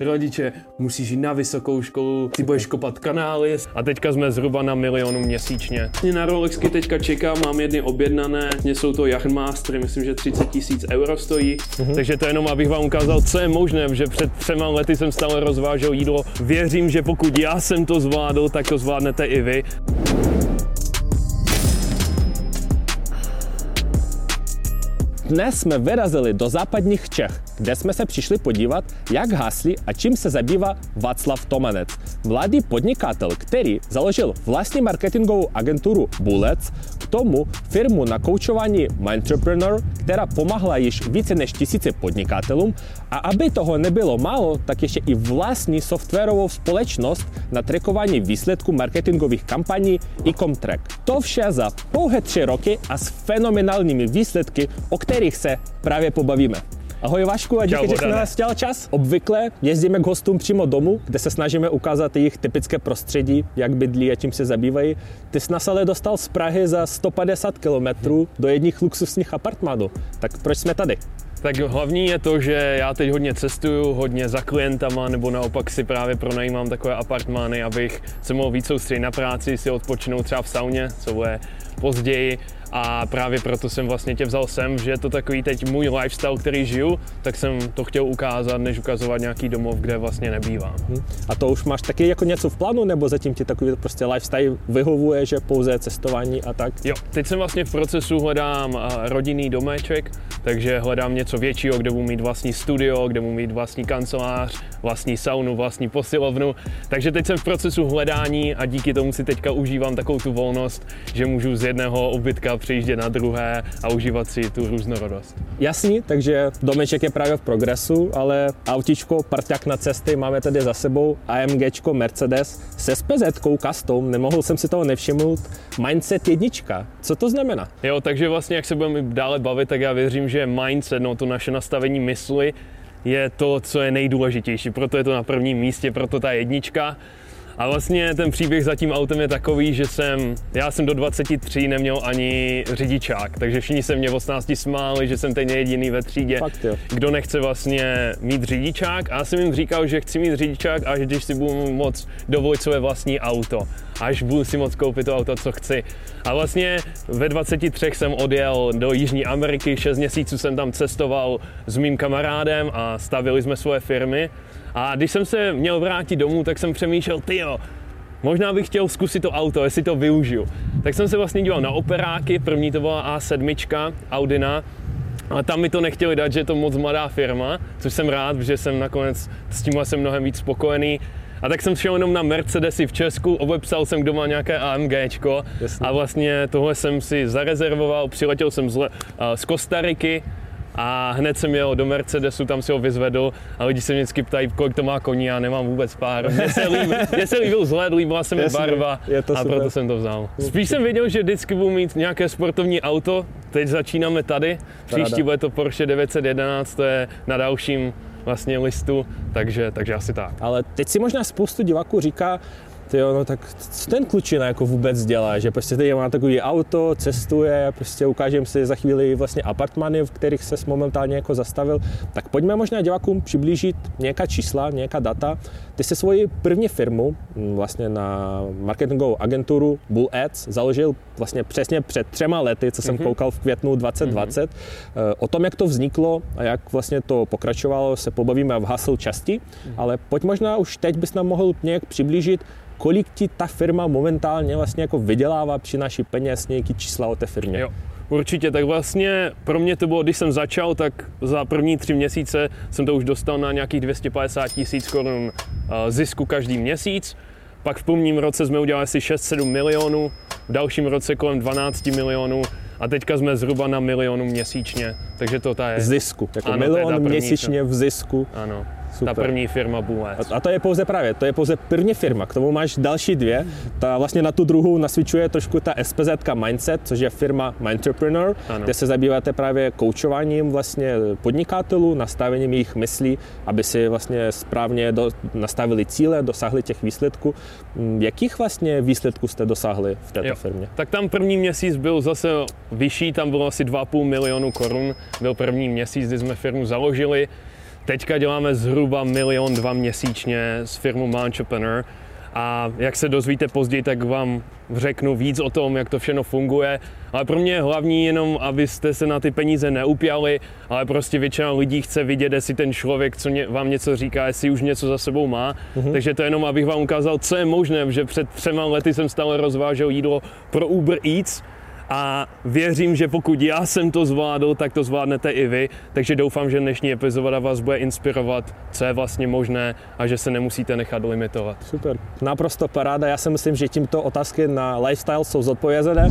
rodiče, musíš jít na vysokou školu, ty budeš kopat kanály. A teďka jsme zhruba na milionu měsíčně. Na Rolexky teďka čekám, mám jedny objednané, jsou to Yachtmastery, myslím, že 30 tisíc euro stojí. Mm-hmm. Takže to jenom, abych vám ukázal, co je možné, že před třema lety jsem stále rozvážel jídlo. Věřím, že pokud já jsem to zvládl, tak to zvládnete i vy. Dnes jsme vyrazili do západních Čech, kde jsme se přišli podívat, jak haslí a čím se zabývá Václav Tomanec. Mladý podnikatel, který založil vlastní marketingovou agenturu Bullets, k tomu firmu na koučování Mindtrepreneur, která pomáhla již více než tisíci podnikatelům a aby toho nebylo málo, tak ještě i vlastní softwarovou společnost na trackování výsledků marketingových kampaní Ecomtrack. To vše za pouhé tři roky a s fenomenálními výsledky, o kterých se právě pobavíme. Ahoj Vašku a díky, že jsi nás dělal čas. Obvykle jezdíme k hostům přímo domů, kde se snažíme ukázat jejich typické prostředí, jak bydlí a čím se zabývají. Ty jsi nás ale dostal z Prahy za 150 km do jedních luxusních apartmánů. Tak proč jsme tady? Tak hlavní je to, že já teď hodně cestuju, hodně za klientama, nebo naopak si právě pronajímám takové apartmány, abych se mohl víc soustředit na práci, si odpočinout třeba v sauně, co bude později a právě proto jsem vlastně tě vzal sem, že je to takový teď můj lifestyle, který žiju, tak jsem to chtěl ukázat, než ukazovat nějaký domov, kde vlastně nebývám. Hmm. A to už máš taky jako něco v plánu, nebo zatím ti takový prostě lifestyle vyhovuje, že pouze cestování a tak? Jo, teď jsem vlastně v procesu hledám rodinný domeček, takže hledám něco většího, kde budu mít vlastní studio, kde budu mít vlastní kancelář, vlastní saunu, vlastní posilovnu. Takže teď jsem v procesu hledání a díky tomu si teďka užívám takovou tu volnost, že můžu z jedného ubytka přejíždět na druhé a užívat si tu různorodost. Jasný, takže domeček je právě v progresu, ale autičko, parťák na cesty máme tady za sebou, AMGčko, Mercedes se spz custom, nemohl jsem si toho nevšimnout, Mindset jednička. Co to znamená? Jo, takže vlastně, jak se budeme dále bavit, tak já věřím, že mindset, no to naše nastavení mysli, je to, co je nejdůležitější. Proto je to na prvním místě, proto ta jednička. A vlastně ten příběh za tím autem je takový, že jsem, já jsem do 23 neměl ani řidičák, takže všichni se mě v 18 smáli, že jsem ten jediný ve třídě, Fakt, jo. kdo nechce vlastně mít řidičák. A já jsem jim říkal, že chci mít řidičák, až když si budu moc dovolit své vlastní auto až budu si moc koupit to auto, co chci. A vlastně ve 23 jsem odjel do Jižní Ameriky, 6 měsíců jsem tam cestoval s mým kamarádem a stavili jsme svoje firmy. A když jsem se měl vrátit domů, tak jsem přemýšlel, ty jo, možná bych chtěl zkusit to auto, jestli to využiju. Tak jsem se vlastně díval na operáky, první to byla A7 Audina, a tam mi to nechtěli dát, že je to moc mladá firma, což jsem rád, protože jsem nakonec s tím jsem mnohem víc spokojený. A tak jsem šel jenom na Mercedesy v Česku, obepsal jsem, kdo má nějaké AMGčko Jasně. a vlastně tohle jsem si zarezervoval, přiletěl jsem z, z Kostariky, a hned jsem jel do Mercedesu, tam si ho vyzvedl a lidi se mě vždycky ptají, kolik to má koní, já nemám vůbec pár. Mně se, se líbil vzhled, líbila se mi Jasně, barva je to a super. proto jsem to vzal. Spíš jsem věděl, že vždycky budu mít nějaké sportovní auto, teď začínáme tady, příští bude to Porsche 911, to je na dalším vlastně listu, takže, takže asi tak. Ale teď si možná spoustu diváků říká, ty jo, no tak co ten klučina jako vůbec dělá, že prostě tady má takový auto, cestuje, prostě ukážem si za chvíli vlastně apartmany, v kterých se momentálně jako zastavil, tak pojďme možná divákům přiblížit nějaká čísla, nějaká data. Ty jsi svoji první firmu mm, vlastně na marketingovou agenturu Bull Ads založil vlastně přesně před třema lety, co jsem mm-hmm. koukal v květnu 2020. Mm-hmm. O tom, jak to vzniklo a jak vlastně to pokračovalo, se pobavíme v hasl časti, mm-hmm. ale pojď možná už teď bys nám mohl nějak přiblížit, kolik ti ta firma momentálně vlastně jako vydělává, přináší peněz, nějaký čísla o té firmě. Jo. Určitě, tak vlastně pro mě to bylo, když jsem začal, tak za první tři měsíce jsem to už dostal na nějakých 250 tisíc korun eh, zisku každý měsíc. Pak v prvním roce jsme udělali asi 6-7 milionů, v dalším roce kolem 12 milionů a teďka jsme zhruba na milionu měsíčně, takže to ta je... Zisku, jako ano, milion měsíčně v zisku. Ano. Super. Ta první firma. A, a to je pouze právě, to je pouze první firma. K tomu máš další dvě. Ta vlastně na tu druhou nasvičuje trošku ta SPZ Mindset, což je firma Mindtrepreneur, ano. kde se zabýváte právě koučováním vlastně podnikatelů, nastavením jejich myslí, aby si vlastně správně do, nastavili cíle, dosáhli těch výsledků. Mm, jakých vlastně výsledků jste dosáhli v této jo. firmě? Tak tam první měsíc byl zase vyšší, tam bylo asi 2,5 milionu korun, byl první měsíc, kdy jsme firmu založili Teďka děláme zhruba milion dva měsíčně s firmou Entrepreneur a jak se dozvíte později, tak vám řeknu víc o tom, jak to všechno funguje. Ale pro mě je hlavní jenom, abyste se na ty peníze neupěli, ale prostě většina lidí chce vidět, jestli ten člověk, co vám něco říká, jestli už něco za sebou má. Mm-hmm. Takže to je jenom, abych vám ukázal, co je možné, že před třema lety jsem stále rozvážel jídlo pro Uber Eats, a věřím, že pokud já jsem to zvládl, tak to zvládnete i vy, takže doufám, že dnešní epizoda vás bude inspirovat, co je vlastně možné a že se nemusíte nechat limitovat. Super, naprosto paráda, já si myslím, že tímto otázky na lifestyle jsou zodpovězené.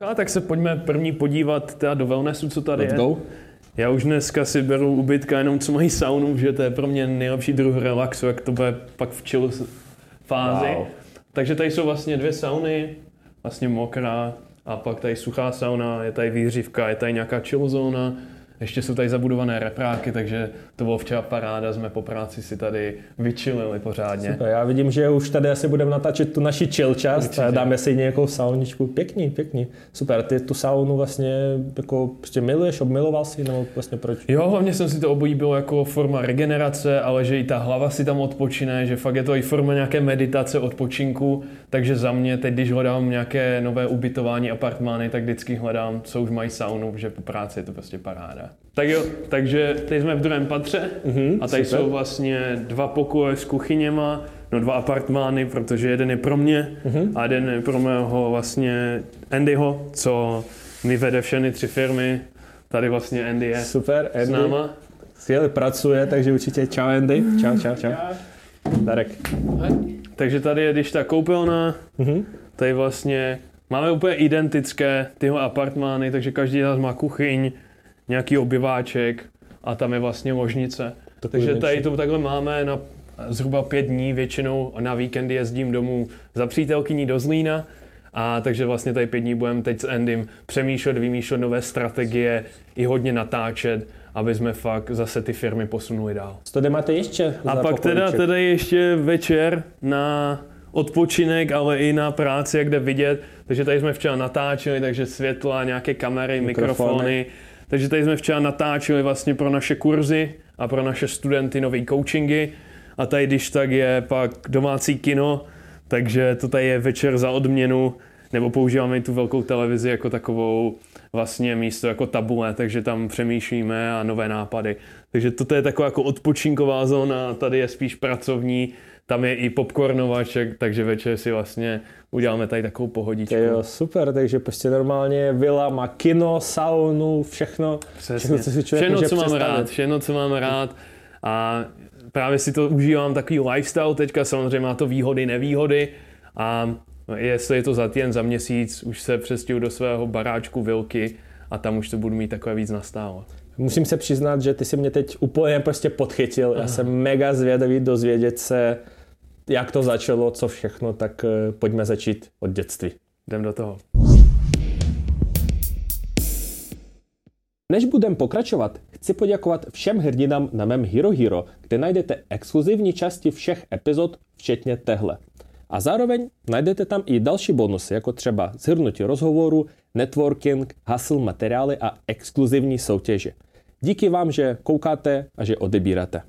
A tak se pojďme první podívat teda do wellnessu, co tady Let's je. go. Já už dneska si beru ubytka jenom co mají saunu, že to je pro mě nejlepší druh relaxu, jak to bude pak v chill fázi. Wow. Takže tady jsou vlastně dvě sauny, vlastně mokrá a pak tady suchá sauna, je tady výřivka, je tady nějaká chill zóna, ještě jsou tady zabudované repráky, takže to bylo včera paráda, jsme po práci si tady vyčilili pořádně. Super, já vidím, že už tady asi budeme natáčet tu naši chill část Určitě. a dáme si nějakou sauničku. Pěkný, pěkný. Super, ty tu saunu vlastně jako prostě miluješ, obmiloval si, nebo vlastně proč? Jo, hlavně jsem si to oblíbil jako forma regenerace, ale že i ta hlava si tam odpočine, že fakt je to i forma nějaké meditace, odpočinku, takže za mě teď, když hledám nějaké nové ubytování, apartmány, tak vždycky hledám, co už mají saunu, že po práci je to prostě paráda. Tak jo, takže teď jsme v druhém patře Mhm, a tady super. jsou vlastně dva pokoje s kuchyněma, no dva apartmány, protože jeden je pro mě Mhm. a jeden je pro mého vlastně Andyho, co mi vede všechny tři firmy. Tady vlastně Andy je Super, s Andy. náma. Skvěle pracuje, takže určitě čau Andy. Čau, čau, čau. Darek. Takže tady je když ta koupelna, Mhm. tady vlastně máme úplně identické tyhle apartmány, takže každý z nás má kuchyň, nějaký obyváček a tam je vlastně ložnice. Takový takže tady to takhle máme na zhruba pět dní, většinou na víkendy jezdím domů za přítelkyní do Zlína, a takže vlastně tady pět dní budeme teď s Endym přemýšlet, vymýšlet nové strategie, i hodně natáčet, aby jsme fakt zase ty firmy posunuli dál. Co tady máte ještě? A pak teda, teda ještě večer na odpočinek, ale i na práci, jak jde vidět. Takže tady jsme včera natáčeli, takže světla, nějaké kamery, Mikrofony. mikrofony. Takže tady jsme včera natáčeli vlastně pro naše kurzy a pro naše studenty nový coachingy. A tady, když tak je pak domácí kino, takže to tady je večer za odměnu, nebo používáme tu velkou televizi jako takovou vlastně místo jako tabule, takže tam přemýšlíme a nové nápady. Takže toto je taková jako odpočinková zóna, tady je spíš pracovní, tam je i popcornovaček, takže večer si vlastně uděláme tady takovou pohodičku. Jo, super, takže prostě normálně vila má kino, saunu, všechno. Přesně. Všechno, co si člověk všechno, může co mám představit. rád, všechno, co mám rád. A právě si to užívám takový lifestyle teďka, samozřejmě má to výhody, nevýhody. A jestli je to za týden, za měsíc, už se přestěhu do svého baráčku Vilky a tam už to budu mít takové víc nastálo. Musím se přiznat, že ty si mě teď úplně prostě podchytil. Já jsem mega zvědavý dozvědět se, jak to začalo, co všechno, tak eh, pojďme začít od dětství. Jdem do toho. Než budeme pokračovat, chci poděkovat všem hrdinám na mém Hero Hero, kde najdete exkluzivní části všech epizod, včetně tehle. A zároveň najdete tam i další bonusy, jako třeba zhrnutí rozhovoru, networking, hustle materiály a exkluzivní soutěže. Díky vám, že koukáte a že odebíráte.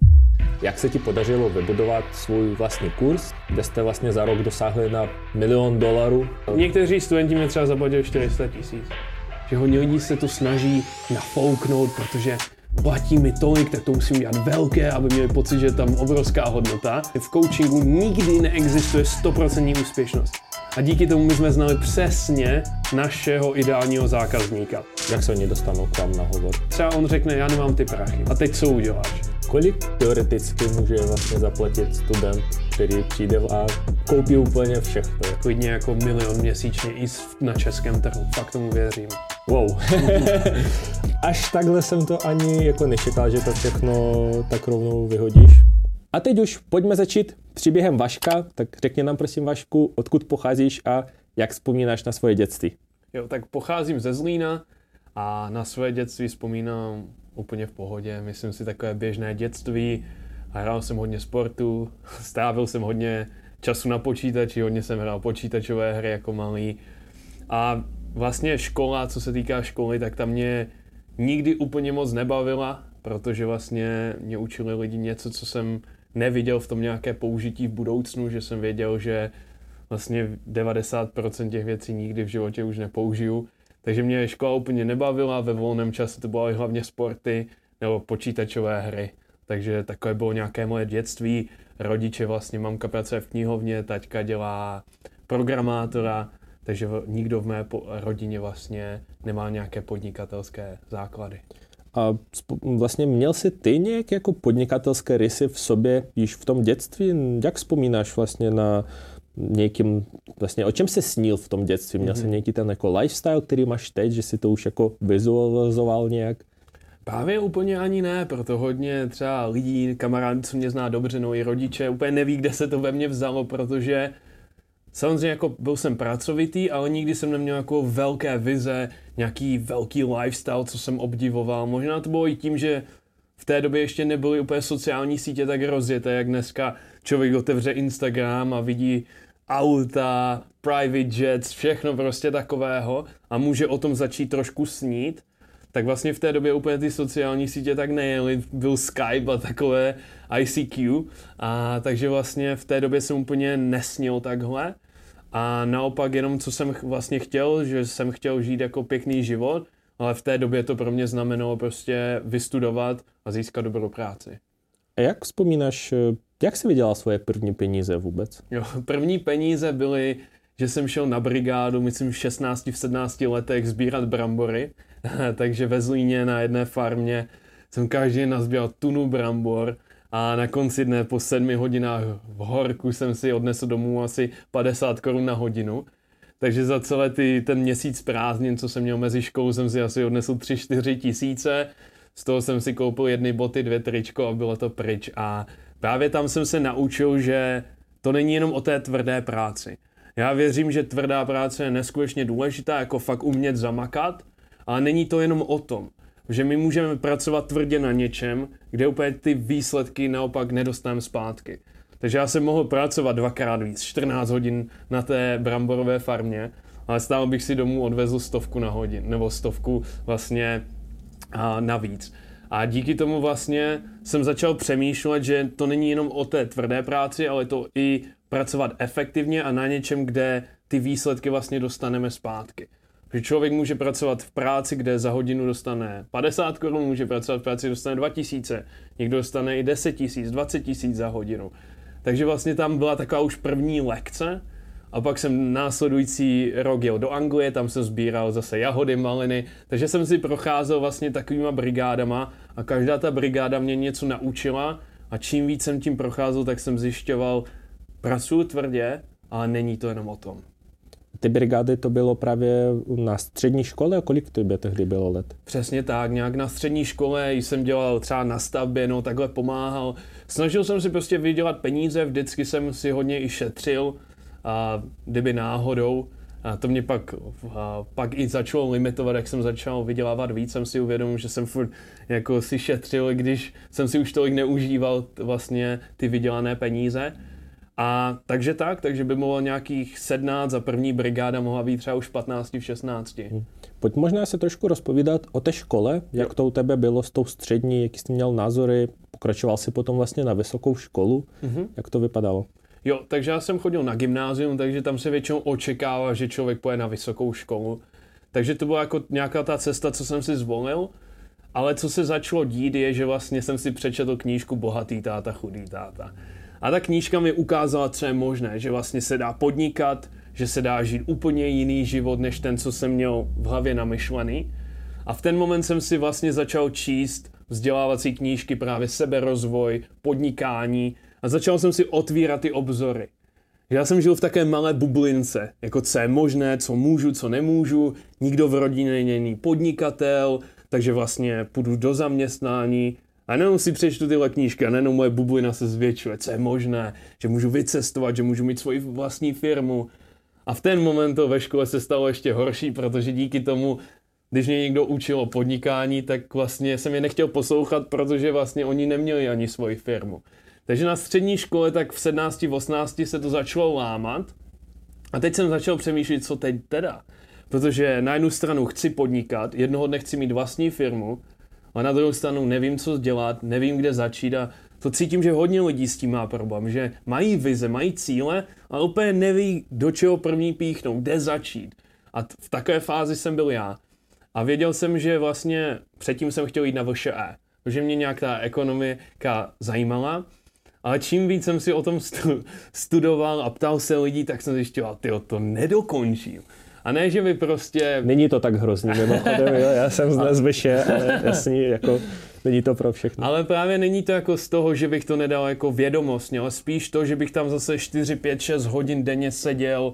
Jak se ti podařilo vybudovat svůj vlastní kurz, kde jste vlastně za rok dosáhli na milion dolarů? Někteří studenti mě třeba zaplatili 400 tisíc. Že hodně lidí se to snaží nafouknout, protože platí mi tolik, tak to musím dělat velké, aby měli pocit, že je tam obrovská hodnota. V coachingu nikdy neexistuje 100% úspěšnost. A díky tomu my jsme znali přesně našeho ideálního zákazníka. Jak se oni dostanou k vám na hovor? Třeba on řekne, já nemám ty prachy. A teď co uděláš? Kolik teoreticky může vlastně zaplatit student, který přijde a koupí úplně všechno? Klidně jako milion měsíčně i na českém trhu. Fakt tomu věřím. Wow. Až takhle jsem to ani jako nečekal, že to všechno tak rovnou vyhodíš. A teď už pojďme začít příběhem Vaška, tak řekni nám prosím Vašku, odkud pocházíš a jak vzpomínáš na svoje dětství. Jo, tak pocházím ze Zlína a na své dětství vzpomínám úplně v pohodě. Myslím si takové běžné dětství. Hrál jsem hodně sportu, strávil jsem hodně času na počítači, hodně jsem hrál počítačové hry jako malý. A vlastně škola, co se týká školy, tak tam mě nikdy úplně moc nebavila, protože vlastně mě učili lidi něco, co jsem neviděl v tom nějaké použití v budoucnu, že jsem věděl, že vlastně 90% těch věcí nikdy v životě už nepoužiju. Takže mě škola úplně nebavila, ve volném čase to bylo hlavně sporty nebo počítačové hry. Takže takové bylo nějaké moje dětství. Rodiče vlastně, mamka pracuje v knihovně, taťka dělá programátora, takže nikdo v mé rodině vlastně nemá nějaké podnikatelské základy. A vlastně měl jsi ty nějaké jako podnikatelské rysy v sobě již v tom dětství? Jak vzpomínáš vlastně na nějakým, vlastně o čem se snil v tom dětství? Měl mm-hmm. jsi nějaký ten jako lifestyle, který máš teď, že si to už jako vizualizoval nějak? Právě úplně ani ne, proto hodně třeba lidí, kamarádů, co mě zná dobře, no i rodiče, úplně neví, kde se to ve mně vzalo, protože samozřejmě jako byl jsem pracovitý, ale nikdy jsem neměl jako velké vize, nějaký velký lifestyle, co jsem obdivoval. Možná to bylo i tím, že v té době ještě nebyly úplně sociální sítě tak rozjeté, jak dneska člověk otevře Instagram a vidí auta, private jets, všechno prostě takového a může o tom začít trošku snít tak vlastně v té době úplně ty sociální sítě tak nejeli, byl Skype a takové ICQ, a takže vlastně v té době jsem úplně nesnil takhle. A naopak jenom co jsem vlastně chtěl, že jsem chtěl žít jako pěkný život, ale v té době to pro mě znamenalo prostě vystudovat a získat dobrou práci. A jak vzpomínáš, jak jsi vydělal svoje první peníze vůbec? Jo, první peníze byly, že jsem šel na brigádu, myslím v 16, v 17 letech sbírat brambory takže ve Zlíně na jedné farmě jsem každý den nazbíral tunu brambor a na konci dne po sedmi hodinách v horku jsem si odnesl domů asi 50 korun na hodinu. Takže za celé ty, ten měsíc prázdnin, co jsem měl mezi školou, jsem si asi odnesl 3-4 tisíce. Z toho jsem si koupil jedny boty, dvě tričko a bylo to pryč. A právě tam jsem se naučil, že to není jenom o té tvrdé práci. Já věřím, že tvrdá práce je neskutečně důležitá, jako fakt umět zamakat, ale není to jenom o tom, že my můžeme pracovat tvrdě na něčem, kde úplně ty výsledky naopak nedostaneme zpátky. Takže já jsem mohl pracovat dvakrát víc, 14 hodin na té bramborové farmě, ale stále bych si domů odvezl stovku na hodin, nebo stovku vlastně a, navíc. A díky tomu vlastně jsem začal přemýšlet, že to není jenom o té tvrdé práci, ale to i pracovat efektivně a na něčem, kde ty výsledky vlastně dostaneme zpátky. Že člověk může pracovat v práci, kde za hodinu dostane 50 korun, může pracovat v práci, kde dostane 2000, někdo dostane i 10 tisíc, 20 tisíc za hodinu. Takže vlastně tam byla taková už první lekce, a pak jsem následující rok jel do Anglie, tam jsem sbíral zase jahody, maliny, takže jsem si procházel vlastně takovýma brigádama a každá ta brigáda mě něco naučila a čím víc jsem tím procházel, tak jsem zjišťoval, pracuji tvrdě, ale není to jenom o tom. Ty brigády to bylo právě na střední škole a kolik tobě tehdy bylo let? Přesně tak, nějak na střední škole jsem dělal třeba na stavbě, no takhle pomáhal. Snažil jsem si prostě vydělat peníze, vždycky jsem si hodně i šetřil, a kdyby náhodou. A to mě pak, a pak i začalo limitovat, jak jsem začal vydělávat víc, jsem si uvědomil, že jsem furt jako si šetřil, když jsem si už tolik neužíval vlastně ty vydělané peníze. A takže tak, takže by mohlo nějakých 17 a první brigáda mohla být třeba už 15 v 16. Hmm. Pojď možná se trošku rozpovídat o té škole, jak jo. to u tebe bylo s tou střední, jaký jsi měl názory, pokračoval si potom vlastně na vysokou školu, mm-hmm. jak to vypadalo? Jo, takže já jsem chodil na gymnázium, takže tam se většinou očekává, že člověk poje na vysokou školu. Takže to byla jako nějaká ta cesta, co jsem si zvolil. Ale co se začalo dít, je, že vlastně jsem si přečetl knížku Bohatý táta, chudý táta. A ta knížka mi ukázala, co je možné, že vlastně se dá podnikat, že se dá žít úplně jiný život, než ten, co jsem měl v hlavě namyšlený. A v ten moment jsem si vlastně začal číst vzdělávací knížky právě seberozvoj, podnikání a začal jsem si otvírat ty obzory. Já jsem žil v také malé bublince, jako co je možné, co můžu, co nemůžu, nikdo v rodině není podnikatel, takže vlastně půjdu do zaměstnání, a nejenom si přečtu tyhle knížky a nejenom moje bublina se zvětšuje, co je možné, že můžu vycestovat, že můžu mít svoji vlastní firmu. A v ten moment to ve škole se stalo ještě horší, protože díky tomu, když mě někdo učil o podnikání, tak vlastně jsem je nechtěl poslouchat, protože vlastně oni neměli ani svoji firmu. Takže na střední škole tak v 17, 18 se to začalo lámat. A teď jsem začal přemýšlet, co teď teda. Protože na jednu stranu chci podnikat, jednoho dne chci mít vlastní firmu, a na druhou stranu nevím, co dělat, nevím, kde začít a to cítím, že hodně lidí s tím má problém, že mají vize, mají cíle, ale úplně neví, do čeho první píchnout, kde začít. A v takové fázi jsem byl já. A věděl jsem, že vlastně předtím jsem chtěl jít na VŠE, protože mě nějak ta ekonomika zajímala. Ale čím víc jsem si o tom studoval a ptal se lidí, tak jsem zjišťoval, ty to nedokončím. A ne, že by prostě... Není to tak hrozný, mimochodem, jo, já jsem z Vyše, ale jasný, jako není to pro všechny. Ale právě není to jako z toho, že bych to nedal jako vědomostně, ale spíš to, že bych tam zase 4, 5, 6 hodin denně seděl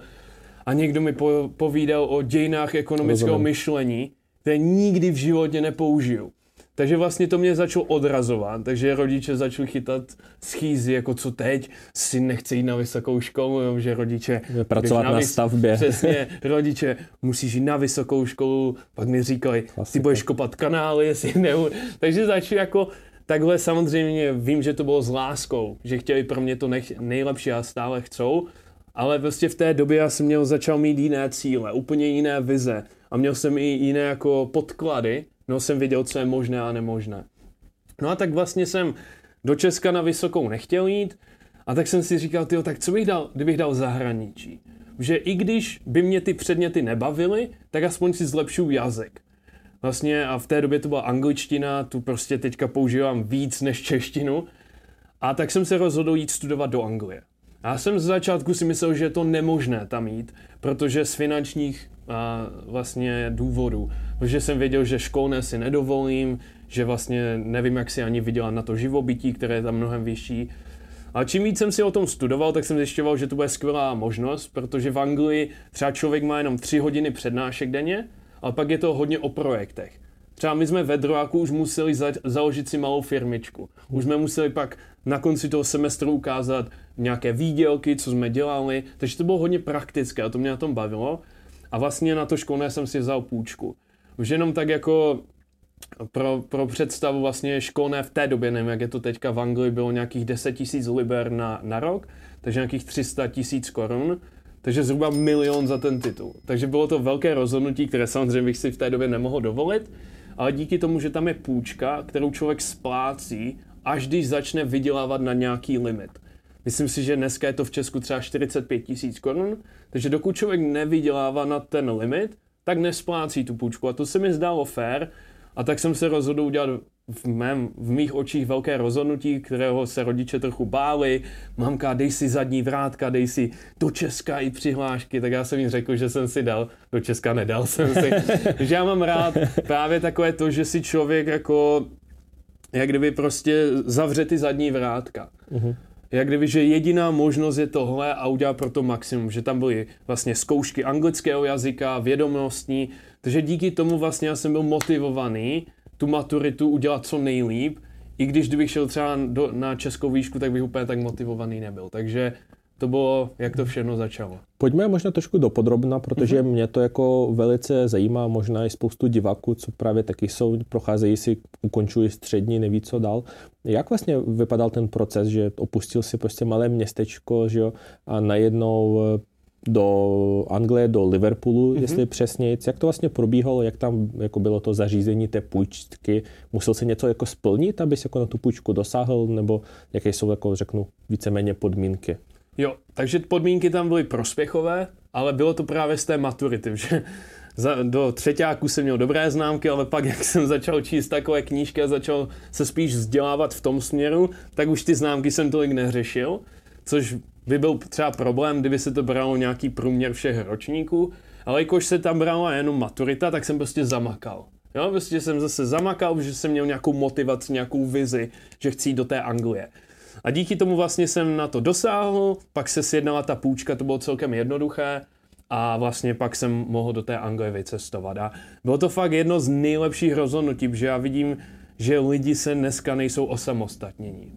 a někdo mi po, povídal o dějinách ekonomického Rozumím. myšlení, které nikdy v životě nepoužiju. Takže vlastně to mě začalo odrazovat, takže rodiče začali chytat schýzy, jako co teď, si nechce jít na vysokou školu, že rodiče... Pracovat na, na stavbě. Přesně, rodiče, musíš jít na vysokou školu, pak mi říkali, Klasika. ty budeš kopat kanály, jestli ne... Takže začali jako takhle samozřejmě vím, že to bylo s láskou, že chtěli pro mě to nech, nejlepší a stále chcou, ale prostě v té době já jsem měl, začal mít jiné cíle, úplně jiné vize a měl jsem i jiné jako podklady, no jsem viděl, co je možné a nemožné. No a tak vlastně jsem do Česka na vysokou nechtěl jít a tak jsem si říkal, tyjo, tak co bych dal, kdybych dal zahraničí? Že i když by mě ty předměty nebavily, tak aspoň si zlepšuju jazyk. Vlastně a v té době to byla angličtina, tu prostě teďka používám víc než češtinu. A tak jsem se rozhodl jít studovat do Anglie. Já jsem z začátku si myslel, že je to nemožné tam jít, protože z finančních a, vlastně důvodů. Protože jsem věděl, že školné si nedovolím, že vlastně nevím, jak si ani vydělat na to živobytí, které je tam mnohem vyšší. A čím víc jsem si o tom studoval, tak jsem zjišťoval, že to bude skvělá možnost, protože v Anglii třeba člověk má jenom tři hodiny přednášek denně, ale pak je to hodně o projektech. Třeba my jsme ve Droáku už museli za, založit si malou firmičku. Už jsme museli pak na konci toho semestru ukázat nějaké výdělky, co jsme dělali, takže to bylo hodně praktické a to mě na tom bavilo. A vlastně na to školné jsem si vzal půjčku. Už jenom tak jako pro, pro představu vlastně školné v té době, nevím jak je to teďka v Anglii, bylo nějakých 10 tisíc liber na, na rok, takže nějakých 300 tisíc korun, takže zhruba milion za ten titul. Takže bylo to velké rozhodnutí, které samozřejmě bych si v té době nemohl dovolit, ale díky tomu, že tam je půjčka, kterou člověk splácí, až když začne vydělávat na nějaký limit. Myslím si, že dneska je to v Česku třeba 45 tisíc korun, takže dokud člověk nevydělává na ten limit, tak nesplácí tu půjčku. A to se mi zdálo fér, a tak jsem se rozhodl udělat v, mém, v mých očích velké rozhodnutí, kterého se rodiče trochu báli. Mamka, dej si zadní vrátka, dej si do Česka i přihlášky. Tak já jsem jim řekl, že jsem si dal, do Česka nedal jsem si. že já mám rád právě takové to, že si člověk jako jak kdyby prostě zavře ty zadní vrátka. Uh-huh jak kdyby, že jediná možnost je tohle a udělat pro to maximum, že tam byly vlastně zkoušky anglického jazyka, vědomostní, takže díky tomu vlastně já jsem byl motivovaný tu maturitu udělat co nejlíp, i když kdybych šel třeba do, na českou výšku, tak bych úplně tak motivovaný nebyl. Takže to bylo, jak to všechno začalo. Pojďme možná trošku do podrobna, protože mm-hmm. mě to jako velice zajímá, možná i spoustu diváků, co právě taky jsou, procházejí si, ukončují střední, neví co dál. Jak vlastně vypadal ten proces, že opustil si prostě malé městečko, že jo, a najednou eh, do Anglie, do Liverpoolu, mm-hmm. jestli přesně, jak to vlastně probíhalo, jak tam jako bylo to zařízení té půjčky, musel se něco jako splnit, abys jako na tu půjčku dosáhl, nebo jaké jsou, jako řeknu, víceméně podmínky? Jo, takže podmínky tam byly prospěchové, ale bylo to právě z té maturity, že za, do třetíku jsem měl dobré známky, ale pak, jak jsem začal číst takové knížky a začal se spíš vzdělávat v tom směru, tak už ty známky jsem tolik neřešil, což by byl třeba problém, kdyby se to bralo nějaký průměr všech ročníků, ale jakož se tam brala jenom maturita, tak jsem prostě zamakal. Jo, prostě jsem zase zamakal, že jsem měl nějakou motivaci, nějakou vizi, že chci jít do té Anglie. A díky tomu vlastně jsem na to dosáhl, pak se sjednala ta půjčka, to bylo celkem jednoduché a vlastně pak jsem mohl do té Anglie vycestovat. A bylo to fakt jedno z nejlepších rozhodnutí, protože já vidím, že lidi se dneska nejsou osamostatnění.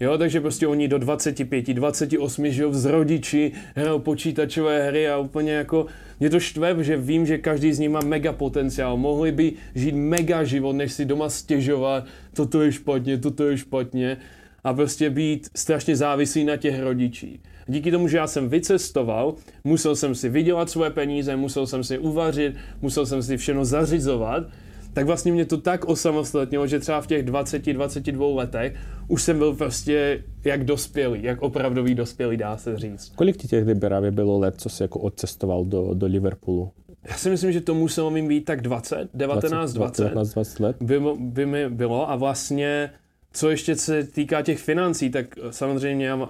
Jo, takže prostě oni do 25, 28 žijou z rodiči, hrajou počítačové hry a úplně jako, mě to štve, že vím, že každý z nich má mega potenciál. Mohli by žít mega život, než si doma stěžovat, toto je špatně, toto je špatně. A prostě být strašně závislý na těch rodičích. Díky tomu, že já jsem vycestoval, musel jsem si vydělat svoje peníze, musel jsem si uvařit, musel jsem si všechno zařizovat, tak vlastně mě to tak osamostatnilo, že třeba v těch 20-22 letech už jsem byl prostě jak dospělý, jak opravdový dospělý, dá se říct. Kolik ti těch Liberávě bylo let, co jsi jako odcestoval do, do Liverpoolu? Já si myslím, že to muselo mi být tak 20, 19, 20. 19, 20 let? By, by mi bylo a vlastně co ještě se týká těch financí, tak samozřejmě uh,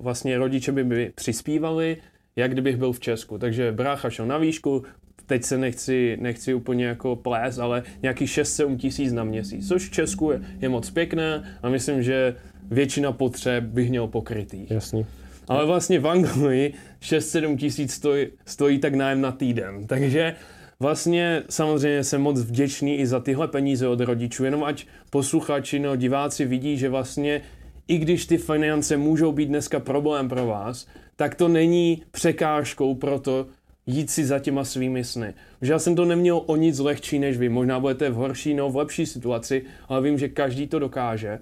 vlastně rodiče by mi přispívali, jak kdybych byl v Česku. Takže brácha šel na výšku, teď se nechci, nechci úplně jako plés, ale nějaký 6-7 tisíc na měsíc, což v Česku je, je moc pěkné a myslím, že většina potřeb bych měl pokrytý. Jasně. Ale vlastně v Anglii 6-7 tisíc stojí, stojí tak nájem na týden, takže vlastně samozřejmě jsem moc vděčný i za tyhle peníze od rodičů, jenom ať posluchači no diváci vidí, že vlastně i když ty finance můžou být dneska problém pro vás, tak to není překážkou pro to, jít si za těma svými sny. Že já jsem to neměl o nic lehčí než vy. Možná budete v horší, no v lepší situaci, ale vím, že každý to dokáže.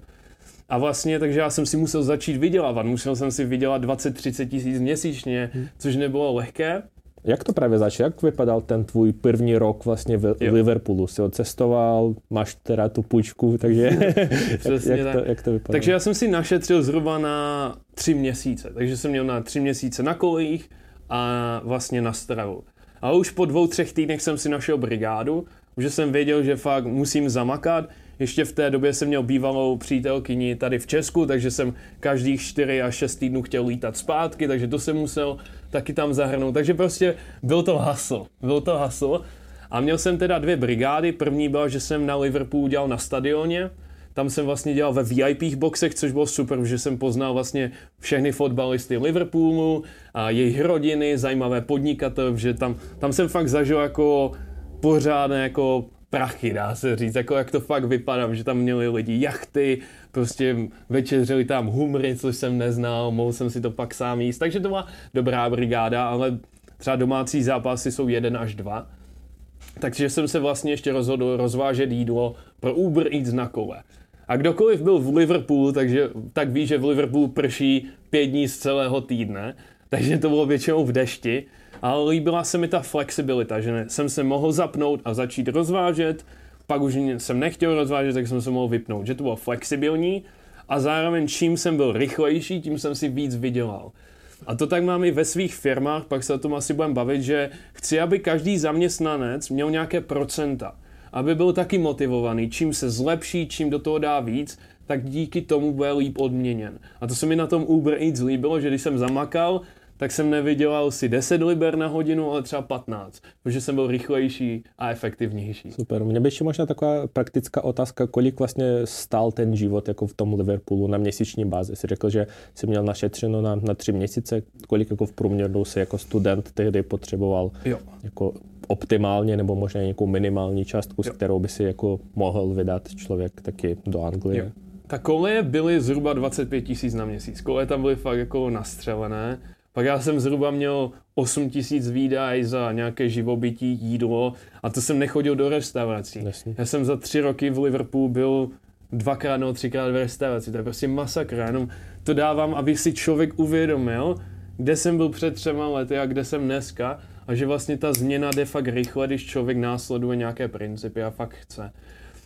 A vlastně, takže já jsem si musel začít vydělávat. Musel jsem si vydělat 20-30 tisíc měsíčně, hmm. což nebylo lehké. Jak to právě začalo? Jak vypadal ten tvůj první rok vlastně v jo. Liverpoolu? Jsi odcestoval, máš teda tu půjčku, takže jak, jak, to, jak to vypadalo? Takže já jsem si našetřil zhruba na tři měsíce. Takže jsem měl na tři měsíce na kolejích, a vlastně na stravu. Ale už po dvou, třech týdnech jsem si našel brigádu, že jsem věděl, že fakt musím zamakat. Ještě v té době jsem měl bývalou přítelkyni tady v Česku, takže jsem každých 4 až 6 týdnů chtěl lítat zpátky, takže to jsem musel taky tam zahrnout. Takže prostě byl to hasl, byl to hasl. A měl jsem teda dvě brigády. První byla, že jsem na Liverpoolu dělal na stadioně, tam jsem vlastně dělal ve VIP boxech, což bylo super, že jsem poznal vlastně všechny fotbalisty Liverpoolu a jejich rodiny, zajímavé podnikatele, že tam, tam jsem fakt zažil jako pořádné jako prachy, dá se říct, jako jak to fakt vypadá, že tam měli lidi jachty, prostě večeřili tam humry, což jsem neznal, mohl jsem si to pak sám jíst, takže to byla dobrá brigáda, ale třeba domácí zápasy jsou jeden až dva, takže jsem se vlastně ještě rozhodl rozvážet jídlo pro Uber Eats na kole. A kdokoliv byl v Liverpoolu, takže, tak ví, že v Liverpoolu prší pět dní z celého týdne, takže to bylo většinou v dešti, ale líbila se mi ta flexibilita, že jsem se mohl zapnout a začít rozvážet, pak už jsem nechtěl rozvážet, tak jsem se mohl vypnout, že to bylo flexibilní a zároveň čím jsem byl rychlejší, tím jsem si víc vydělal. A to tak mám i ve svých firmách, pak se o tom asi budeme bavit, že chci, aby každý zaměstnanec měl nějaké procenta aby byl taky motivovaný. Čím se zlepší, čím do toho dá víc, tak díky tomu bude líp odměněn. A to se mi na tom Uber Eats líbilo, že když jsem zamakal, tak jsem nevydělal si 10 liber na hodinu, ale třeba 15, protože jsem byl rychlejší a efektivnější. Super. Mě by ještě možná taková praktická otázka, kolik vlastně stál ten život jako v tom Liverpoolu na měsíční bázi. Jsi řekl, že jsi měl našetřeno na, na tři měsíce, kolik jako v průměru si jako student tehdy potřeboval jo. jako optimálně nebo možná nějakou minimální částku, jo. s kterou by si jako mohl vydat člověk taky do Anglie. Jo. Ta koleje byly zhruba 25 tisíc na měsíc. Koleje tam byly fakt jako nastřelené. Pak já jsem zhruba měl 8 tisíc výdaj za nějaké živobytí, jídlo a to jsem nechodil do restaurací. Jasně. Já jsem za tři roky v Liverpoolu byl dvakrát nebo třikrát v restauraci. To je prostě masakr. Jenom to dávám, aby si člověk uvědomil, kde jsem byl před třema lety a kde jsem dneska a že vlastně ta změna jde fakt rychle, když člověk následuje nějaké principy a fakt chce.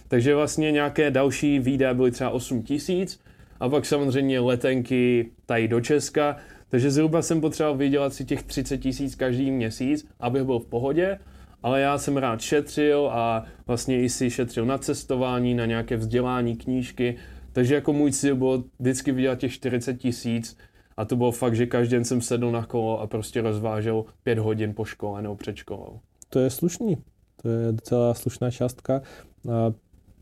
Takže vlastně nějaké další výdaje byly třeba 8 tisíc a pak samozřejmě letenky tady do Česka, takže zhruba jsem potřeboval vydělat si těch 30 tisíc každý měsíc, abych byl v pohodě, ale já jsem rád šetřil a vlastně i si šetřil na cestování, na nějaké vzdělání, knížky, takže jako můj cíl bylo vždycky vydělat těch 40 tisíc a to bylo fakt, že každý den jsem sedl na kolo a prostě rozvážel pět hodin po škole nebo před školou. To je slušný. To je docela slušná částka.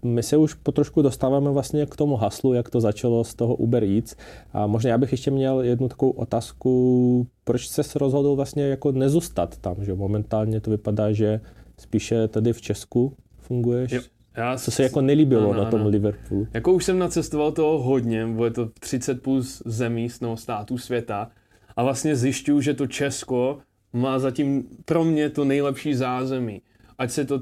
My se už potrošku dostáváme vlastně k tomu haslu, jak to začalo z toho Uber Eats. A možná já bych ještě měl jednu takovou otázku, proč se rozhodl vlastně jako nezůstat tam, že momentálně to vypadá, že spíše tady v Česku funguješ. Jo. Já Co se jako nelíbilo no, no, na tom no. Liverpoolu? Jako už jsem nacestoval toho hodně, bude to 30 plus zemí z no, států světa a vlastně zjišťuju, že to Česko má zatím pro mě to nejlepší zázemí. Ať, se to, uh,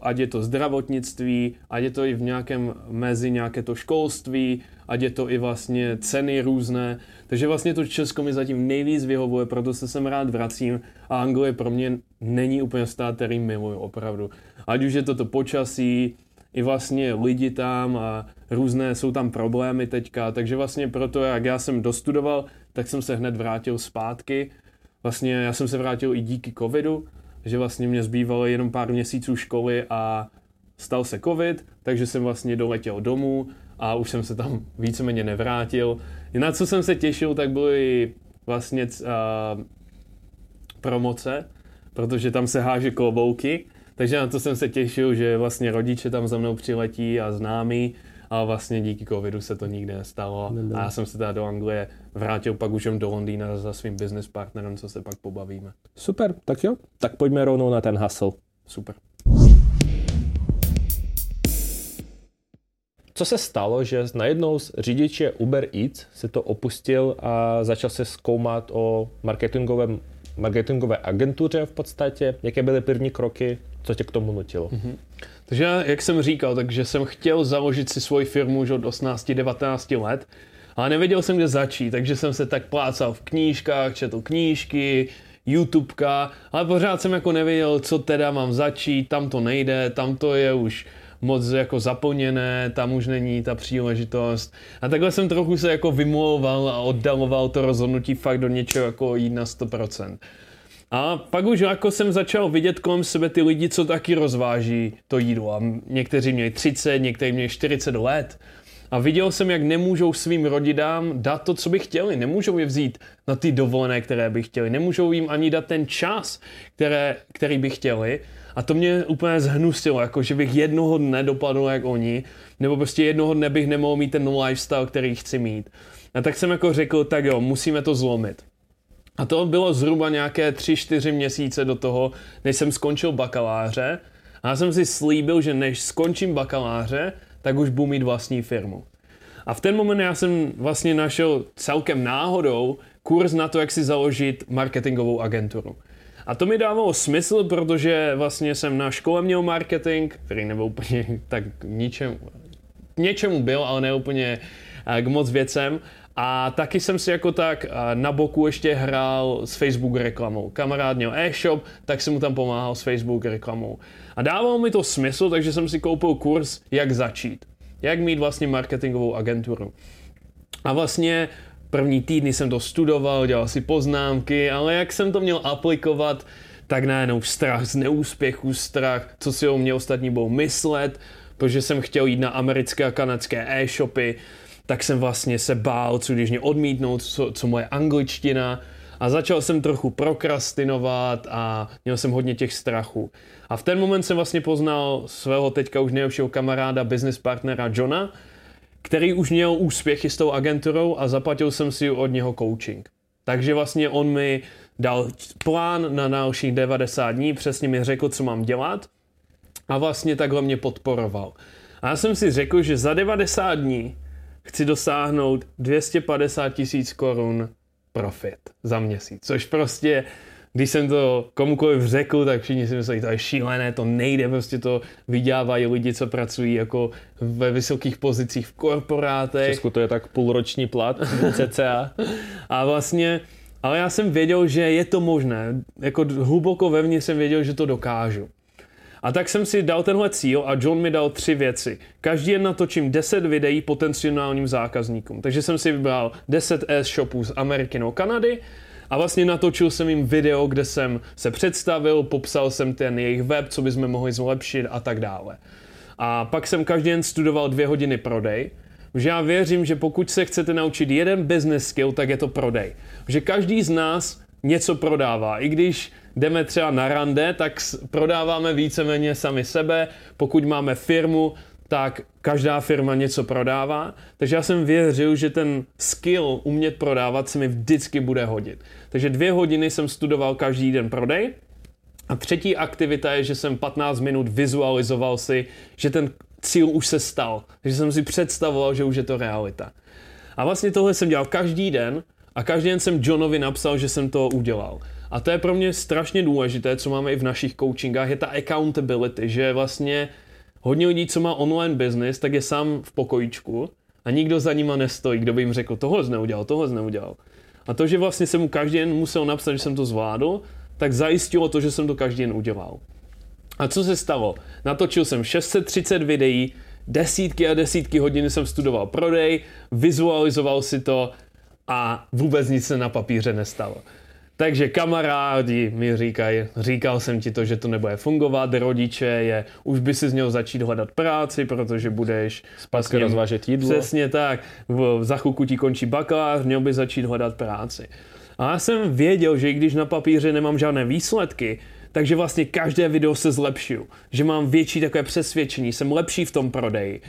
ať je to zdravotnictví, ať je to i v nějakém mezi nějaké to školství, ať je to i vlastně ceny různé. Takže vlastně to Česko mi zatím nejvíc vyhovuje, proto se sem rád vracím a Anglie pro mě není úplně stát, který miluju opravdu. Ať už je to to počasí, i vlastně lidi tam a různé jsou tam problémy teďka, takže vlastně proto, jak já jsem dostudoval, tak jsem se hned vrátil zpátky. Vlastně já jsem se vrátil i díky covidu, že vlastně mě zbývalo jenom pár měsíců školy a stal se covid, takže jsem vlastně doletěl domů a už jsem se tam víceméně nevrátil. Na co jsem se těšil, tak byly vlastně uh, promoce, protože tam se háže klobouky, takže na to jsem se těšil, že vlastně rodiče tam za mnou přiletí a známí, a vlastně díky covidu se to nikdy nestalo. Nebyl. A já jsem se teda do Anglie vrátil pak už do Londýna za svým business partnerem, co se pak pobavíme. Super, tak jo, tak pojďme rovnou na ten hustle. Super. Co se stalo, že najednou z řidiče Uber Eats se to opustil a začal se zkoumat o marketingovém, marketingové agentuře v podstatě? Jaké byly první kroky? Co tě k tomu nutilo? Mm-hmm. Takže jak jsem říkal, takže jsem chtěl založit si svoji firmu už od 18-19 let, ale nevěděl jsem, kde začít, takže jsem se tak plácal v knížkách, četl knížky, YouTubeka, ale pořád jsem jako nevěděl, co teda mám začít, tam to nejde, tam to je už moc jako zaplněné, tam už není ta příležitost. A takhle jsem trochu se jako vymlouval a oddaloval to rozhodnutí fakt do něčeho jako jít na 100%. A pak už jako jsem začal vidět kolem sebe ty lidi, co taky rozváží to jídlo. A někteří měli 30, někteří měli 40 let. A viděl jsem, jak nemůžou svým rodinám dát to, co by chtěli. Nemůžou je vzít na ty dovolené, které by chtěli. Nemůžou jim ani dát ten čas, které, který by chtěli. A to mě úplně zhnusilo, jako že bych jednoho dne dopadl jak oni, nebo prostě jednoho dne bych nemohl mít ten lifestyle, který chci mít. A tak jsem jako řekl, tak jo, musíme to zlomit. A to bylo zhruba nějaké 3-4 měsíce do toho, než jsem skončil bakaláře. A já jsem si slíbil, že než skončím bakaláře, tak už budu mít vlastní firmu. A v ten moment já jsem vlastně našel celkem náhodou kurz na to, jak si založit marketingovou agenturu. A to mi dávalo smysl, protože vlastně jsem na škole měl marketing, který nebyl úplně tak ničem, něčemu byl, ale ne úplně eh, k moc věcem. A taky jsem si jako tak na boku ještě hrál s Facebook reklamou. Kamarád měl e-shop, tak jsem mu tam pomáhal s Facebook reklamou. A dávalo mi to smysl, takže jsem si koupil kurz, jak začít. Jak mít vlastně marketingovou agenturu. A vlastně první týdny jsem to studoval, dělal si poznámky, ale jak jsem to měl aplikovat, tak najednou strach z neúspěchu, strach, co si o mě ostatní budou myslet, protože jsem chtěl jít na americké a kanadské e-shopy, tak jsem vlastně se bál, co když mě odmítnout, co, co moje angličtina a začal jsem trochu prokrastinovat a měl jsem hodně těch strachů. A v ten moment jsem vlastně poznal svého teďka už nejlepšího kamaráda, business partnera Johna, který už měl úspěchy s tou agenturou a zaplatil jsem si od něho coaching. Takže vlastně on mi dal plán na dalších 90 dní, přesně mi řekl, co mám dělat a vlastně takhle mě podporoval. A já jsem si řekl, že za 90 dní chci dosáhnout 250 tisíc korun profit za měsíc, což prostě když jsem to komukoliv řekl, tak všichni si mysleli, to je šílené, to nejde, prostě to vydělávají lidi, co pracují jako ve vysokých pozicích v korporátech. Česku to je tak půlroční plat, cca. A vlastně, ale já jsem věděl, že je to možné, jako hluboko vevnitř jsem věděl, že to dokážu. A tak jsem si dal tenhle cíl a John mi dal tři věci. Každý jen natočím 10 videí potenciálním zákazníkům. Takže jsem si vybral 10 e-shopů z Ameriky nebo Kanady a vlastně natočil jsem jim video, kde jsem se představil, popsal jsem ten jejich web, co bychom mohli zlepšit a tak dále. A pak jsem každý den studoval dvě hodiny prodej, že já věřím, že pokud se chcete naučit jeden business skill, tak je to prodej. Že každý z nás něco prodává. I když jdeme třeba na rande, tak prodáváme víceméně sami sebe. Pokud máme firmu, tak každá firma něco prodává. Takže já jsem věřil, že ten skill umět prodávat se mi vždycky bude hodit. Takže dvě hodiny jsem studoval každý den prodej. A třetí aktivita je, že jsem 15 minut vizualizoval si, že ten cíl už se stal. Takže jsem si představoval, že už je to realita. A vlastně tohle jsem dělal každý den a každý den jsem Johnovi napsal, že jsem to udělal. A to je pro mě strašně důležité, co máme i v našich coachingách, je ta accountability, že vlastně hodně lidí, co má online business, tak je sám v pokojičku a nikdo za nima nestojí, kdo by jim řekl, toho neudělal, toho neudělal. A to, že vlastně jsem mu každý den musel napsat, že jsem to zvládl, tak zajistilo to, že jsem to každý den udělal. A co se stalo? Natočil jsem 630 videí, desítky a desítky hodin jsem studoval prodej, vizualizoval si to a vůbec nic se na papíře nestalo. Takže kamarádi mi říkají, říkal jsem ti to, že to nebude fungovat, rodiče je, už by si z něho začít hledat práci, protože budeš Zpátky rozvážet jídlo. Přesně tak, v, za chvilku ti končí bakalář, měl by začít hledat práci. A já jsem věděl, že i když na papíře nemám žádné výsledky, takže vlastně každé video se zlepšuju, že mám větší takové přesvědčení, jsem lepší v tom prodeji.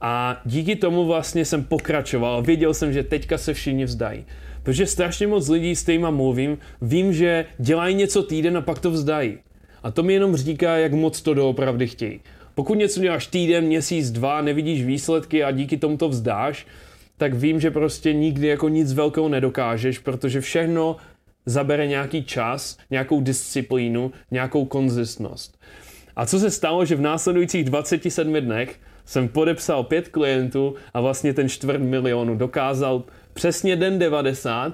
A díky tomu vlastně jsem pokračoval věděl jsem, že teďka se všichni vzdají. Protože strašně moc lidí, s kterými mluvím, vím, že dělají něco týden a pak to vzdají. A to mi jenom říká, jak moc to doopravdy chtějí. Pokud něco děláš týden, měsíc, dva, nevidíš výsledky a díky tomu to vzdáš, tak vím, že prostě nikdy jako nic velkého nedokážeš, protože všechno zabere nějaký čas, nějakou disciplínu, nějakou konzistnost. A co se stalo, že v následujících 27 dnech jsem podepsal pět klientů a vlastně ten čtvrt milionu dokázal přesně den 90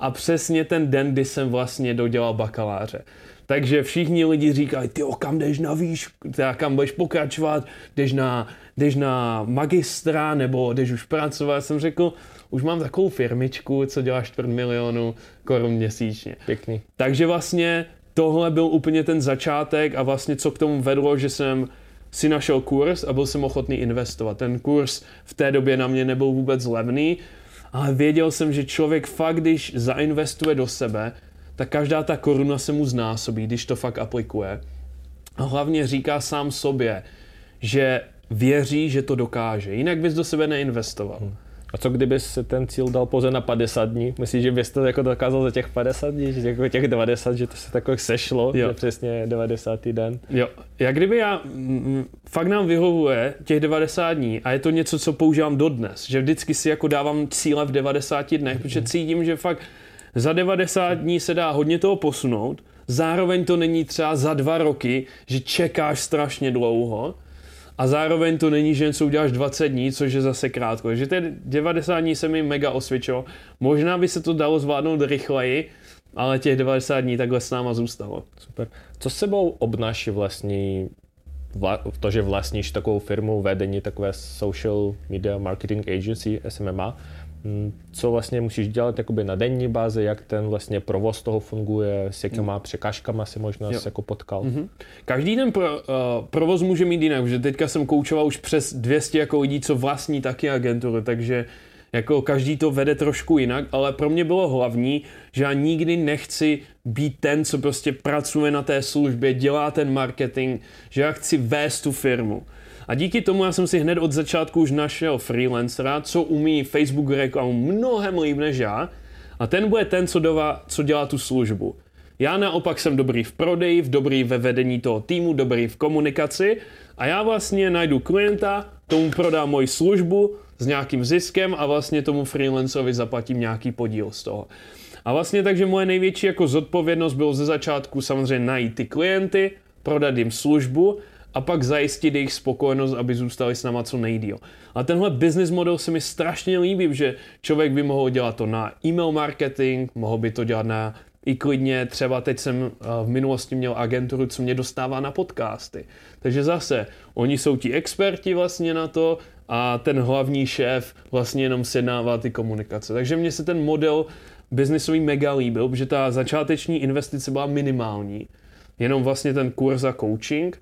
a přesně ten den, kdy jsem vlastně dodělal bakaláře. Takže všichni lidi říkají, ty kam jdeš na výš, teda kam budeš pokračovat, jdeš na, jdeš na magistra nebo jdeš už pracovat. Jsem řekl, už mám takovou firmičku, co dělá čtvrt milionu korun měsíčně. Pěkný. Takže vlastně tohle byl úplně ten začátek a vlastně co k tomu vedlo, že jsem si našel kurz a byl jsem ochotný investovat. Ten kurz v té době na mě nebyl vůbec levný, ale věděl jsem, že člověk fakt, když zainvestuje do sebe, tak každá ta koruna se mu znásobí, když to fakt aplikuje. A hlavně říká sám sobě, že věří, že to dokáže. Jinak bys do sebe neinvestoval. Hmm. A co kdyby se ten cíl dal pouze na 50 dní? Myslíš, že bys to jako dokázal za těch 50 dní, že jako těch 90, že to se takhle sešlo, jo. že přesně 90. den? Jo, jak kdyby já, m, fakt nám vyhovuje těch 90 dní a je to něco, co používám dodnes, že vždycky si jako dávám cíle v 90 dnech, mm-hmm. protože cítím, že fakt za 90 dní se dá hodně toho posunout, zároveň to není třeba za dva roky, že čekáš strašně dlouho, a zároveň to není, že něco uděláš 20 dní, což je zase krátko. Takže ty 90 dní se mi mega osvědčilo. Možná by se to dalo zvládnout rychleji, ale těch 90 dní takhle s náma zůstalo. Super. Co s sebou obnáší vlastní vla, to, že vlastníš takovou firmu vedení takové social media marketing agency SMMA, Mm, co vlastně musíš dělat jakoby na denní bázi, jak ten vlastně provoz toho funguje, s jakýma mm. překážkama si možná jo. jako potkal. Mm-hmm. Každý den pro, uh, provoz může mít jinak, že teďka jsem koučoval už přes 200 jako lidí, co vlastní taky agenturu, takže jako každý to vede trošku jinak, ale pro mě bylo hlavní, že já nikdy nechci být ten, co prostě pracuje na té službě, dělá ten marketing, že já chci vést tu firmu. A díky tomu já jsem si hned od začátku už našel freelancera, co umí Facebook reklamu mnohem líp než já. A ten bude ten, co, dová, co dělá tu službu. Já naopak jsem dobrý v prodeji, v dobrý ve vedení toho týmu, dobrý v komunikaci a já vlastně najdu klienta, tomu prodám moji službu s nějakým ziskem a vlastně tomu freelancerovi zaplatím nějaký podíl z toho. A vlastně takže moje největší jako zodpovědnost bylo ze začátku samozřejmě najít ty klienty, prodat jim službu a pak zajistit jejich spokojenost, aby zůstali s náma co nejdíl. A tenhle business model se mi strašně líbí, že člověk by mohl dělat to na e-mail marketing, mohl by to dělat na i klidně, třeba teď jsem eh, v minulosti měl agenturu, co mě dostává na podcasty. Takže zase, oni jsou ti experti vlastně na to a ten hlavní šéf vlastně jenom sjednává ty komunikace. Takže mně se ten model biznisový mega líbil, protože ta začáteční investice byla minimální. Jenom vlastně ten kurz a coaching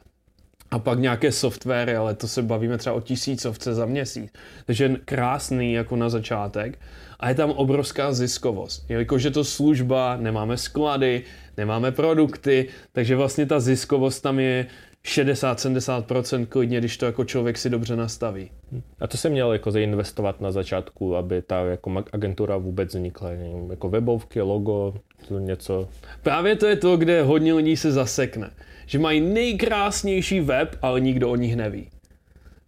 a pak nějaké softwary, ale to se bavíme třeba o tisícovce za měsíc. Takže krásný jako na začátek. A je tam obrovská ziskovost. Jakože to služba, nemáme sklady, nemáme produkty, takže vlastně ta ziskovost tam je 60-70% klidně, když to jako člověk si dobře nastaví. A to se měl jako zainvestovat na začátku, aby ta jako agentura vůbec vznikla? Jako webovky, logo, to něco? Právě to je to, kde hodně lidí se zasekne že mají nejkrásnější web, ale nikdo o nich neví.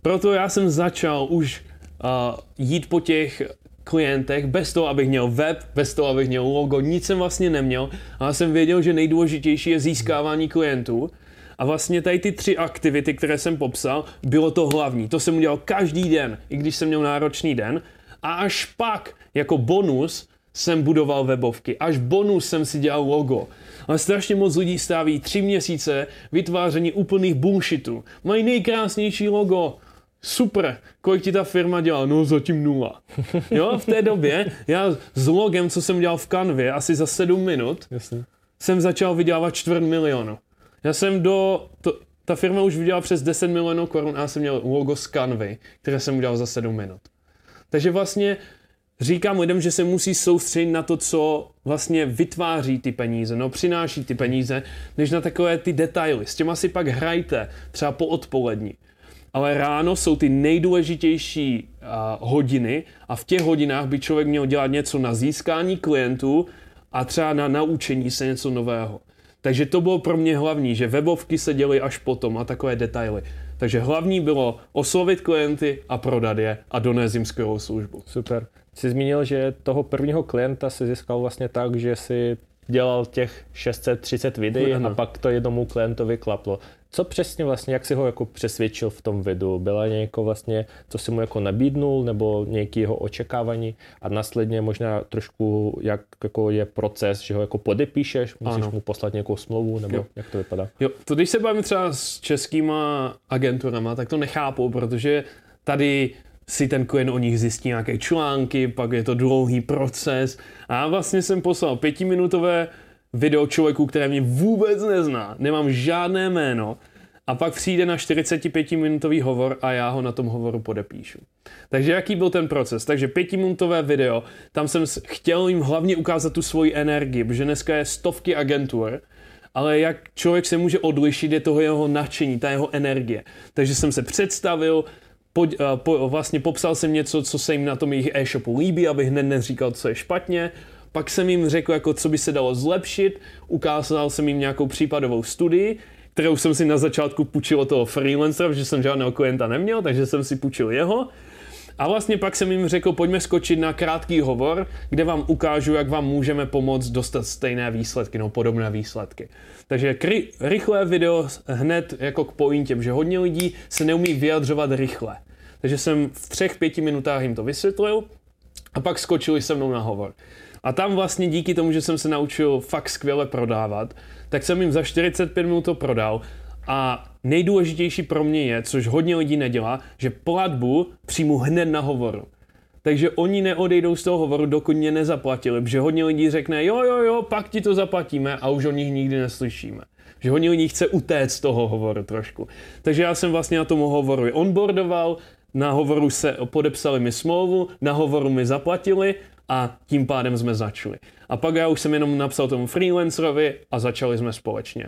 Proto já jsem začal už uh, jít po těch klientech, bez toho, abych měl web, bez toho, abych měl logo, nic jsem vlastně neměl, ale jsem věděl, že nejdůležitější je získávání klientů. A vlastně tady ty tři aktivity, které jsem popsal, bylo to hlavní. To jsem udělal každý den, i když jsem měl náročný den. A až pak, jako bonus, jsem budoval webovky. Až bonus jsem si dělal logo. Ale strašně moc lidí stáví tři měsíce vytváření úplných bullshitů. Mají nejkrásnější logo, super, kolik ti ta firma dělá? No zatím nula. Jo, v té době já s logem, co jsem dělal v kanvě, asi za sedm minut, Jasně. jsem začal vydělávat čtvrt milionu. Já jsem do, to, ta firma už vydělala přes 10 milionů korun a já jsem měl logo z kanvy, které jsem udělal za 7 minut. Takže vlastně říkám lidem, že se musí soustředit na to, co vlastně vytváří ty peníze, no přináší ty peníze, než na takové ty detaily. S těma si pak hrajte, třeba po odpolední. Ale ráno jsou ty nejdůležitější uh, hodiny a v těch hodinách by člověk měl dělat něco na získání klientů a třeba na naučení se něco nového. Takže to bylo pro mě hlavní, že webovky se děly až potom a takové detaily. Takže hlavní bylo oslovit klienty a prodat je a donést jim skvělou službu. Super. Jsi zmínil, že toho prvního klienta si získal vlastně tak, že si dělal těch 630 videí Ano. a pak to jednomu klientovi klaplo. Co přesně vlastně, jak si ho jako přesvědčil v tom videu? Byla nějaké vlastně, co si mu jako nabídnul, nebo nějaké jeho očekávání a následně možná trošku, jak jako je proces, že ho jako podepíšeš, musíš Ano. mu poslat nějakou smlouvu, nebo Jo. jak to vypadá? Jo, to když se bavím třeba s českýma agenturama, tak to nechápou, protože tady si ten klient o nich zjistí nějaké články, pak je to dlouhý proces. A já vlastně jsem poslal pětiminutové video člověku, který mě vůbec nezná, nemám žádné jméno, a pak přijde na 45-minutový hovor a já ho na tom hovoru podepíšu. Takže jaký byl ten proces? Takže pětiminutové video, tam jsem chtěl jim hlavně ukázat tu svoji energii, protože dneska je stovky agentur, ale jak člověk se může odlišit, je toho jeho nadšení, ta jeho energie. Takže jsem se představil, po, po, vlastně popsal jsem něco, co se jim na tom jejich e-shopu líbí, abych hned neříkal, co je špatně. Pak jsem jim řekl, jako, co by se dalo zlepšit, ukázal jsem jim nějakou případovou studii, kterou jsem si na začátku půjčil od toho freelancera, protože jsem žádného klienta neměl, takže jsem si půjčil jeho. A vlastně pak jsem jim řekl, pojďme skočit na krátký hovor, kde vám ukážu, jak vám můžeme pomoct dostat stejné výsledky, no podobné výsledky. Takže rychlé video hned jako k pointě, že hodně lidí se neumí vyjadřovat rychle. Takže jsem v třech, pěti minutách jim to vysvětlil a pak skočili se mnou na hovor. A tam vlastně díky tomu, že jsem se naučil fakt skvěle prodávat, tak jsem jim za 45 minut to prodal a nejdůležitější pro mě je, což hodně lidí nedělá, že platbu přijmu hned na hovoru. Takže oni neodejdou z toho hovoru, dokud mě nezaplatili, protože hodně lidí řekne, jo, jo, jo, pak ti to zaplatíme a už o nich nikdy neslyšíme. Že hodně lidí chce utéct z toho hovoru trošku. Takže já jsem vlastně na tom hovoru onboardoval, na hovoru se podepsali mi smlouvu, na hovoru mi zaplatili a tím pádem jsme začali. A pak já už jsem jenom napsal tomu freelancerovi a začali jsme společně.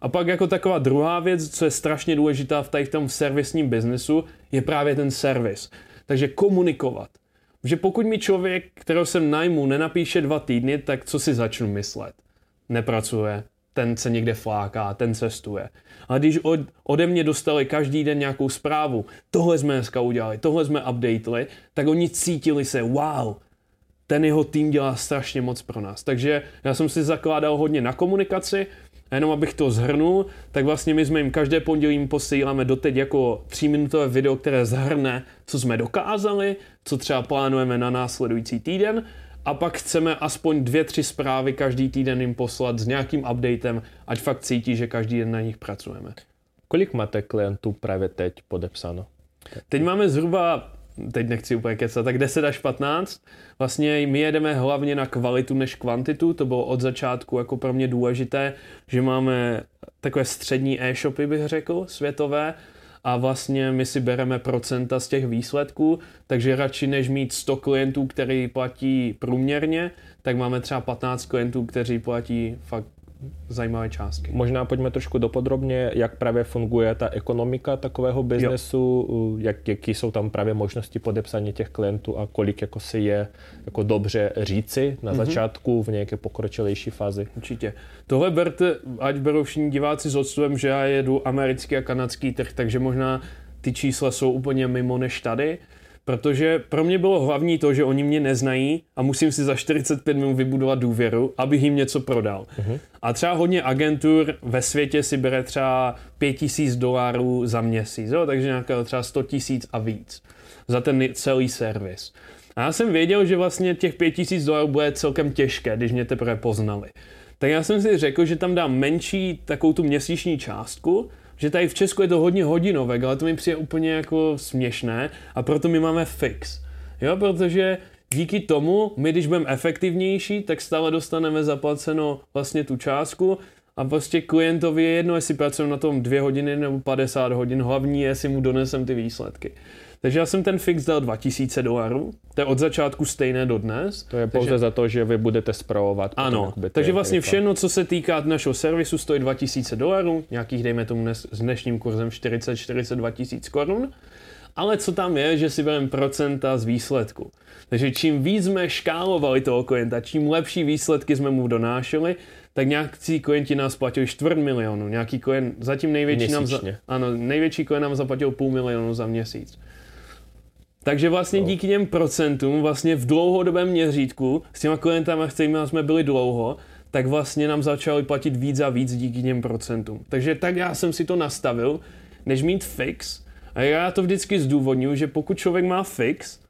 A pak jako taková druhá věc, co je strašně důležitá v tady v tom servisním biznesu, je právě ten servis. Takže komunikovat. Že pokud mi člověk, kterého jsem najmu, nenapíše dva týdny, tak co si začnu myslet? Nepracuje, ten se někde fláká, ten cestuje. Ale když od, ode mě dostali každý den nějakou zprávu, tohle jsme dneska udělali, tohle jsme updateli, tak oni cítili se, wow, ten jeho tým dělá strašně moc pro nás. Takže já jsem si zakládal hodně na komunikaci, a jenom abych to zhrnul, tak vlastně my jsme jim každé pondělí jim posíláme doteď jako tříminutové video, které zhrne, co jsme dokázali, co třeba plánujeme na následující týden a pak chceme aspoň dvě, tři zprávy každý týden jim poslat s nějakým updatem, ať fakt cítí, že každý den na nich pracujeme. Kolik máte klientů právě teď podepsáno? Teď máme zhruba, teď nechci úplně kecat, tak 10 až 15. Vlastně my jedeme hlavně na kvalitu než kvantitu, to bylo od začátku jako pro mě důležité, že máme takové střední e-shopy, bych řekl, světové, a vlastně my si bereme procenta z těch výsledků, takže radši než mít 100 klientů, který platí průměrně, tak máme třeba 15 klientů, kteří platí fakt zajímavé částky. Možná pojďme trošku dopodrobně, jak právě funguje ta ekonomika takového biznesu, jak, jaký jsou tam právě možnosti podepsání těch klientů a kolik jako si je jako dobře říci na mm-hmm. začátku v nějaké pokročilejší fázi. Určitě. Tohle berte, ať berou všichni diváci s odstupem, že já jedu americký a kanadský trh, takže možná ty čísla jsou úplně mimo než tady, protože pro mě bylo hlavní to, že oni mě neznají a musím si za 45 minut vybudovat důvěru, abych jim něco prodal. Uh-huh. A třeba hodně agentur ve světě si bere třeba 5000 dolarů za měsíc, jo? takže nějaká třeba 100 tisíc a víc za ten celý servis. A já jsem věděl, že vlastně těch 5000 dolarů bude celkem těžké, když mě teprve poznali. Tak já jsem si řekl, že tam dám menší takovou tu měsíční částku, že tady v Česku je to hodně hodinovek, ale to mi přijde úplně jako směšné a proto my máme fix. Jo, protože díky tomu, my když budeme efektivnější, tak stále dostaneme zaplaceno vlastně tu částku a prostě klientovi je jedno, jestli pracujeme na tom dvě hodiny nebo 50 hodin, hlavní je, jestli mu donesem ty výsledky. Takže já jsem ten fix dal 2000 dolarů, to je od začátku stejné do dnes. To je pouze takže... za to, že vy budete zpravovat. Ano, takže vlastně všechno, co se týká našeho servisu, stojí 2000 dolarů, nějakých dejme tomu dnes, s dnešním kurzem 40-42 tisíc korun. Ale co tam je, že si bereme procenta z výsledku. Takže čím víc jsme škálovali toho klienta, čím lepší výsledky jsme mu donášeli, tak nějaký klienti nás platili čtvrt milionu, nějaký klient, zatím největší nám, za, ano, největší klient nám zaplatil půl milionu za měsíc. Takže vlastně díky těm procentům, vlastně v dlouhodobém měřítku, s těma klientama, s kterými jsme byli dlouho, tak vlastně nám začali platit víc a víc díky těm procentům. Takže tak já jsem si to nastavil, než mít fix. A já to vždycky zdůvodňuji, že pokud člověk má fix,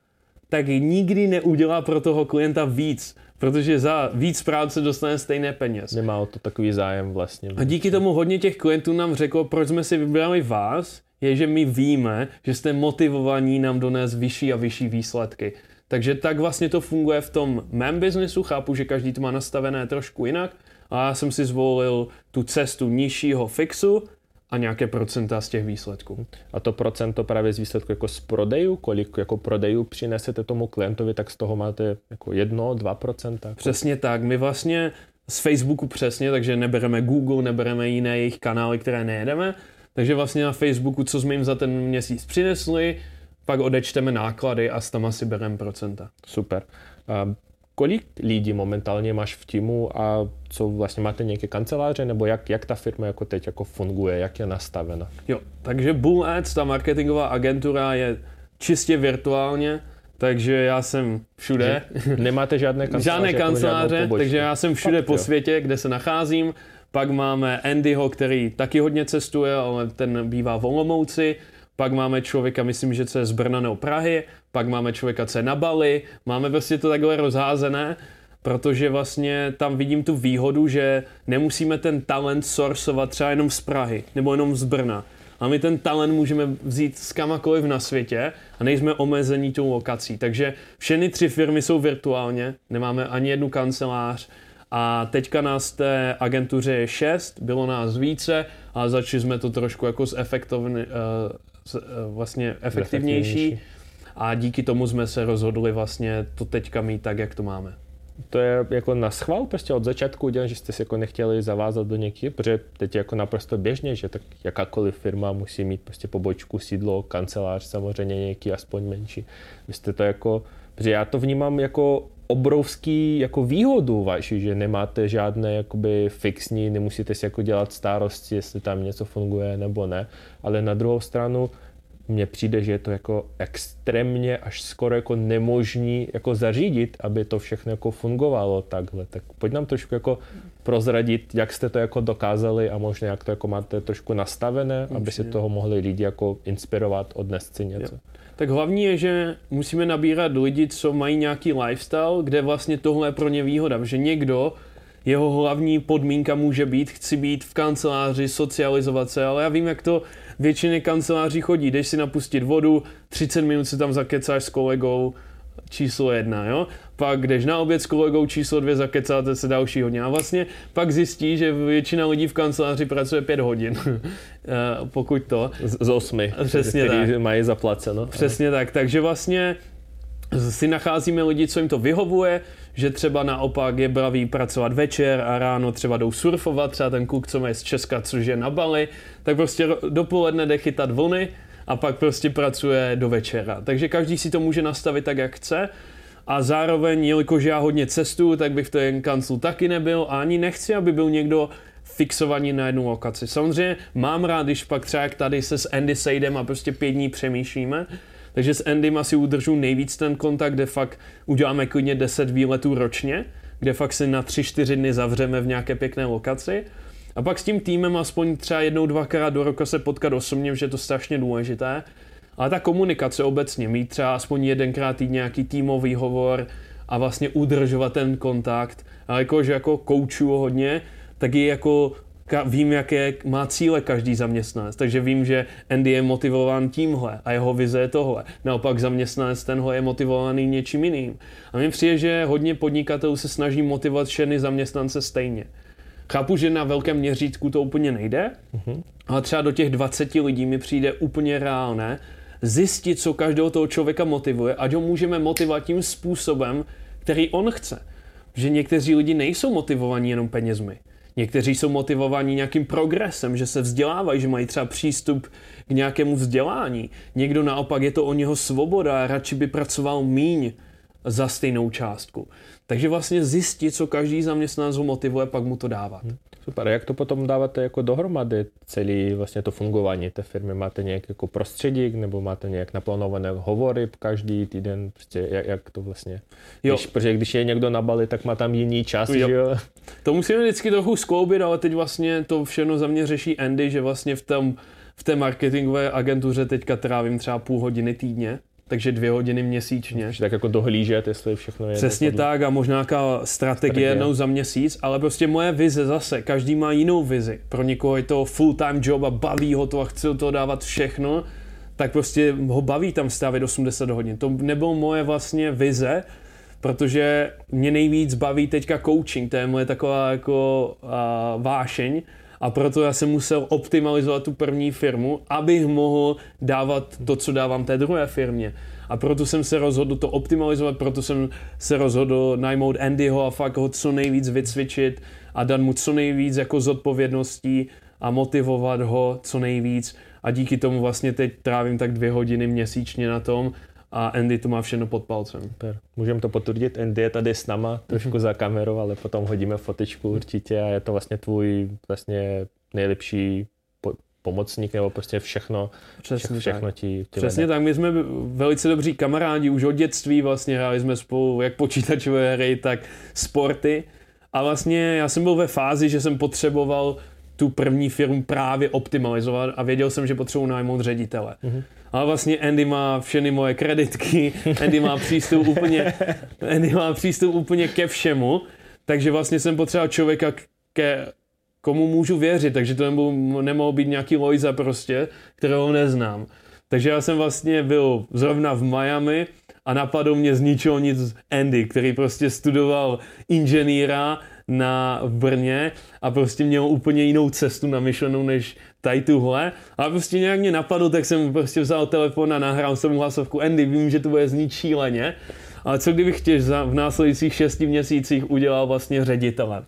tak nikdy neudělá pro toho klienta víc, protože za víc práce dostane stejné peněz. Nemá o to takový zájem vlastně. A díky tomu hodně těch klientů nám řeklo, proč jsme si vybrali vás, je, že my víme, že jste motivovaní nám donést vyšší a vyšší výsledky. Takže tak vlastně to funguje v tom mém biznesu, chápu, že každý to má nastavené trošku jinak a já jsem si zvolil tu cestu nižšího fixu a nějaké procenta z těch výsledků. A to procento právě z výsledku jako z prodejů, kolik jako prodejů přinesete tomu klientovi, tak z toho máte jako jedno, dva procenta? Přesně tak. My vlastně z Facebooku přesně, takže nebereme Google, nebereme jiné jejich kanály, které nejedeme, takže vlastně na Facebooku, co jsme jim za ten měsíc přinesli, pak odečteme náklady a s tam asi bereme procenta. Super. A kolik lidí momentálně máš v týmu a co vlastně máte nějaké kanceláře, nebo jak, jak ta firma jako teď jako funguje, jak je nastavena? Jo, takže Bull Ads, ta marketingová agentura je čistě virtuálně, takže já jsem všude. Že nemáte žádné kanceláře? Žádné jako kanceláře, takže já jsem všude Fakt, po jo. světě, kde se nacházím. Pak máme Andyho, který taky hodně cestuje, ale ten bývá v Olomouci. Pak máme člověka, myslím, že co je z Brna nebo Prahy. Pak máme člověka, co je na Bali. Máme prostě to takhle rozházené, protože vlastně tam vidím tu výhodu, že nemusíme ten talent sourcovat třeba jenom z Prahy nebo jenom z Brna. A my ten talent můžeme vzít z kamakoliv na světě a nejsme omezení tou lokací. Takže všechny tři firmy jsou virtuálně, nemáme ani jednu kancelář, a teďka nás té agentuře je šest, bylo nás více, a začali jsme to trošku jako zefektovni, uh, vlastně efektivnější. A díky tomu jsme se rozhodli vlastně to teďka mít tak, jak to máme. To je jako na schvál prostě od začátku udělat, že jste se jako nechtěli zavázat do něký, protože teď je jako naprosto běžně, že tak jakákoliv firma musí mít prostě pobočku, sídlo, kancelář, samozřejmě nějaký aspoň menší. Vy jste to jako, protože já to vnímám jako obrovský jako výhodu vaši, že nemáte žádné jakoby fixní, nemusíte si jako dělat starosti, jestli tam něco funguje nebo ne, ale na druhou stranu mně přijde, že je to jako extrémně až skoro jako nemožný jako zařídit, aby to všechno jako fungovalo takhle. Tak pojď nám trošku jako prozradit, jak jste to jako dokázali a možná jak to jako máte trošku nastavené, Určitě. aby si toho mohli lidi jako inspirovat, odnést si něco. Jo tak hlavní je, že musíme nabírat lidi, co mají nějaký lifestyle, kde vlastně tohle je pro ně výhoda, že někdo, jeho hlavní podmínka může být, chci být v kanceláři, socializovat se, ale já vím, jak to většiny kanceláří chodí. Jdeš si napustit vodu, 30 minut si tam zakecáš s kolegou, číslo jedna, jo? Pak jdeš na oběd s kolegou číslo dvě, zakecáte se další hodně. A vlastně pak zjistí, že většina lidí v kanceláři pracuje pět hodin. Eh, pokud to. Z, z osmi. Přesně který tak. mají zaplaceno. Přesně tak. Takže vlastně si nacházíme lidi, co jim to vyhovuje, že třeba naopak je braví pracovat večer a ráno třeba jdou surfovat, třeba ten kluk, co má z Česka, což je na Bali, tak prostě dopoledne jde chytat vlny a pak prostě pracuje do večera. Takže každý si to může nastavit tak, jak chce. A zároveň, jelikož já hodně cestuju, tak bych v ten kanclu taky nebyl a ani nechci, aby byl někdo fixovaní na jednu lokaci. Samozřejmě mám rád, když pak třeba jak tady se s Andy sejdem a prostě pět dní přemýšlíme, Takže s Endym asi udržu nejvíc ten kontakt, kde fakt uděláme klidně 10 výletů ročně, kde fakt se na 3-4 dny zavřeme v nějaké pěkné lokaci. A pak s tím týmem aspoň třeba jednou, dvakrát do roka se potkat osobně, že je to strašně důležité. Ale ta komunikace obecně, mít třeba aspoň jedenkrát týdně nějaký týmový hovor a vlastně udržovat ten kontakt. A jakože jako koučuju hodně, tak je jako vím, jaké má cíle každý zaměstnanec, takže vím, že Andy je motivován tímhle a jeho vize je tohle. Naopak zaměstnanec tenhle je motivovaný něčím jiným. A mně přijde, že hodně podnikatelů se snaží motivovat všechny zaměstnance stejně. Chápu, že na velkém měřítku to úplně nejde, uh-huh. ale třeba do těch 20 lidí mi přijde úplně reálné zjistit, co každého toho člověka motivuje, ať ho můžeme motivovat tím způsobem, který on chce. Že někteří lidi nejsou motivovaní jenom penězmi. Někteří jsou motivovaní nějakým progresem, že se vzdělávají, že mají třeba přístup k nějakému vzdělání. Někdo naopak je to o něho svoboda a radši by pracoval míň za stejnou částku. Takže vlastně zjistit, co každý zaměstnanec ho motivuje, pak mu to dávat. Hmm. Super. A jak to potom dáváte jako dohromady celý vlastně to fungování té firmy? Máte nějaký jako prostředí, nebo máte nějak naplánované hovory každý týden? Prostě jak, jak to vlastně? Jo. Když, protože když je někdo na Bali, tak má tam jiný čas, jo. že jo? To musíme vždycky trochu skloubit, ale teď vlastně to všechno za mě řeší Andy, že vlastně v tom v té marketingové agentuře teďka trávím třeba půl hodiny týdně takže dvě hodiny měsíčně. tak jako dohlížet, jestli všechno je. Přesně podle... tak a možná nějaká strategie jednou za měsíc, ale prostě moje vize zase, každý má jinou vizi. Pro někoho je to full time job a baví ho to a chce to dávat všechno, tak prostě ho baví tam stavit 80 hodin. To nebylo moje vlastně vize, protože mě nejvíc baví teďka coaching, to je moje taková jako uh, vášeň a proto já jsem musel optimalizovat tu první firmu, abych mohl dávat to, co dávám té druhé firmě. A proto jsem se rozhodl to optimalizovat, proto jsem se rozhodl najmout Andyho a fakt ho co nejvíc vycvičit a dát mu co nejvíc jako zodpovědností a motivovat ho co nejvíc. A díky tomu vlastně teď trávím tak dvě hodiny měsíčně na tom a Andy to má všechno pod palcem. Super. Můžeme to potvrdit, Andy je tady s náma, trošku mm-hmm. za kamerou, ale potom hodíme fotičku určitě a je to vlastně tvůj vlastně nejlepší po- pomocník nebo prostě všechno, Přesně všechno tak. ti, ti Přesně vede. tak, my jsme velice dobří kamarádi, už od dětství vlastně hráli jsme spolu jak počítačové hry, tak sporty. A vlastně já jsem byl ve fázi, že jsem potřeboval tu první firmu právě optimalizovat a věděl jsem, že potřebuji najmout ředitele. Mm-hmm. Ale vlastně Andy má všechny moje kreditky, Andy má přístup úplně, Andy má přístup úplně ke všemu, takže vlastně jsem potřeboval člověka, ke, komu můžu věřit, takže to nemohl, nemohl být nějaký Loiza prostě, kterého neznám. Takže já jsem vlastně byl zrovna v Miami a napadl mě z ničeho nic Andy, který prostě studoval inženýra na Brně a prostě měl úplně jinou cestu namyšlenou než tady tuhle. A prostě nějak mě napadlo, tak jsem prostě vzal telefon a nahrál jsem mu hlasovku Andy, vím, že to bude znít šíleně, ale co kdybych tě v následujících šesti měsících udělal vlastně ředitelem.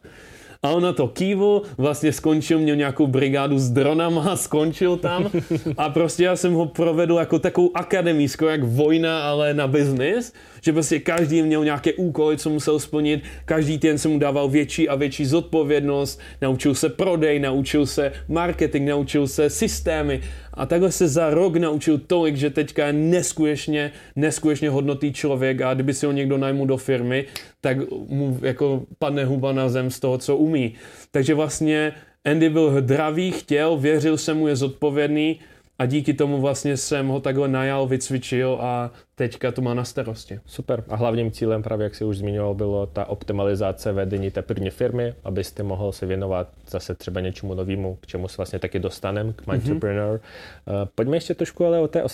A on na to kývl, vlastně skončil, měl nějakou brigádu s dronama, skončil tam a prostě já jsem ho provedl jako takovou akademii, skoro jak vojna, ale na biznis, že prostě každý měl nějaké úkoly, co musel splnit, každý den se mu dával větší a větší zodpovědnost, naučil se prodej, naučil se marketing, naučil se systémy a takhle se za rok naučil tolik, že teďka je neskutečně, neskutečně hodnotý člověk a kdyby si ho někdo najmu do firmy, tak mu jako padne huba na zem z toho, co umí. Takže vlastně Andy byl dravý, chtěl, věřil se mu, je zodpovědný a díky tomu vlastně jsem ho takhle najal, vycvičil a teďka to má na starosti. Super. A hlavním cílem, právě jak si už zmiňoval, bylo ta optimalizace vedení té první firmy, abyste mohl se věnovat zase třeba něčemu novému, k čemu se vlastně taky dostanem, k Mindtrepreneur. Mm-hmm. Pojďme ještě trošku ale o té o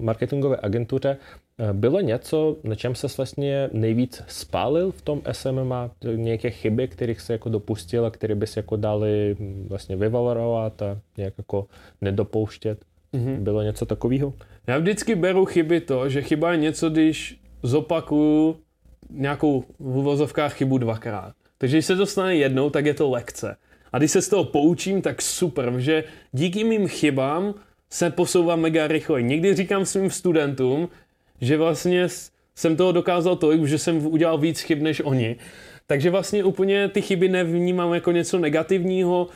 marketingové agentuře. Eh, bylo něco, na čem se vlastně nejvíc spálil v tom SMMA? Nějaké chyby, kterých se jako dopustil a které by se jako dali hm, vlastně vyvalorovat a nějak jako nedopouštět? Mm-hmm. Bylo něco takového? Já vždycky beru chyby to, že chyba je něco, když zopakuju nějakou v uvozovkách chybu dvakrát. Takže když se to stane jednou, tak je to lekce. A když se z toho poučím, tak super, že díky mým chybám se posouvám mega rychle. Někdy říkám svým studentům, že vlastně jsem toho dokázal tolik, že jsem udělal víc chyb než oni. Takže vlastně úplně ty chyby nevnímám jako něco negativního,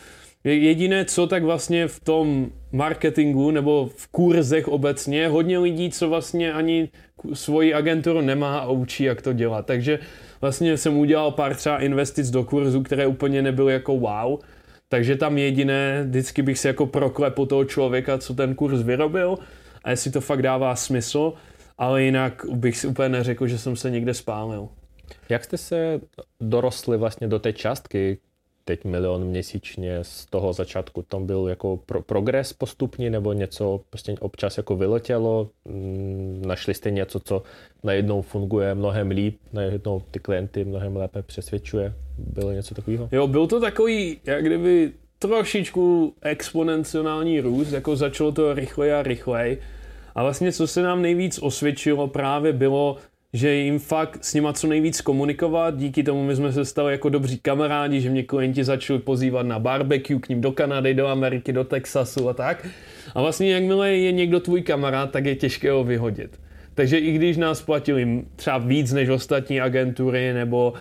Jediné, co tak vlastně v tom marketingu nebo v kurzech obecně, hodně lidí, co vlastně ani svoji agenturu nemá a učí, jak to dělat. Takže vlastně jsem udělal pár třeba investic do kurzu, které úplně nebyly jako wow, takže tam jediné, vždycky bych si jako proklepl toho člověka, co ten kurz vyrobil a jestli to fakt dává smysl, ale jinak bych si úplně neřekl, že jsem se někde spálil. Jak jste se dorostli vlastně do té částky, teď milion měsíčně z toho začátku, tam byl jako pro, progres postupný nebo něco prostě občas jako vyletělo, mm, našli jste něco, co najednou funguje mnohem líp, najednou ty klienty mnohem lépe přesvědčuje, bylo něco takového? Jo, byl to takový, jak kdyby trošičku exponenciální růst, jako začalo to rychleji a rychleji. A vlastně, co se nám nejvíc osvědčilo právě bylo, že jim fakt s nima co nejvíc komunikovat, díky tomu my jsme se stali jako dobří kamarádi, že mě klienti začali pozývat na barbecue k ním do Kanady, do Ameriky, do Texasu a tak. A vlastně jakmile je někdo tvůj kamarád, tak je těžké ho vyhodit. Takže i když nás platili třeba víc než ostatní agentury, nebo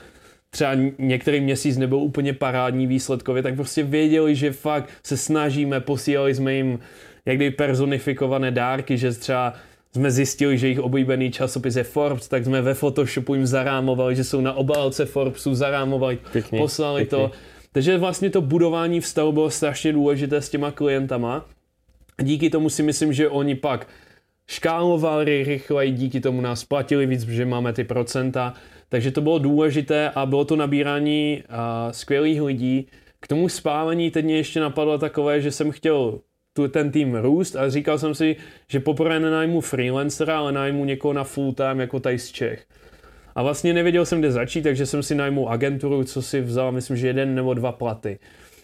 třeba některý měsíc nebyl úplně parádní výsledkově, tak prostě věděli, že fakt se snažíme, posílali jsme jim jak personifikované dárky, že třeba jsme zjistili, že jejich oblíbený časopis je Forbes, tak jsme ve Photoshopu jim zarámovali, že jsou na obálce Forbesu, zarámovali, pěkný, poslali pěkný. to. Takže vlastně to budování vztahu bylo strašně důležité s těma klientama. Díky tomu si myslím, že oni pak škálovali rychleji, díky tomu nás platili víc, protože máme ty procenta. Takže to bylo důležité a bylo to nabírání uh, skvělých lidí. K tomu spálení teď mě ještě napadlo takové, že jsem chtěl tu, ten tým růst a říkal jsem si, že poprvé nenajmu freelancera, ale najmu někoho na full time jako tady z Čech. A vlastně nevěděl jsem, kde začít, takže jsem si najmu agenturu, co si vzal, myslím, že jeden nebo dva platy.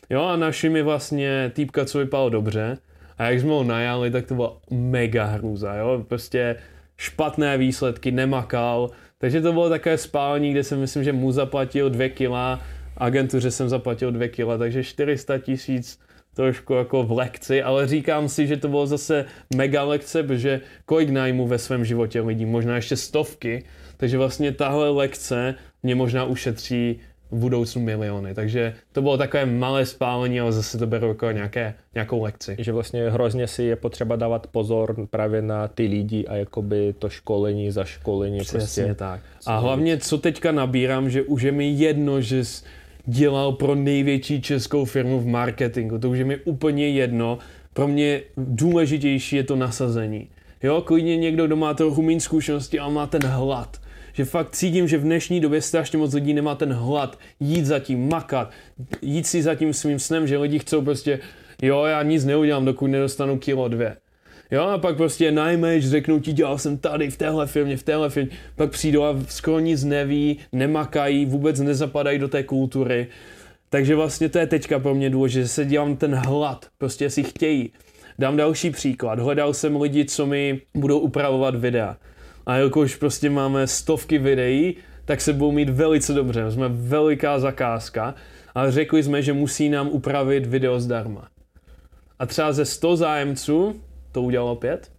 Jo, a našli mi vlastně týpka, co vypadalo dobře. A jak jsme ho najali, tak to byla mega hrůza, jo. Prostě špatné výsledky, nemakal. Takže to bylo takové spálení, kde jsem myslím, že mu zaplatil dvě kila, agentuře jsem zaplatil dvě kila, takže 400 tisíc trošku jako v lekci, ale říkám si, že to bylo zase mega lekce, protože kolik najmu ve svém životě lidí, možná ještě stovky, takže vlastně tahle lekce mě možná ušetří v budoucnu miliony. Takže to bylo takové malé spálení, ale zase to beru jako nějaké, nějakou lekci. Že vlastně hrozně si je potřeba dávat pozor právě na ty lidi a jakoby to školení za školení. Přesně prostě tak. A hlavně, co teďka nabírám, že už je mi jedno, že dělal pro největší českou firmu v marketingu. To už je mi úplně jedno. Pro mě důležitější je to nasazení. Jo, klidně někdo, kdo má trochu méně zkušenosti, ale má ten hlad. Že fakt cítím, že v dnešní době strašně moc lidí nemá ten hlad jít za tím, makat, jít si za tím svým snem, že lidi chcou prostě, jo, já nic neudělám, dokud nedostanu kilo dvě. Jo, a pak prostě najmeš, řeknou ti, dělal jsem tady, v téhle firmě, v téhle firmě, pak přijdou a skoro nic neví, nemakají, vůbec nezapadají do té kultury. Takže vlastně to je teďka pro mě důležité, že se dělám ten hlad, prostě si chtějí. Dám další příklad. Hledal jsem lidi, co mi budou upravovat videa. A jakož prostě máme stovky videí, tak se budou mít velice dobře. Jsme veliká zakázka, ale řekli jsme, že musí nám upravit video zdarma. A třeba ze 100 zájemců to udělalo pět.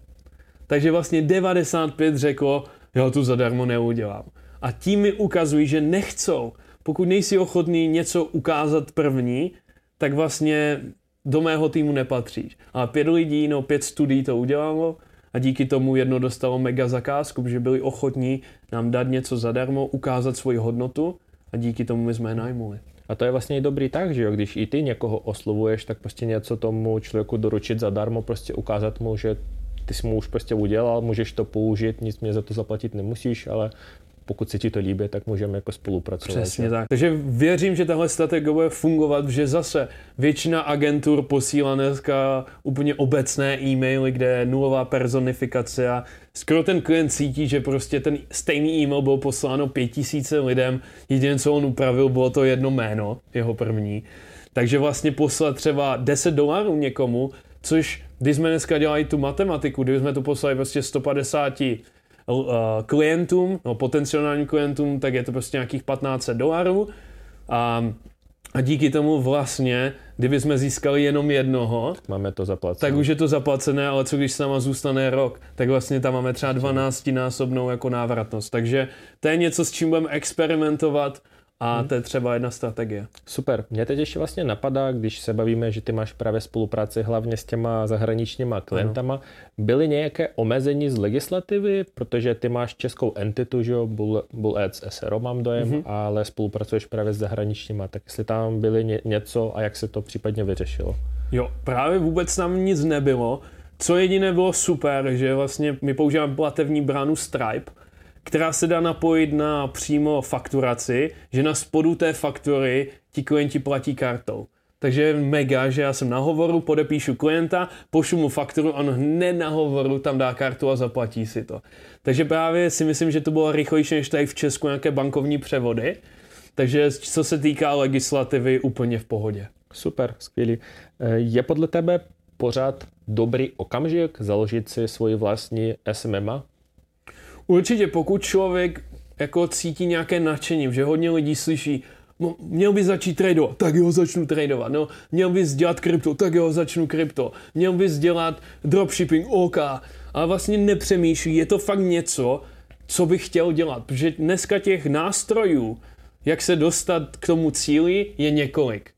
Takže vlastně 95 řeklo, já to zadarmo neudělám. A tím mi ukazují, že nechcou. Pokud nejsi ochotný něco ukázat první, tak vlastně do mého týmu nepatříš. A pět lidí, no pět studií to udělalo a díky tomu jedno dostalo mega zakázku, protože byli ochotní nám dát něco zadarmo, ukázat svoji hodnotu a díky tomu my jsme je najmuli. A to je vlastně i dobrý tak, že jo, když i ty někoho oslovuješ, tak prostě něco tomu člověku doručit zadarmo, prostě ukázat mu, že ty jsi mu už prostě udělal, můžeš to použít, nic mě za to zaplatit nemusíš, ale pokud se ti to líbí, tak můžeme jako spolupracovat. Přesně tak. Takže věřím, že tahle strategie bude fungovat, že zase většina agentur posílá dneska úplně obecné e-maily, kde je nulová personifikace a skoro ten klient cítí, že prostě ten stejný e-mail byl posláno pět tisíce lidem, jediné, co on upravil, bylo to jedno jméno, jeho první. Takže vlastně poslat třeba 10 dolarů někomu, což když jsme dneska dělali tu matematiku, kdyby jsme to poslali prostě 150 uh, klientům, no potenciálním klientům, tak je to prostě nějakých 1500 dolarů. A, a díky tomu vlastně, kdyby jsme získali jenom jednoho, máme to zaplacené. tak už je to zaplacené, ale co když s náma zůstane rok, tak vlastně tam máme třeba 12 násobnou jako návratnost. Takže to je něco, s čím budeme experimentovat A hmm. to je třeba jedna strategie. Super. Mě teď ještě vlastně napadá, když se bavíme, že ty máš právě spolupráci hlavně s těma zahraničníma klientama. Ano. Byly nějaké omezení z legislativy, protože ty máš českou entitu, že jo, Bull, Bull Ads SRO mám dojem, hmm. ale spolupracuješ právě s zahraničníma, tak jestli tam byly ně, něco a jak se to případně vyřešilo? Jo, právě vůbec tam nic nebylo. Co jediné bylo super, že vlastně my používáme platební bránu Stripe, která se dá napojit na přímo fakturaci, že na spodu té faktury ti klienti platí kartou. Takže je mega, že já jsem na hovoru, podepíšu klienta, pošlu mu fakturu, on hned na hovoru tam dá kartu a zaplatí si to. Takže právě si myslím, že to bylo rychlejší než tady v Česku nějaké bankovní převody. Takže co se týká legislativy, úplně v pohodě. Super, skvělý. Je podle tebe pořád dobrý okamžik založit si svoji vlastní SMMA? Určitě, pokud člověk jako cítí nějaké nadšení, že hodně lidí slyší, no, měl by začít tradovat, tak jo, začnu tradovat, no, měl bys dělat krypto, tak jo, začnu krypto, měl bys dělat dropshipping, OK, ale vlastně nepřemýšlí, je to fakt něco, co bych chtěl dělat, protože dneska těch nástrojů, jak se dostat k tomu cíli, je několik.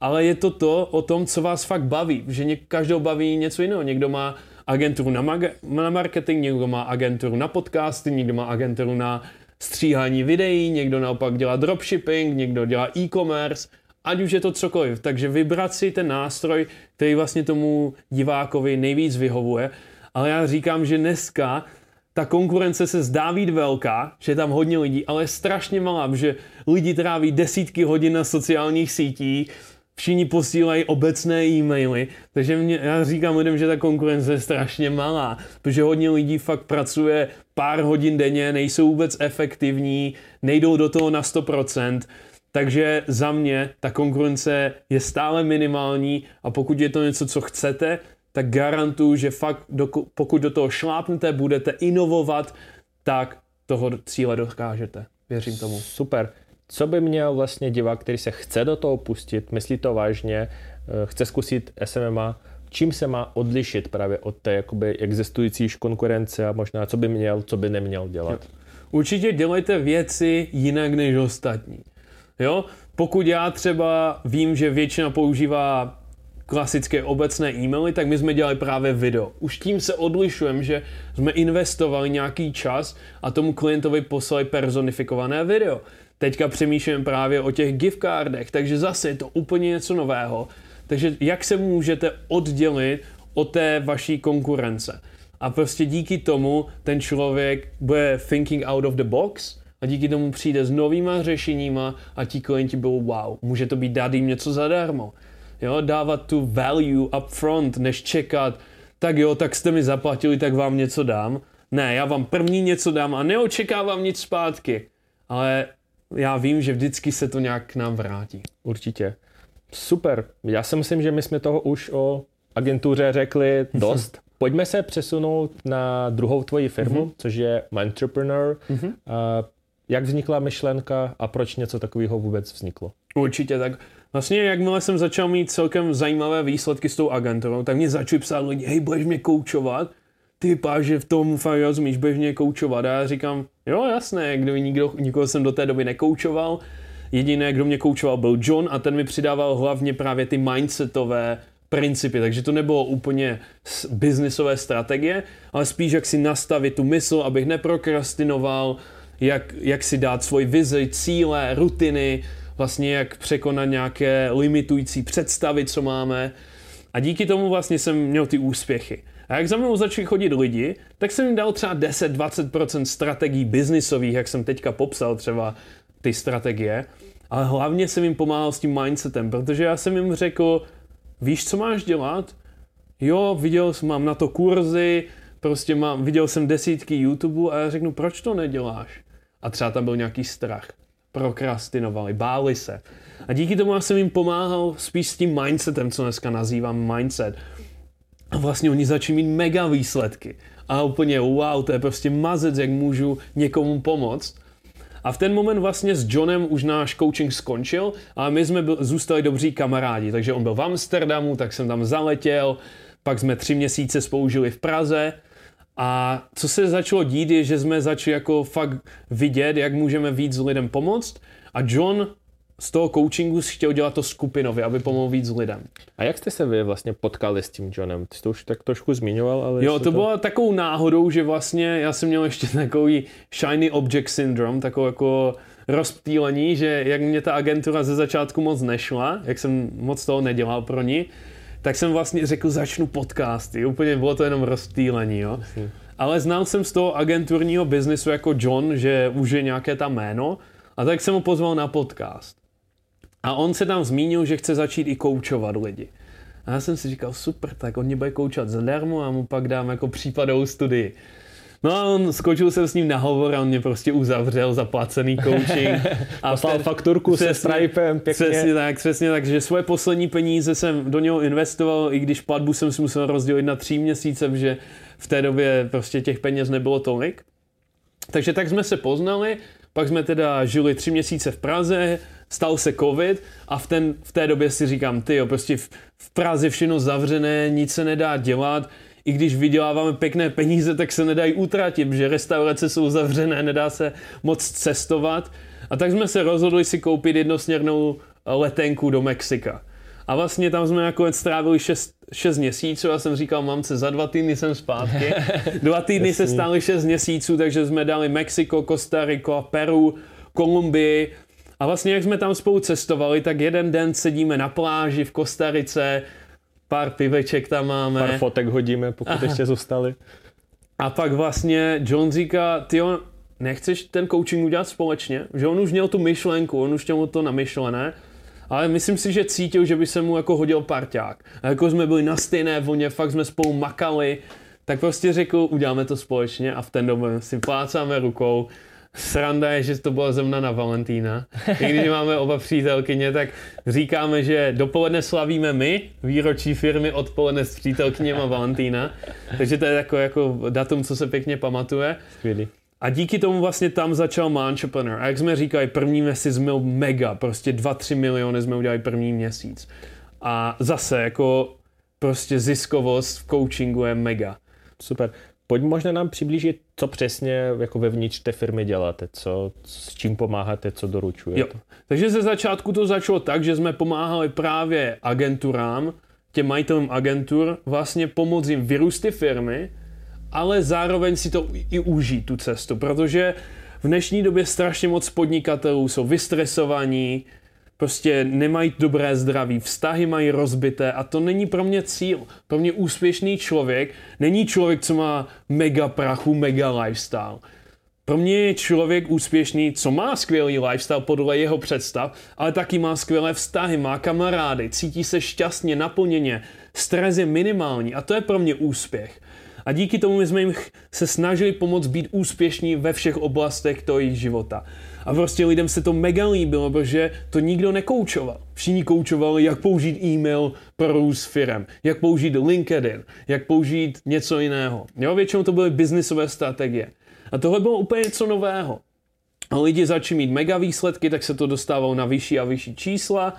Ale je to to o tom, co vás fakt baví, že každou baví něco jiného. Někdo má agenturu na, mag- na marketing, někdo má agenturu na podcasty, někdo má agenturu na stříhání videí, někdo naopak dělá dropshipping, někdo dělá e-commerce, ať už je to cokoliv. Takže vybrat si ten nástroj, který vlastně tomu divákovi nejvíc vyhovuje. Ale já říkám, že dneska ta konkurence se zdá být velká, že je tam hodně lidí, ale je strašně malá, že lidi tráví desítky hodin na sociálních sítích, všichni posílají obecné e-maily, takže mě, já říkám lidem, že ta konkurence je strašně malá, protože hodně lidí fakt pracuje pár hodin denně, nejsou vůbec efektivní, nejdou do toho na 100%, takže za mě ta konkurence je stále minimální a pokud je to něco, co chcete, tak garantuju, že fakt do, pokud do toho šlápnete, budete inovovat, tak toho cíle dokážete. Věřím tomu. Super co by měl vlastně divák, který se chce do toho pustit, myslí to vážně, eh, chce zkusit SMMA, čím se má odlišit právě od té jakoby existující konkurence a možná co by měl, co by neměl dělat. Určitě dělejte věci jinak než ostatní. Jo? Pokud já třeba vím, že většina používá klasické obecné e-maily, tak my jsme dělali právě video. Už tím se odlišujeme, že jsme investovali nějaký čas a tomu klientovi poslali personifikované video. Teďka přemýšlím právě o těch gift cardech, takže zase je to úplně něco nového. Takže jak se můžete oddělit od té vaší konkurence? A prostě díky tomu ten člověk bude thinking out of the box a díky tomu přijde s novýma řešeníma a ti klienti budou wow, může to být dát jim něco zadarmo. Jo, dávat tu value up front, než čekat, tak jo, tak jste mi zaplatili, tak vám něco dám. Ne, já vám první něco dám a neočekávám nic zpátky. Ale já vím, že vždycky se to nějak k nám vrátí. Určitě. Super. Já si myslím, že my jsme toho už o agentuře řekli dost. Pojďme se přesunout na druhou tvoji firmu, mm-hmm. což je Entrepreneur. Mm-hmm. A jak vznikla myšlenka a proč něco takového vůbec vzniklo? Určitě, tak vlastně jakmile jsem začal mít celkem zajímavé výsledky s tou agenturou, tak mě začali psát lidi, hej, budeš mě koučovat? Ty vypadáš, že v tom fakt rozumíš, budeš mě koučovat. A já říkám, Jo, jasné, kdo nikdo, nikoho jsem do té doby nekoučoval. Jediné, kdo mě koučoval, byl John a ten mi přidával hlavně právě ty mindsetové principy, takže to nebylo úplně biznisové strategie, ale spíš jak si nastavit tu mysl, abych neprokrastinoval, jak, jak si dát svoji vizi, cíle, rutiny, vlastně jak překonat nějaké limitující představy, co máme. A díky tomu vlastně jsem měl ty úspěchy. A jak za mnou začali chodit lidi, tak jsem jim dal třeba 10-20% strategií biznisových, jak jsem teďka popsal třeba ty strategie, ale hlavně jsem jim pomáhal s tím mindsetem, protože já jsem jim řekl, víš, co máš dělat? Jo, viděl jsem, mám na to kurzy, prostě mám, viděl jsem desítky YouTube a já řeknu, proč to neděláš? A třeba tam byl nějaký strach. Prokrastinovali, báli se. A díky tomu já jsem jim pomáhal spíš s tím mindsetem, co dneska nazývám mindset. A vlastně oni začali mít mega výsledky. A úplně wow, to je prostě mazec, jak můžu někomu pomoct. A v ten moment vlastně s Johnem už náš coaching skončil a my jsme byl, zůstali dobří kamarádi. Takže on byl v Amsterdamu, tak jsem tam zaletěl, pak jsme tři měsíce spoužili v Praze A co se začalo dít, je, že jsme začali jako fakt vidět, jak můžeme víc lidem pomoct. A John z toho coachingu chtěl dělat to skupinově, aby pomohl víc lidem. A jak jste se vy vlastně potkali s tím Johnem? Ty jsi to už tak trošku zmiňoval, ale... Jo, to, to bylo takovou náhodou, že vlastně já jsem měl ještě takový shiny object syndrome, takovou jako rozptýlení, že jak mě ta agentura ze začátku moc nešla, jak jsem moc toho nedělal pro ní, tak jsem vlastně řekl, začnu podcasty. Úplně bylo to jenom rozptýlení, jo. Ale znal jsem z toho agenturního biznisu jako John, že už je nějaké tam jméno, a tak jsem ho pozval na podcast. A on se tam zmínil, že chce začít i koučovat lidi. A já jsem si říkal, super, tak on mě bude koučovat zadarmo a mu pak dám jako případovou studii. No a on skočil jsem s ním na hovor a on mě prostě uzavřel zaplacený coaching. A Poslal fakturku se Stripem pěkně. Přesně tak, přesně tak, že svoje poslední peníze jsem do něho investoval, i když platbu jsem si musel rozdělit na tři měsíce, protože v té době prostě těch peněz nebylo tolik. Takže tak jsme se poznali, pak jsme teda žili tři měsíce v Praze, stal se covid a v, ten, v té době si říkám, ty jo, prostě v, v Praze všechno zavřené, nic se nedá dělat, i když vyděláváme pěkné peníze, tak se nedají utratit, že restaurace jsou zavřené, nedá se moc cestovat. A tak jsme se rozhodli si koupit jednosměrnou letenku do Mexika. A vlastně tam jsme nakonec strávili 6, 6 měsíců. Já jsem říkal mamce, za dva týdny jsem zpátky. Dva týdny se stály 6 měsíců, takže jsme dali Mexiko, Costa Rica, Peru, Kolumbii. A vlastně jak jsme tam spolu cestovali, tak jeden den sedíme na pláži v Kostarice, pár piveček tam máme. Pár fotek hodíme, pokud Aha. ještě zůstali. A pak vlastně John říká, ty nechceš ten coaching udělat společně? Že on už měl tu myšlenku, on už měl to namyšlené, ale myslím si, že cítil, že by se mu jako hodil parťák. A jako jsme byli na stejné vlně, fakt jsme spolu makali, tak prostě řekl, uděláme to společně a v ten době si plácáme rukou Sranda je, že to byla zemna na Valentína. I když máme oba přítelkyně, tak říkáme, že dopoledne slavíme my, výročí firmy, odpoledne s přítelkyněma Valentína. Takže to je jako, jako datum, co se pěkně pamatuje. Skvělý. A díky tomu vlastně tam začal Mantrepreneur. A jak jsme říkali, první měsíc byl mega, prostě 2-3 miliony jsme udělali první měsíc. A zase jako prostě ziskovost v coachingu je mega. Super. Pojď možná nám přiblížit, co přesně jako vevnitř té firmy děláte, co, s čím pomáháte, co doručujete. Jo. Takže ze začátku to začalo tak, že jsme pomáhali právě agenturám, těm majitelům agentur, vlastně pomoct jim vyrůst ty firmy, ale zároveň si to i užít, tu cestu, protože v dnešní době strašně moc podnikatelů jsou vystresovaní, prostě nemají dobré zdraví, vztahy mají rozbité a to není pro mě cíl. Pro mě úspěšný člověk není člověk, co má mega prachu, mega lifestyle. Pro mě je člověk úspěšný, co má skvělý lifestyle podle jeho představ, ale taky má skvělé vztahy, má kamarády, cítí se šťastně, naplněně, stres je minimální a to je pro mě úspěch. A díky tomu my jsme jim se snažili pomoct být úspěšní ve všech oblastech toho jejich života. A prostě lidem se to mega líbilo, protože to nikdo nekoučoval. Všichni koučovali, jak použít e-mail pro růst firem, jak použít LinkedIn, jak použít něco jiného. Jo, většinou to byly biznisové strategie. A tohle bylo úplně něco nového. A lidi začali mít mega výsledky, tak se to dostávalo na vyšší a vyšší čísla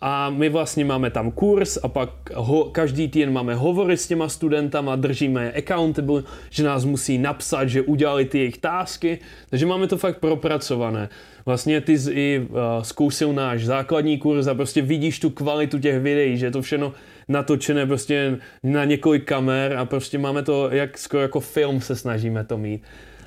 a my vlastně máme tam kurz a pak ho, každý týden máme hovory s těma studentama, držíme je accountable, že nás musí napsat, že udělali ty jejich tásky, takže máme to fakt propracované. Vlastně ty jsi i uh, zkousil náš základní kurz a prostě vidíš tu kvalitu těch videí, že je to všechno natočené prostě na několik kamer a prostě máme to jak skoro jako film se snažíme to mít.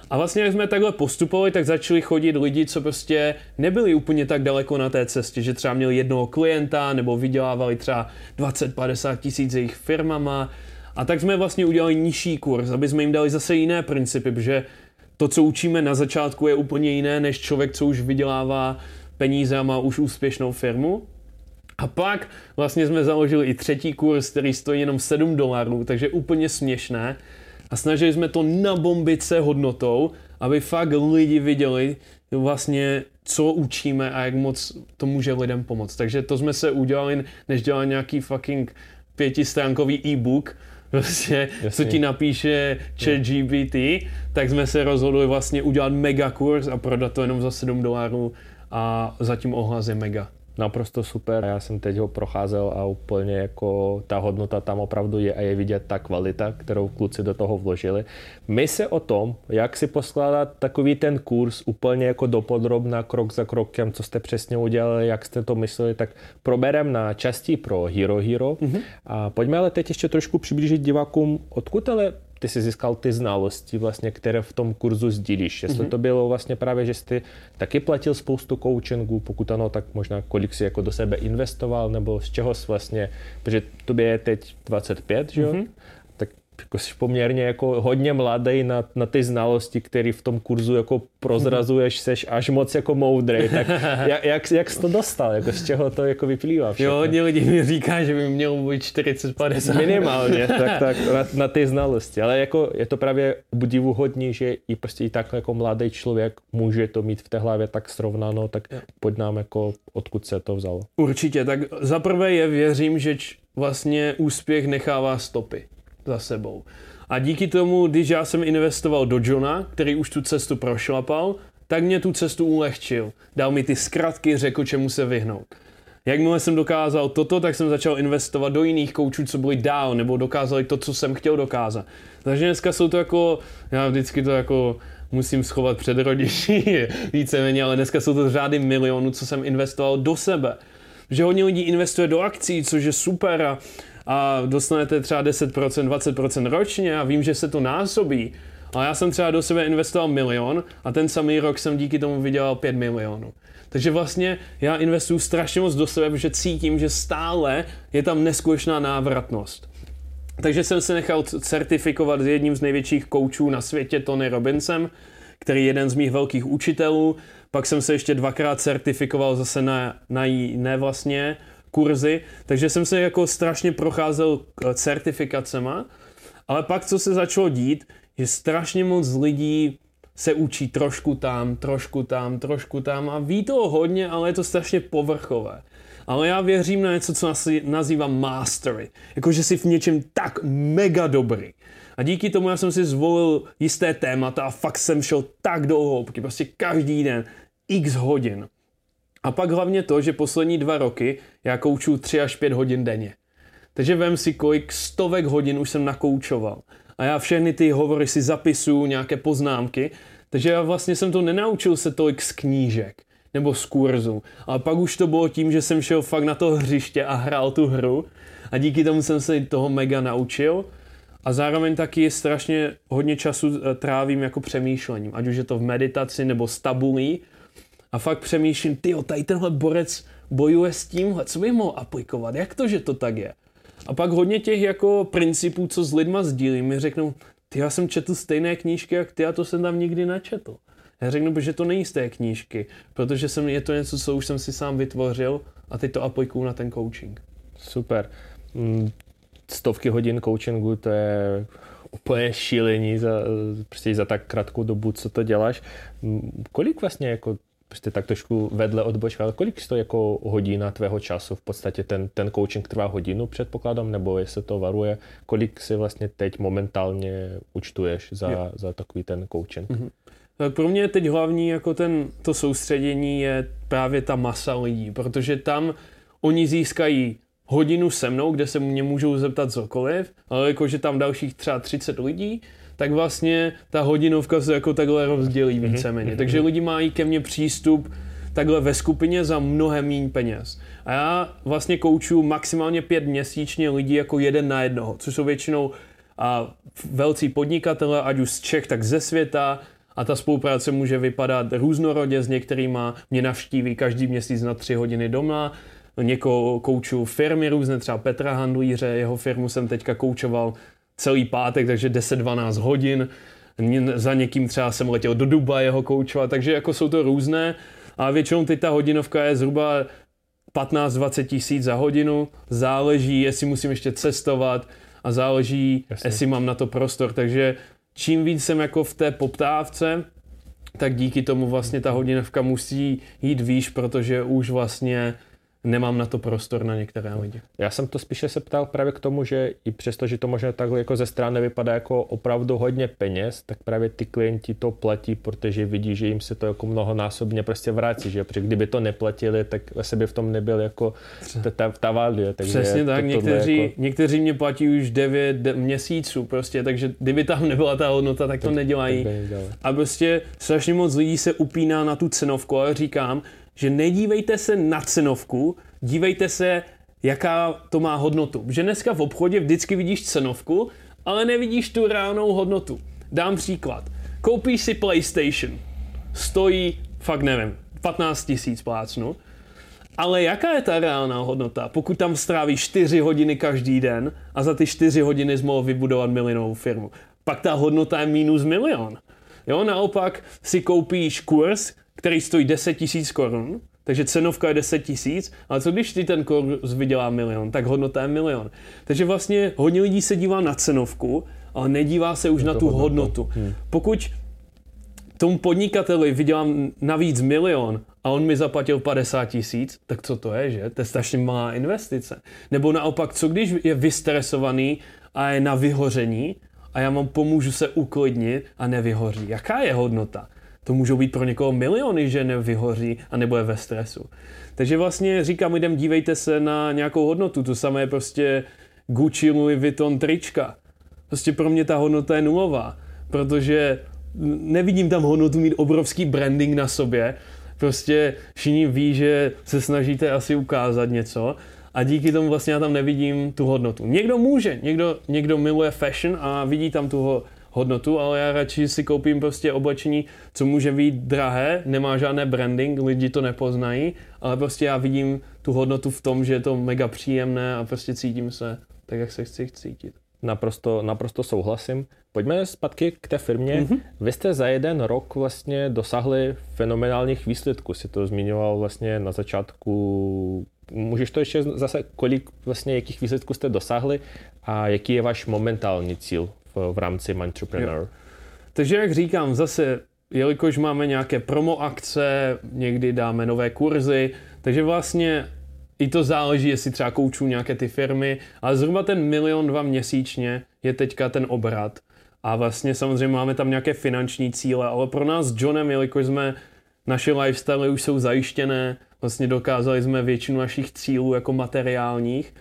A vlastně, jak jsme takhle postupovali, tak začali chodit lidi, co prostě nebyli úplně tak daleko na té cestě, že třeba měli jednoho klienta nebo vydělávali třeba 20-50 tisíc jejich firmama. A tak jsme vlastně udělali nižší kurz, aby jsme jim dali zase jiné principy, protože to, co učíme na začátku, je úplně jiné, než člověk, co už vydělává peníze a má už úspěšnou firmu. A pak vlastně jsme založili i třetí kurz, který stojí jenom 7 dolarů, takže úplně směšné a snažili jsme to nabombit se hodnotou, aby fakt lidi viděli vlastně, co učíme a jak moc to může lidem pomoct. Takže to jsme se udělali, než dělat nějaký fucking pětistránkový e-book, prostě, co ti napíše chat GPT, tak jsme se rozhodli vlastně udělat mega kurz a prodat to jenom za 7 dolarů a zatím ohlas je mega. Naprosto super. Já jsem teď ho procházel a úplně jako ta hodnota tam opravdu je a je vidět ta kvalita, kterou kluci do toho vložili. My se o tom, jak si poskládat takový ten kurz úplně jako dopodrobna, krok za krokem, co jste přesně udělali, jak jste to mysleli, tak proberem na části pro Hero Hero. Mm-hmm. A pojďme ale teď ještě trošku přiblížit divákům, odkud ale ty si získal ty znalosti, vlastně, které v tom kurzu sdílíš. Jestli mm-hmm. to bylo vlastně právě, že jsi taky platil spoustu coachingů, pokud ano, tak možná kolik si jako do sebe investoval, nebo z čeho jsi vlastně, protože tobě je teď 25, že jo? Mm-hmm jako jsi poměrně jako hodně mladý na, na ty znalosti, které v tom kurzu jako prozrazuješ, seš až moc jako moudrý. Tak jak, jak, jak jsi to dostal? Jako z čeho to jako vyplývá všechno? Jo, hodně lidí mi říká, že by měl být 40-50. Minimálně, tak, tak na, na, ty znalosti. Ale jako je to právě obdivuhodný, že i prostě i takhle jako mladý člověk může to mít v té hlavě tak srovnáno, tak pojď nám jako odkud se to vzalo. Určitě, tak zaprvé je věřím, že č, vlastně úspěch nechává stopy za sebou. A díky tomu, když já jsem investoval do Johna, který už tu cestu prošlapal, tak mě tu cestu ulehčil. Dal mi ty zkratky, řekl, čemu se vyhnout. Jakmile jsem dokázal toto, tak jsem začal investovat do jiných koučů, co byli dál, nebo dokázali to, co jsem chtěl dokázat. Takže dneska jsou to jako, já vždycky to jako musím schovat před rodiči víceméně, ale dneska jsou to řády milionů, co jsem investoval do sebe. Že hodně lidí investuje do akcí, což je super a a dostanete třeba 10%, 20% ročně a vím, že se to násobí, ale já jsem třeba do sebe investoval milion a ten samý rok jsem díky tomu vydělal 5 milionů. Takže vlastně já investuju strašně moc do sebe, protože cítím, že stále je tam neskutečná návratnost. Takže jsem se nechal certifikovat s jedním z největších koučů na světě, Tony Robinsem, který je jeden z mých velkých učitelů. Pak jsem se ještě dvakrát certifikoval zase na, na jiné vlastně kurzy, takže jsem se jako strašně procházel eh, certifikacema, ale pak, co se začalo dít, je strašně moc lidí se učí trošku tam, trošku tam, trošku tam a ví toho hodně, ale je to strašně povrchové. Ale já věřím na něco, co nazývám mastery. Jakože jsi v něčem tak mega dobrý. A díky tomu já jsem si zvolil jisté témata a fakt jsem šel tak do hloubky, prostě každý den, x hodin. A pak hlavně to, že poslední dva roky já kouču 3 až 5 hodin denně. Takže vem si, kolik stovek hodin už jsem nakoučoval. A já všechny ty hovory si zapisuju, nějaké poznámky, takže já vlastně jsem to nenaučil se tolik z knížek nebo z kurzu. Ale pak už to bylo tím, že jsem šel fakt na to hřiště a hrál tu hru a díky tomu jsem se toho mega naučil. A zároveň taky strašně hodně času eh, trávím jako přemýšlením, ať už je to v meditaci nebo s tabulí, a fakt přemýšlím, ty tady tenhle borec bojuje s tímhle, co bych mohl aplikovat, jak to, že to tak je. A pak hodně těch jako principů, co s lidma sdílím, mi řeknou, ty já jsem četl stejné knížky, jak ty a to jsem tam nikdy načetl. Já řeknu, že to není z té knížky, protože jsem, je to něco, co už jsem si sám vytvořil a teď to aplikuju na ten coaching. Super. Mm, stovky hodin coachingu, to je úplně šílení za, prostě za tak krátkou dobu, co to děláš. Mm, kolik vlastně jako prostě tak trošku vedle odbočka, ale kolik to jako hodina tvého času? V podstatě ten, ten coaching trvá hodinu, předpokládám, nebo jestli to varuje, kolik si vlastně teď momentálně účtuješ za, za takový ten coaching? Mm-hmm. Tak pro mě teď hlavní jako ten, to soustředění je právě ta masa lidí, protože tam oni získají hodinu se mnou, kde se mě můžou zeptat cokoliv, ale jakože tam dalších třeba 30 lidí, tak vlastně ta hodinovka se jako takhle rozdělí mm-hmm. víceméně. Takže lidi mají ke mně přístup takhle ve skupině za mnohem méně peněz. A já vlastně koučuju maximálně pět měsíčně lidí jako jeden na jednoho, což jsou většinou a velcí podnikatele, ať už z Čech, tak ze světa, a ta spolupráce může vypadat různorodě, s některýma mě navštíví každý měsíc na tři hodiny doma, někoho kouču firmy různé, třeba Petra Handlíře, jeho firmu jsem teďka koučoval celý pátek, takže 10-12 hodin. Za někým třeba jsem letěl do Duba jeho koučovat, takže jako jsou to různé. A většinou teď ta hodinovka je zhruba 15-20 tisíc za hodinu. Záleží, jestli musím ještě cestovat a záleží, Jasně. jestli mám na to prostor. Takže čím víc jsem jako v té poptávce, tak díky tomu vlastně ta hodinovka musí jít výš, protože už vlastně nemám na to prostor na některé lidi. Já jsem to spíše se ptal právě k tomu, že i přesto, že to možná takhle jako ze strany vypadá jako opravdu hodně peněz, tak právě ty klienti to platí, protože vidí, že jim se to jako mnohonásobně prostě vrací, že protože kdyby to neplatili, tak asi by v tom nebyl jako ta, ta, value. Takže Přesně tak, to, někteří, jako... někteří mě platí už 9 měsíců prostě, takže kdyby tam nebyla ta hodnota, tak to tak, nedělají. Tak a prostě strašně moc lidí se upíná na tu cenovku, ale říkám, že nedívejte se na cenovku, dívejte se, jaká to má hodnotu. Že dneska v obchodě vždycky vidíš cenovku, ale nevidíš tu reálnou hodnotu. Dám příklad. Koupíš si PlayStation. Stojí, fakt nevím, 15 tisíc plácnu. Ale jaká je ta reálná hodnota, pokud tam strávíš 4 hodiny každý den a za ty 4 hodiny jsi mohl vybudovat milionovou firmu? Pak ta hodnota je minus milion. Jo, naopak si koupíš kurz, který stojí 10 tisíc korun, takže cenovka je 10 tisíc, ale co když ty ten kurz vydělá milion, tak hodnota je milion. Takže vlastně hodně lidí se dívá na cenovku, ale nedívá se už na tu hodnotu. hodnotu. Hmm. Pokud tomu podnikateli vydělám navíc milion a on mi zaplatil 50 tisíc, tak co to je, že? To je strašně malá investice. Nebo naopak, co když je vystresovaný a je na vyhoření a já vám pomůžu se uklidnit a nevyhoří. Jaká je hodnota? To můžou být pro někoho miliony, že nevyhoří a nebude ve stresu. Takže vlastně říkám lidem, dívejte se na nějakou hodnotu. To samé je prostě Gucci, Louis Vuitton, trička. Prostě pro mě ta hodnota je nulová, protože nevidím tam hodnotu mít obrovský branding na sobě. Prostě všichni ví, že se snažíte asi ukázat něco a díky tomu vlastně já tam nevidím tu hodnotu. Někdo může, někdo, někdo miluje fashion a vidí tam tu hodnotu, ale já radši si koupím prostě oblečení, co může být drahé, nemá žádné branding, lidi to nepoznají, ale prostě já vidím tu hodnotu v tom, že je to mega příjemné a prostě cítím se tak, jak se chci cítit. Naprosto, naprosto souhlasím. Pojďme zpátky k té firmě. Mm-hmm. Vy jste za jeden rok vlastně dosáhli fenomenálních výsledků. Si to zmiňoval vlastně na začátku. Můžeš to ještě zase, kolik vlastně, jakých výsledků jste dosáhli a jaký je váš momentální cíl v, v rámci Entrepreneur. Jo. Takže jak říkám, zase, jelikož máme nějaké promo akce, někdy dáme nové kurzy, takže vlastně i to záleží, jestli třeba kouču nějaké ty firmy, ale zhruba ten milion dva měsíčně je teďka ten obrat. A vlastně samozřejmě máme tam nějaké finanční cíle, ale pro nás s Johnem, jelikož jsme naše lifestyle už jsou zajištěné, vlastně dokázali jsme většinu našich cílů jako materiálních,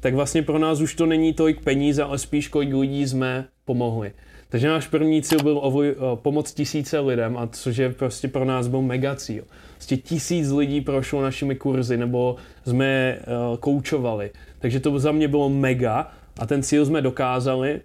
tak vlastně pro nás už to není tolik peníze, ale spíš kolik lidí jsme pomohli. Takže náš první cíl byl ovoj, pomoct tisíce lidem, a což je prostě pro nás byl mega cíl. Prostě tisíc lidí prošlo našimi kurzy, nebo jsme uh, koučovali. Takže to za mě bylo mega a ten cíl jsme dokázali.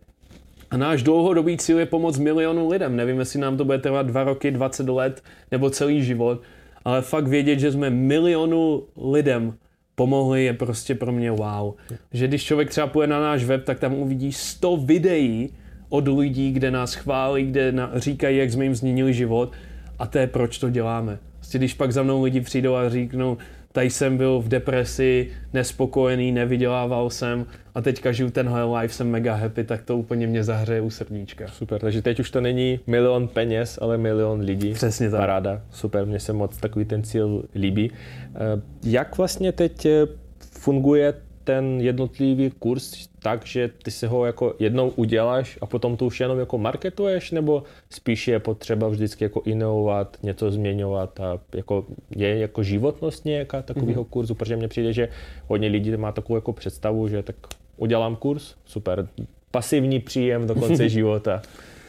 A náš dlouhodobý cíl je pomoct milionu lidem. Nevím, jestli nám to bude trvat dva roky, 20 let nebo celý život, ale fakt vědět, že jsme milionu lidem pomohli, je prostě pro mě wow. Že když člověk třeba půjde na náš web, tak tam uvidí 100 videí od lidí, kde nás chválí, kde na, říkají, jak jsme jim změnili život a to je proč to děláme. Prostě když pak za mnou lidi přijdou a říknou, tady jsem byl v depresi, nespokojený, nevydělával jsem a teďka žiju tenhle life, jsem mega happy, tak to úplně mě zahřeje u srdíčka. Super, takže teď už to není milion peněz, ale milion lidí. Přesně tak. Paráda, super, mně se moc takový ten cíl líbí. Eh, jak vlastně teď eh, funguje ten jednotlivý kurz tak, že ty si ho jako jednou uděláš a potom to už jenom jako marketuješ, nebo spíš je potřeba vždycky jako inovovat, něco změňovat a jako je jako životnost nějaká takového mm-hmm. kurzu, protože mně přijde, že hodně lidí má takovou jako představu, že tak udělám kurz, super, pasivní příjem do konce života.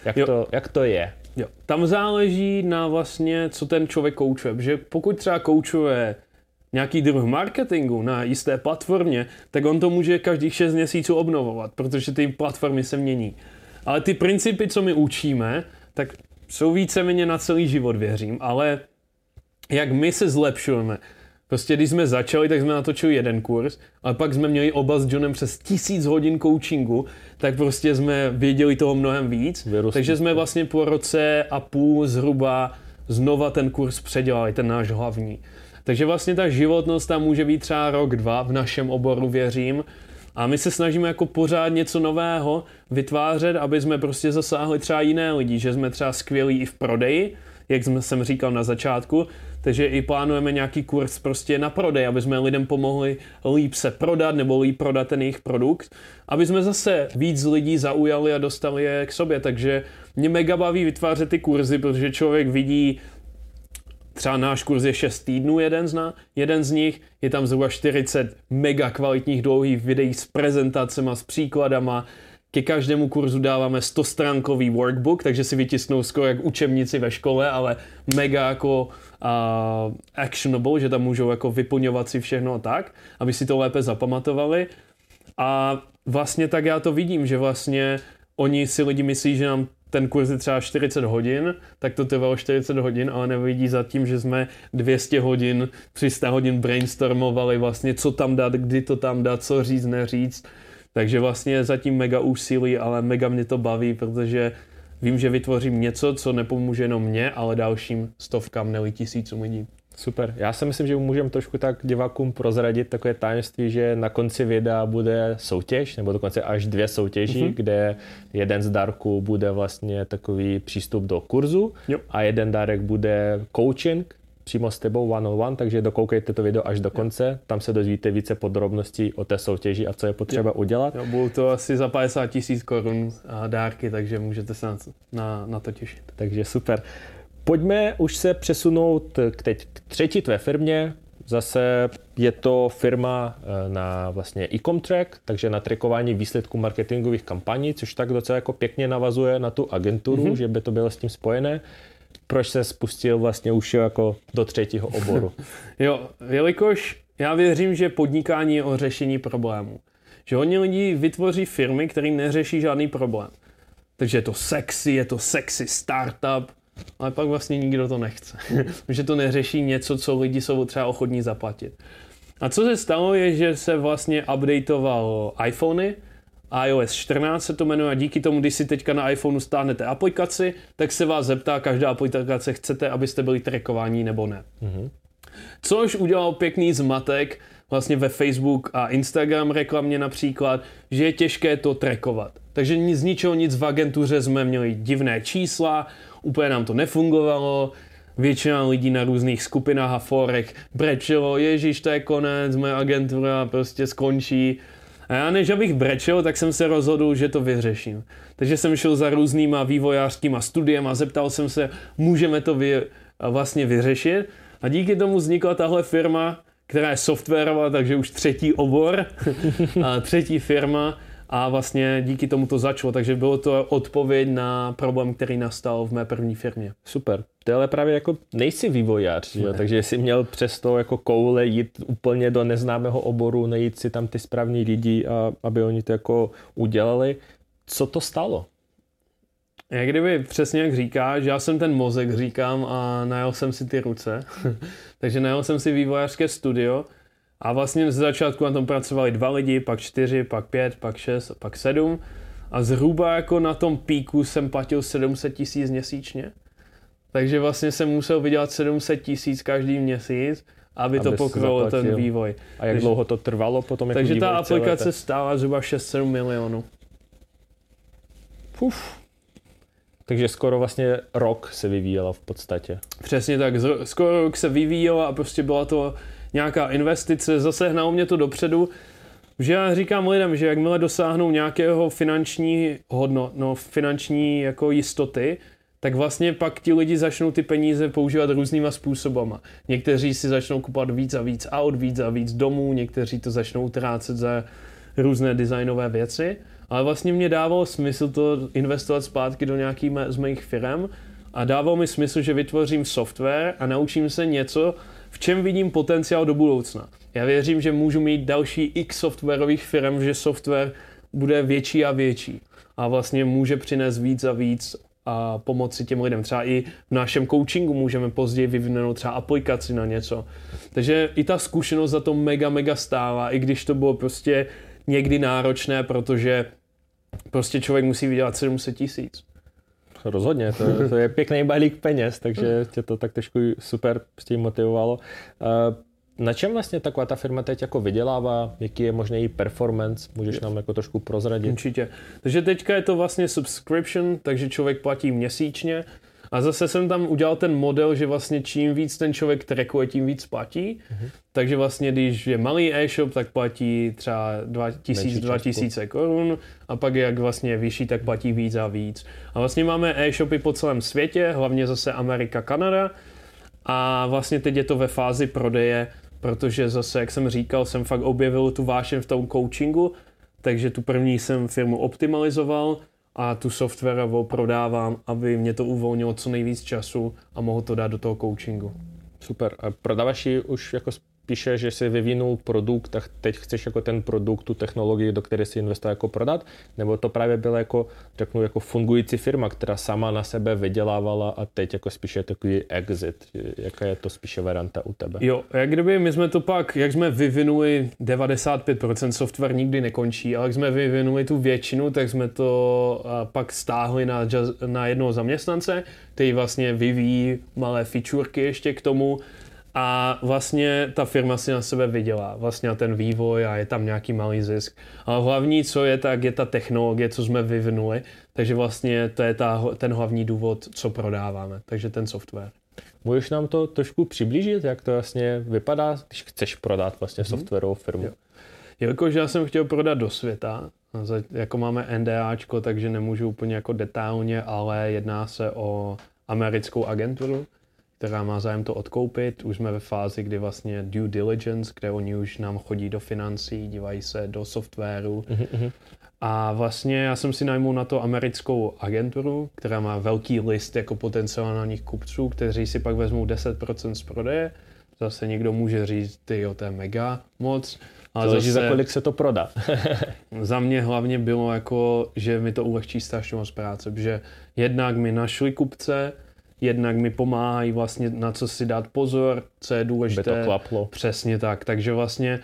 Jak to, jak to je? Jo. Tam záleží na vlastně, co ten člověk koučuje, že pokud třeba koučuje nějaký druh marketingu na jisté platformě, tak on to může každých 6 měsíců obnovovat, protože ty platformy se mění. Ale ty principy, co my učíme, tak jsou víceméně na celý život, věřím, ale jak my se zlepšujeme. Prostě když jsme začali, tak jsme natočili jeden kurz, ale pak jsme měli oba s Johnem přes tisíc hodin coachingu, tak prostě jsme věděli toho mnohem víc. Vyrostný. Takže jsme vlastně po roce a půl zhruba znova ten kurz předělali, ten náš hlavní. Takže vlastně ta životnost tam může být třeba rok, dva, v našem oboru věřím. A my se snažíme jako pořád něco nového vytvářet, aby jsme prostě zasáhli třeba jiné lidi, že jsme třeba skvělí i v prodeji, jak jsem říkal na začátku, takže i plánujeme nějaký kurz prostě na prodej, aby jsme lidem pomohli líp se prodat nebo líp prodat ten jejich produkt, aby jsme zase víc lidí zaujali a dostali je k sobě. Takže mě mega baví vytvářet ty kurzy, protože člověk vidí třeba náš kurz je 6 týdnů jeden z, na, jeden z nich, je tam zhruba 40 mega kvalitních dlouhých videí s prezentacemi, s příkladama, ke každému kurzu dáváme 100 stránkový workbook, takže si vytisknou skoro jak učebnici ve škole, ale mega jako uh, actionable, že tam můžou jako vyplňovat si všechno tak, aby si to lépe zapamatovali. A vlastně tak já to vidím, že vlastně oni si lidi myslí, že nám ten kurz je třeba 40 hodin, tak to trvalo 40 hodin, ale nevidí zatím, že jsme 200 hodin, 300 hodin brainstormovali vlastně, co tam dát, kdy to tam dát, co říct, neříct. Takže vlastně zatím mega úsilí, ale mega mě to baví, protože vím, že vytvořím něco, co nepomůže jenom mě, ale dalším stovkám nebo tisícům lidí. Super. Já si myslím, že můžeme trošku tak divákům prozradit takové tajemství, že na konci videa bude soutěž, nebo dokonce až dvě soutěži, mm-hmm. kde jeden z dárků bude vlastně takový přístup do kurzu jo. a jeden dárek bude coaching, přímo s tebou one on one, takže dokoukejte to video až do konce, tam se dozvíte více podrobností o té soutěži a co je potřeba jo. udělat. Jo, budou to asi za 50 tisíc korun dárky, takže můžete se na, na, na to těšit. Takže super. Pojďme už se přesunout k teď k třetí tvé firmě. Zase je to firma eh, na vlastně e-com track, takže na trackování výsledků marketingových kampaní, což tak docela jako pěkně navazuje na tu agenturu, mm-hmm. že by to bylo s tím spojené. Proč se spustil vlastně už jako do třetího oboru? jo, jelikož já věřím, že podnikání je o řešení problémů. Že hodně lidí vytvoří firmy, které neřeší žádný problém. Takže je to sexy, je to sexy startup, ale pak vlastně nikdo to nechce. že to neřeší něco, co lidi jsou třeba ochotní zaplatit. A co se stalo je, že se vlastně updateoval iPhony, iOS 14 se to jmenuje a díky tomu, když si teďka na iPhoneu stáhnete aplikaci, tak se vás zeptá každá aplikace, chcete, abyste byli trackováni nebo ne. Mm-hmm. Což udělal pěkný zmatek vlastně ve Facebook a Instagram reklamě například, že je těžké to trackovat. Takže z ničeho nic v agentuře jsme měli divné čísla, úplně nám to nefungovalo, většina lidí na různých skupinách a forech brečelo, ježíš, to je konec, moje agentura prostě skončí. A já než abych brečel, tak jsem se rozhodl, že to vyřeším. Takže jsem šel za různýma vývojářskýma studiem a zeptal jsem se, můžeme to vy, vlastně vyřešit. A díky tomu vznikla tahle firma, která je softwarová, takže už třetí obor, a třetí firma, a vlastně díky tomu to začalo, takže bylo to odpověď na problém, který nastal v mé první firmě. Super. Ty ale právě jako nejsi vývojář, že? takže jsi měl přesto jako koule jít úplně do neznámého oboru, najít si tam ty správní lidi, a, aby oni to jako udělali. Co to stalo? Jak kdyby přesně jak říkáš, já jsem ten mozek, říkám, a najel jsem si ty ruce. takže najel jsem si vývojářské studio, a vlastně ze začátku na tom pracovali dva lidi, pak čtyři, pak pět, pak šest, pak sedm. A zhruba jako na tom píku jsem platil 700 tisíc měsíčně. Takže vlastně jsem musel vydělat 700 tisíc každý měsíc, aby, aby to pokrylo ten vývoj. A jak takže, dlouho to trvalo potom? Jako takže ta aplikace celé, stála zhruba 6-7 milionů. Uf. Takže skoro vlastně rok se vyvíjela v podstatě. Přesně tak, skoro rok se vyvíjela a prostě byla to nějaká investice, zase hnalo mě to dopředu, že já říkám lidem, že jakmile dosáhnou nějakého finanční hodno, no, finanční jako jistoty, tak vlastně pak ti lidi začnou ty peníze používat různýma způsobama. Někteří si začnou kupovat víc a víc aut, víc a víc domů, někteří to začnou utrácet za různé designové věci, ale vlastně mě dávalo smysl to investovat zpátky do nějaký z mých firm a dávalo mi smysl, že vytvořím software a naučím se něco, v čem vidím potenciál do budoucna. Já věřím, že můžu mít další x softwarových firm, že software bude větší a větší a vlastně může přinést víc a víc a pomoci těm lidem. Třeba i v našem coachingu můžeme později vyvinout třeba aplikaci na něco. Takže i ta zkušenost za to mega, mega stála, i když to bylo prostě někdy náročné, protože prostě člověk musí vydělat 700 tisíc rozhodně, to, to je pěkný balík peněz, takže tě to tak trošku super s tím motivovalo. Na čem vlastně taková ta firma teď jako vydělává? Jaký je možný performance? Můžeš nám jako trošku prozradit? Určitě. Takže teďka je to vlastně subscription, takže člověk platí měsíčně A zase jsem tam udělal ten model, že vlastně čím víc ten člověk trackuje, tím víc platí. Mm-hmm. Takže vlastně, když je malý e-shop, tak platí třeba 2000-2000 korun a pak jak vlastně je vyšší, tak platí víc a víc. A vlastně máme e-shopy po celém světě, hlavně zase Amerika, Kanada. A vlastně teď je to ve fázi prodeje, protože zase, jak jsem říkal, jsem fakt objevil tu vášen v tom coachingu, takže tu první jsem firmu optimalizoval, a tu softwarovou prodávám, aby mě to uvolnilo co nejvíc času a mohl to dát do toho coachingu. Super. A prodáváš ji už jako píše, že si vyvinul produkt, tak teď chceš jako ten produkt, tu technologii, do které si investuje, jako prodat? Nebo to právě byla jako, řeknu, jako fungující firma, která sama na sebe vydělávala a teď jako spíše takový exit? Jaká je to spíše varianta u tebe? Jo, jak kdyby my jsme to pak, jak jsme vyvinuli 95% software nikdy nekončí, ale jak jsme vyvinuli tu většinu, tak jsme to pak stáhli na, na jednoho zaměstnance, který vlastně vyvíjí malé featurky ještě k tomu, a vlastně ta firma si na sebe vydělá, vlastně na ten vývoj a je tam nějaký malý zisk. Ale hlavní, co je, tak je ta technologie, co jsme vyvinuli, takže vlastně to je ta, ten hlavní důvod, co prodáváme, takže ten software. Můžeš nám to trošku přiblížit, jak to vlastně vypadá, když chceš prodat vlastně mm-hmm. softwarovou firmu? Jo. Jelikož já jsem chtěl prodat do světa, jako máme NDAčko, takže nemůžu úplně jako detailně, ale jedná se o americkou agenturu, která má zájem to odkoupit. Už jsme ve fázi, kdy vlastně due diligence, kde oni už nám chodí do financí, dívají se do softwaru. Mm-hmm. A vlastně já jsem si najmul na to americkou agenturu, která má velký list jako potenciálních kupců, kteří si pak vezmou 10% z prodeje. Zase někdo může říct, ty jo, to je mega moc. Ale zase, za kolik se to prodá. za mě hlavně bylo jako, že mi to ulehčí strašně moc práce, protože jednak mi našli kupce, jednak mi pomáhají vlastně na co si dát pozor, co je důležité. By to klaplo. Přesně tak, takže vlastně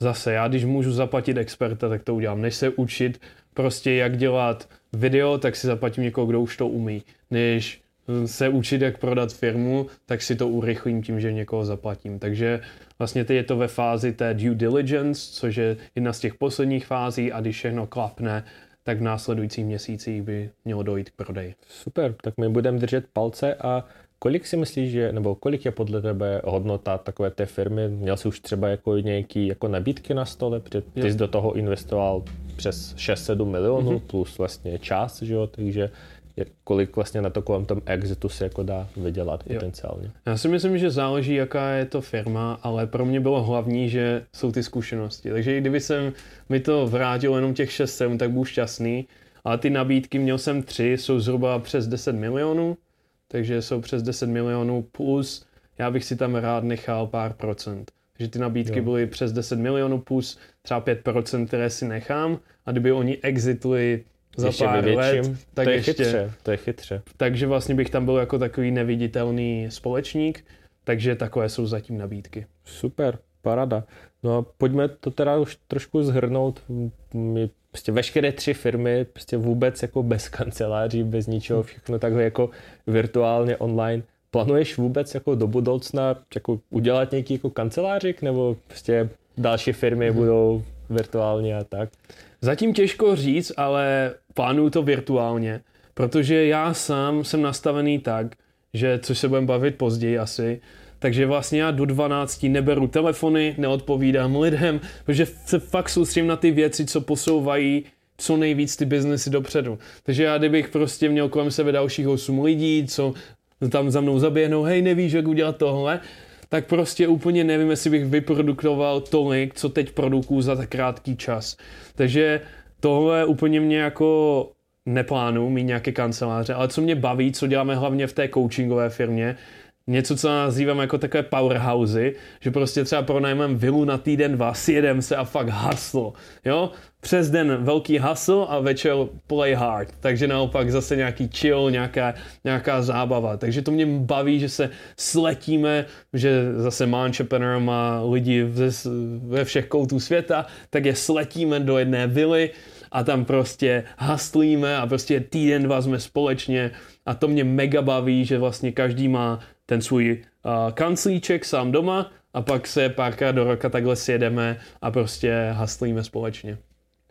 zase já, když můžu zaplatit experta, tak to udělám. Než se učit prostě jak dělat video, tak si zaplatím někoho, kdo už to umí. Než se učit, jak prodat firmu, tak si to urychlím tím, že někoho zaplatím. Takže vlastně teď je to ve fázi té due diligence, což je jedna z těch posledních fází a když všechno klapne, tak v následujících měsících by mělo dojít k prodeji. Super, tak my budeme držet palce a kolik si myslíš, že, nebo kolik je podle tebe hodnota takové té firmy? Měl jsi už třeba jako nějaký jako nabídky na stole, protože ty jsi do toho investoval přes 6-7 milionů mm-hmm. plus vlastně čas, že jo, takže jak, kolik vlastně na takovém tom exitu se jako dá vydělat jo. potenciálně. Já si myslím, že záleží, jaká je to firma, ale pro mě bylo hlavní, že jsou ty zkušenosti. Takže i kdyby jsem mi to vrátil jenom těch 6 7, tak budu šťastný. Ale ty nabídky, měl jsem tři, jsou zhruba přes 10 milionů, takže jsou přes 10 milionů plus já bych si tam rád nechal pár procent. Takže ty nabídky jo. byly přes 10 milionů plus třeba 5%, které si nechám a kdyby oni exitli za ještě pár let, tak to je ještě, chytře, to je chytře. Takže vlastně bych tam byl jako takový neviditelný společník, takže takové jsou zatím nabídky. Super, parada. No a pojďme to teda už trošku zhrnout. My prostě veškeré tři firmy prostě vůbec jako bez kanceláří, bez ničeho, všechno takhle jako virtuálně online. Plánuješ vůbec jako do budoucna jako udělat nějaký jako kancelářik nebo prostě další firmy budou virtuálně a tak? Zatím těžko říct, ale plánuju to virtuálně, protože já sám jsem nastavený tak, že, což se budeme bavit později asi, takže vlastně já do 12 neberu telefony, neodpovídám lidem, protože se fakt soustředím na ty věci, co posouvají co nejvíc ty biznesy dopředu. Takže já kdybych prostě měl kolem sebe dalších 8 lidí, co tam za mnou zaběhnou, hej, nevíš, jak udělat tohle, tak prostě úplně nevím, jestli bych vyprodukoval tolik, co teď produkuju za tak krátký čas. Takže tohle úplně mě jako neplánu mít nějaké kanceláře, ale co mě baví, co děláme hlavně v té coachingové firmě, něco, co nazývám jako takové powerhousey, že prostě třeba pronajmem vilu na týden, dva, sjedem se a fakt haslo, jo? Přes den velký hustle a večer play hard, takže naopak zase nějaký chill, nějaká, nějaká zábava. Takže to mě baví, že se sletíme, že zase Entrepreneur má lidi ve všech koutů světa, tak je sletíme do jedné vily a tam prostě haslíme a prostě týden, dva jsme společně a to mě mega baví, že vlastně každý má ten svůj uh, kanclíček sám doma a pak se párkrát do roka takhle sjedeme a prostě haslíme společně.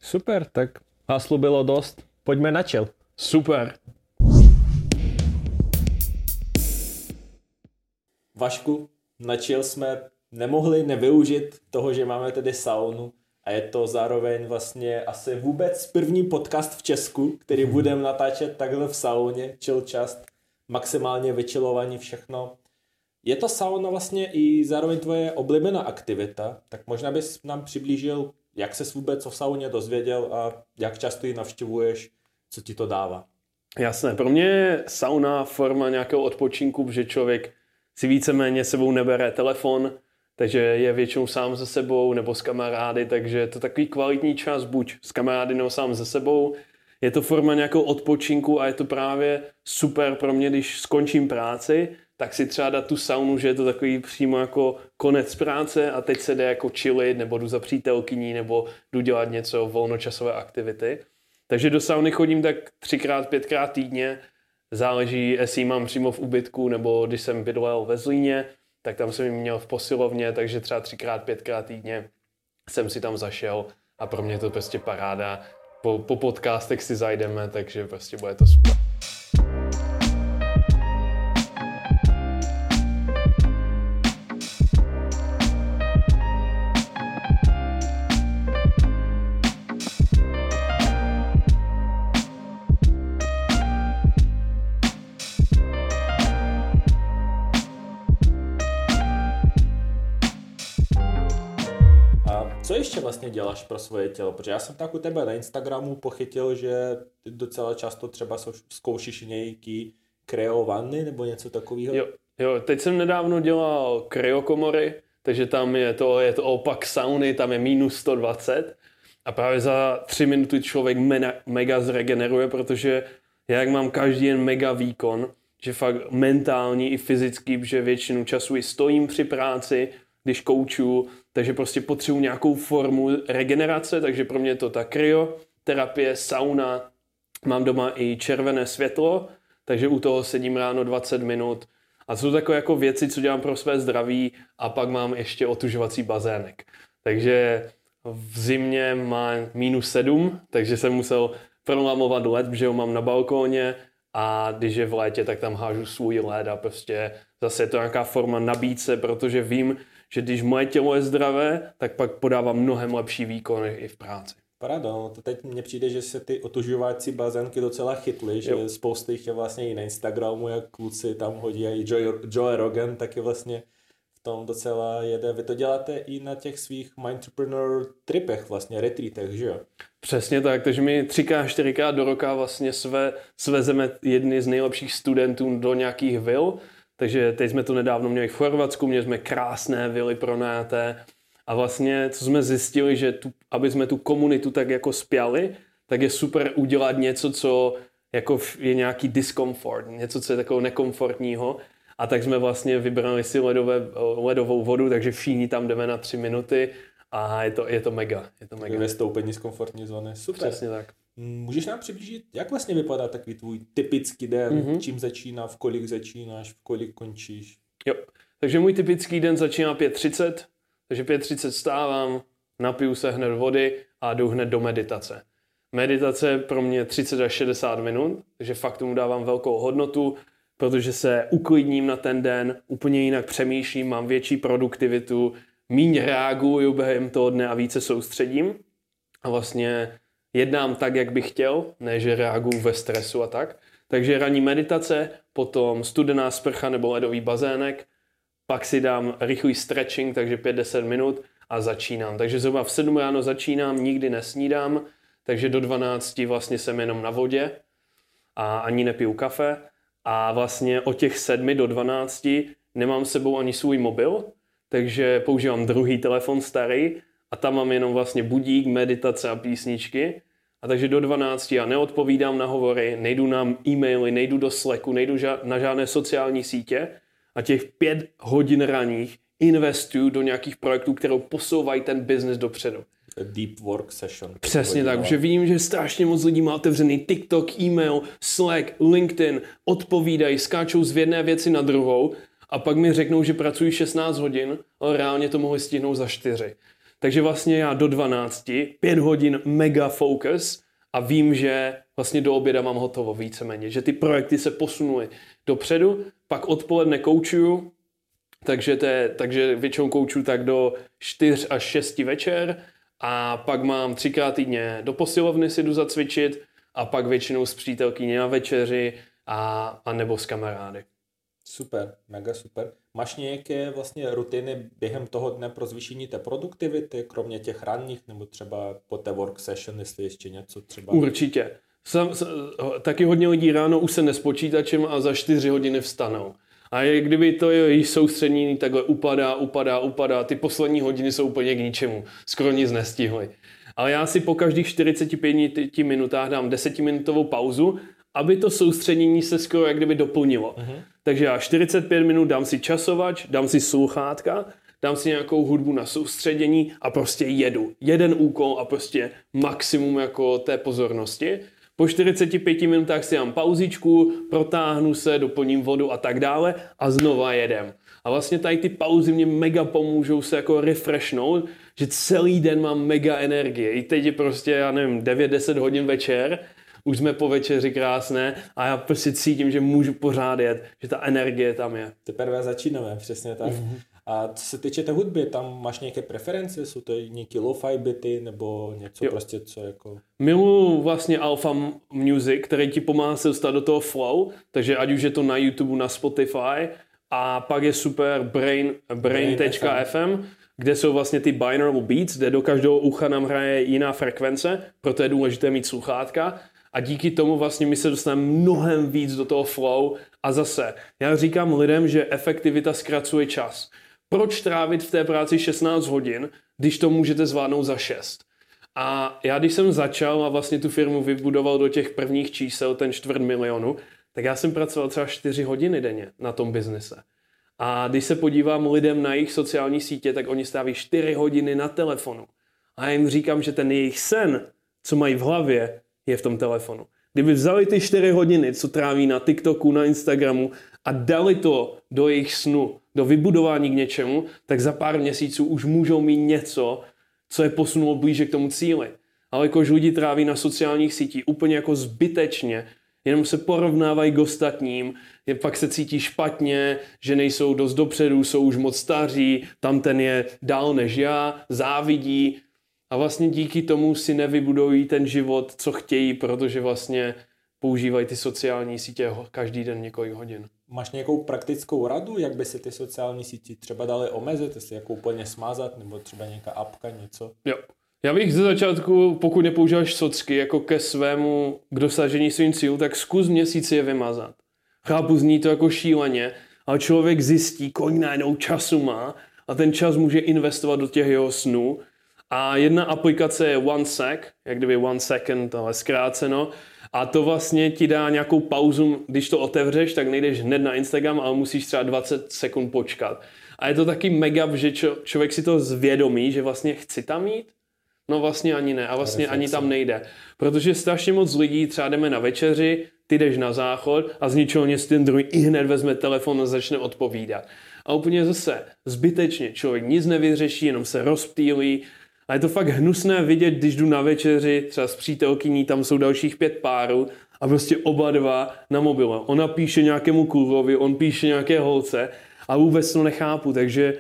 Super, tak haslu bylo dost. Pojďme na čel. Super. Vašku, načil jsme nemohli nevyužít toho, že máme tedy saunu a je to zároveň vlastně asi vůbec první podcast v Česku, který hmm. budeme natáčet takhle v sauně, chill čast, maximálně vyčilovaní všechno. Je to sauna vlastně i zároveň tvoje oblíbená aktivita, tak možná bys nám přiblížil, jak se vůbec o sauně dozvěděl a jak často ji navštěvuješ, co ti to dává. Jasné, pro mě je sauna forma nějakého odpočinku, že člověk si víceméně sebou nebere telefon, takže je většinou sám se sebou nebo s kamarády, takže je to takový kvalitní čas, buď s kamarády nebo sám se sebou. Je to forma nějakou odpočinku a je to právě super pro mě, když skončím práci, tak si třeba dát tu saunu, že je to takový přímo jako konec práce a teď se jde jako chillit, nebo jdu za přítelkyní, nebo jdu dělat něco, volnočasové aktivity. Takže do sauny chodím tak třikrát, pětkrát týdně, záleží, jestli mám přímo v ubytku, nebo když jsem bydlel ve Zlíně, tak tam jsem ji měl v posilovně, takže třeba třikrát, pětkrát týdně jsem si tam zašel a pro mě to prostě paráda. Po, po podcastech si zajdeme, takže prostě bude to super. Vlastně děláš pro svoje tělo? Protože já jsem tak u tebe na Instagramu pochytil, že ty docela často třeba zkoušíš nějaký kreovanny nebo něco takového. Jo, jo, teď jsem nedávno dělal kryokomory, takže tam je to, je to opak sauny, tam je minus 120 a právě za tři minuty člověk mena, mega zregeneruje, protože já jak mám každý den mega výkon, že fakt mentální i fyzický, že většinu času i stojím při práci, když kouču, takže prostě potřebuji nějakou formu regenerace, takže pro mě je to ta terapie, sauna, mám doma i červené světlo, takže u toho sedím ráno 20 minut a jsou takové jako věci, co dělám pro své zdraví a pak mám ještě otužovací bazének. Takže v zimě má minus 7, takže jsem musel prolamovat led, že ho mám na balkóně a když je v létě, tak tam hážu svůj led a prostě zase je to nějaká forma nabídce, protože vím, že když moje tělo je zdravé, tak pak podávám mnohem lepší výkon i v práci. Parada, no to teď mně přijde, že se ty otužovací bazénky docela chytly, že jo. spousty jich je vlastně i na Instagramu, jak kluci tam hodí, i Joe, Joe Rogan taky vlastně v tom docela jede. Vy to děláte i na těch svých Mindtrepreneur tripech, vlastně retreatech, že jo? Přesně tak, takže my třikrát, čtyřikrát do roka vlastně sve, svezeme jedny z nejlepších studentů do nějakých vil takže teď jsme to nedávno měli v Chorvatsku, měli jsme krásné vily pronajaté a vlastně, co jsme zjistili, že tu, aby jsme tu komunitu tak jako spjali, tak je super udělat něco, co jako je nějaký diskomfort, něco, co je takového nekomfortního. A tak jsme vlastně vybrali si ledové, ledovou vodu, takže všichni tam jdeme na tři minuty a je to, je to mega. Je to mega. Vystoupení z komfortní zóny. Super. Přesně tak. Můžeš nám přiblížit, jak vlastně vypadá takový tvůj typický den, mm-hmm. čím začíná, v kolik začínáš, v kolik končíš? Jo, takže můj typický den začíná 5.30, takže 5.30 stávám, napiju se hned vody a jdu hned do meditace. Meditace pro mě 30 až 60 minut, takže fakt tomu dávám velkou hodnotu, protože se uklidním na ten den, úplně jinak přemýšlím, mám větší produktivitu, míň reaguju během toho dne a více soustředím. A vlastně jednám tak, jak bych chtěl, ne že reaguju ve stresu a tak. Takže ranní meditace, potom studená sprcha nebo ledový bazének, pak si dám rychlý stretching, takže 5-10 minut a začínám. Takže zhruba v 7 ráno začínám, nikdy nesnídám, takže do 12 vlastně jsem jenom na vodě a ani nepiju kafe. A vlastně od těch 7 do 12 nemám sebou ani svůj mobil, takže používám druhý telefon starý a tam mám jenom vlastně budík, meditace a písničky. A takže do 12 já neodpovídám na hovory, nejdu na e-maily, nejdu do Slacku, nejdu na žádné sociální sítě a těch pět hodin raních investuju do nějakých projektů, které posouvají ten business dopředu. A deep work session. Přesně tak, že vím, že strašně moc lidí má otevřený TikTok, e-mail, Slack, LinkedIn, odpovídají, skáčou z jedné věci na druhou a pak mi řeknou, že pracují 16 hodin, ale reálně to mohli stihnout za 4. Takže vlastně já do 12, 5 hodin mega focus a vím, že vlastně do oběda mám hotovo víceméně, že ty projekty se posunuly dopředu, pak odpoledne koučuju, takže, je, takže většinou kouču tak do 4 až 6 večer a pak mám třikrát týdně do posilovny si jdu zacvičit a pak většinou s přítelkyní na večeři a, a nebo s kamarády. Super, mega super. Máš nějaké vlastně rutiny během toho dne pro zvýšení té produktivity, kromě těch ranních, nebo třeba po té work session, jestli ještě něco třeba? Určitě. Sam, sam, taky hodně lidí ráno už se nespočítačem a za 4 hodiny vstanou. A je, kdyby to jejich soustředění takhle upadá, upadá, upadá, ty poslední hodiny jsou úplně k ničemu. Skoro nic nestihli. Ale já si po každých 45 minutách dám 10-minutovou pauzu, aby to soustředění se skoro jak kdyby doplnilo. Uh-huh. Takže já 45 minut dám si časovač, dám si sluchátka, dám si nějakou hudbu na soustředění a prostě jedu. Jeden úkol a prostě maximum jako té pozornosti. Po 45 minutách si dám pauzičku, protáhnu se, doplním vodu a tak dále a znova jedem. A vlastně tady ty pauzy mě mega pomůžou se jako refreshnout, že celý den mám mega energie. I teď je prostě, já nevím, 9-10 hodin večer, už jsme po večeři krásné a já prostě cítím, že můžu pořád jet, že ta energie tam je. Teprve začínáme, přesně tak. Mm-hmm. A co se týče té hudby, tam máš nějaké preference? Jsou to nějaké lo-fi bity nebo něco jo. prostě, co jako... Miluji vlastně Alpha Music, který ti pomáhá se dostat do toho flow, takže ať už je to na YouTube, na Spotify a pak je super Brain, Brain.fm, Brain kde jsou vlastně ty binaural beats, kde do každého ucha nám hraje jiná frekvence, proto je důležité mít sluchátka a díky tomu vlastně my se dostaneme mnohem víc do toho flow a zase, já říkám lidem, že efektivita zkracuje čas. Proč trávit v té práci 16 hodin, když to můžete zvládnout za 6? A já když jsem začal a vlastně tu firmu vybudoval do těch prvních čísel, ten čtvrt milionu, tak já jsem pracoval třeba 4 hodiny denně na tom biznise. A když se podívám lidem na jejich sociální sítě, tak oni stáví 4 hodiny na telefonu. A já jim říkám, že ten jejich sen, co mají v hlavě, je v tom telefonu. Kdyby vzali ty 4 hodiny, co tráví na TikToku, na Instagramu a dali to do jejich snu, do vybudování k něčemu, tak za pár měsíců už můžou mít něco, co je posunulo blíže k tomu cíli. Ale jakož lidi tráví na sociálních sítích úplně jako zbytečně, jenom se porovnávají k ostatním, je, pak se cítí špatně, že nejsou dost dopředu, jsou už moc staří, tam ten je dál než já, závidí a vlastně díky tomu si nevybudují ten život, co chtějí, protože vlastně používají ty sociální sítě každý den několik hodin. Máš nějakou praktickou radu, jak by se ty sociální sítě třeba daly omezit, jestli jako úplně smázat, nebo třeba nějaká apka, něco? Jo. Já bych ze začátku, pokud nepoužíváš socky jako ke svému, k dosažení svým cílů, tak zkus měsíc je vymazat. Chápu, zní to jako šíleně, ale člověk zjistí, kolik najednou času má a ten čas může investovat do těch jeho snů. A jedna aplikace je OneSec, jak kdyby One Second, ale zkráceno. A to vlastně ti dá nějakou pauzu, když to otevřeš, tak nejdeš hned na Instagram, ale musíš třeba 20 sekund počkat. A je to taky mega, že čo, člověk si to zvědomí, že vlastně chci tam jít, No vlastně ani ne a vlastně ani tam nejde. Protože strašně moc lidí třeba jdeme na večeři, ty jdeš na záchod a z ničeho nic ten druhý i hned vezme telefon a začne odpovídat. A úplně zase zbytečně člověk nic nevyřeší, jenom se rozptýlí. A je to fakt hnusné vidět, když jdu na večeři, třeba s přítelkyní, tam jsou dalších pět párů a prostě oba dva na mobile. Ona píše nějakému klubovi, on píše nějaké holce a vůbec to nechápu, takže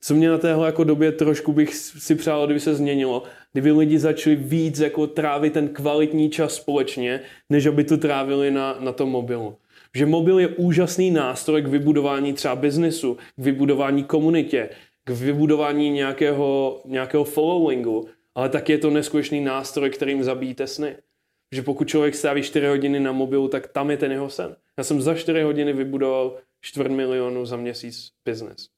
co mě na téhle jako době trošku bych si přál, kdyby se změnilo, kdyby lidi začali víc jako trávit ten kvalitní čas společně, než aby to trávili na, na tom mobilu. Že mobil je úžasný nástroj k vybudování třeba biznesu, k vybudování komunitě, k vybudování nějakého, nějakého followingu, ale tak je to neskutečný nástroj, kterým zabíjíte sny. Že pokud člověk staví 4 hodiny na mobilu, tak tam je ten jeho sen. Já jsem za 4 hodiny vybudoval čtvrt milionu za měsíc business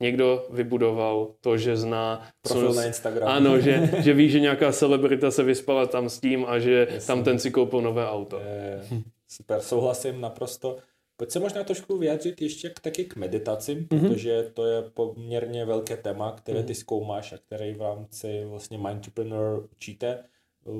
někdo vybudoval to, že zná... Profil co, na Instagram. Ano, že, že ví, že nějaká celebrita se vyspala tam s tím a že Jasně. tam ten si koupil nové auto. Je, super, souhlasím naprosto. Pojď se možná trošku vyjádřit ještě k, taky k meditaci, mm-hmm. protože to je poměrně velké téma, které ty mhm. zkoumáš a které v rámci vlastně Mindtrepreneur učíte.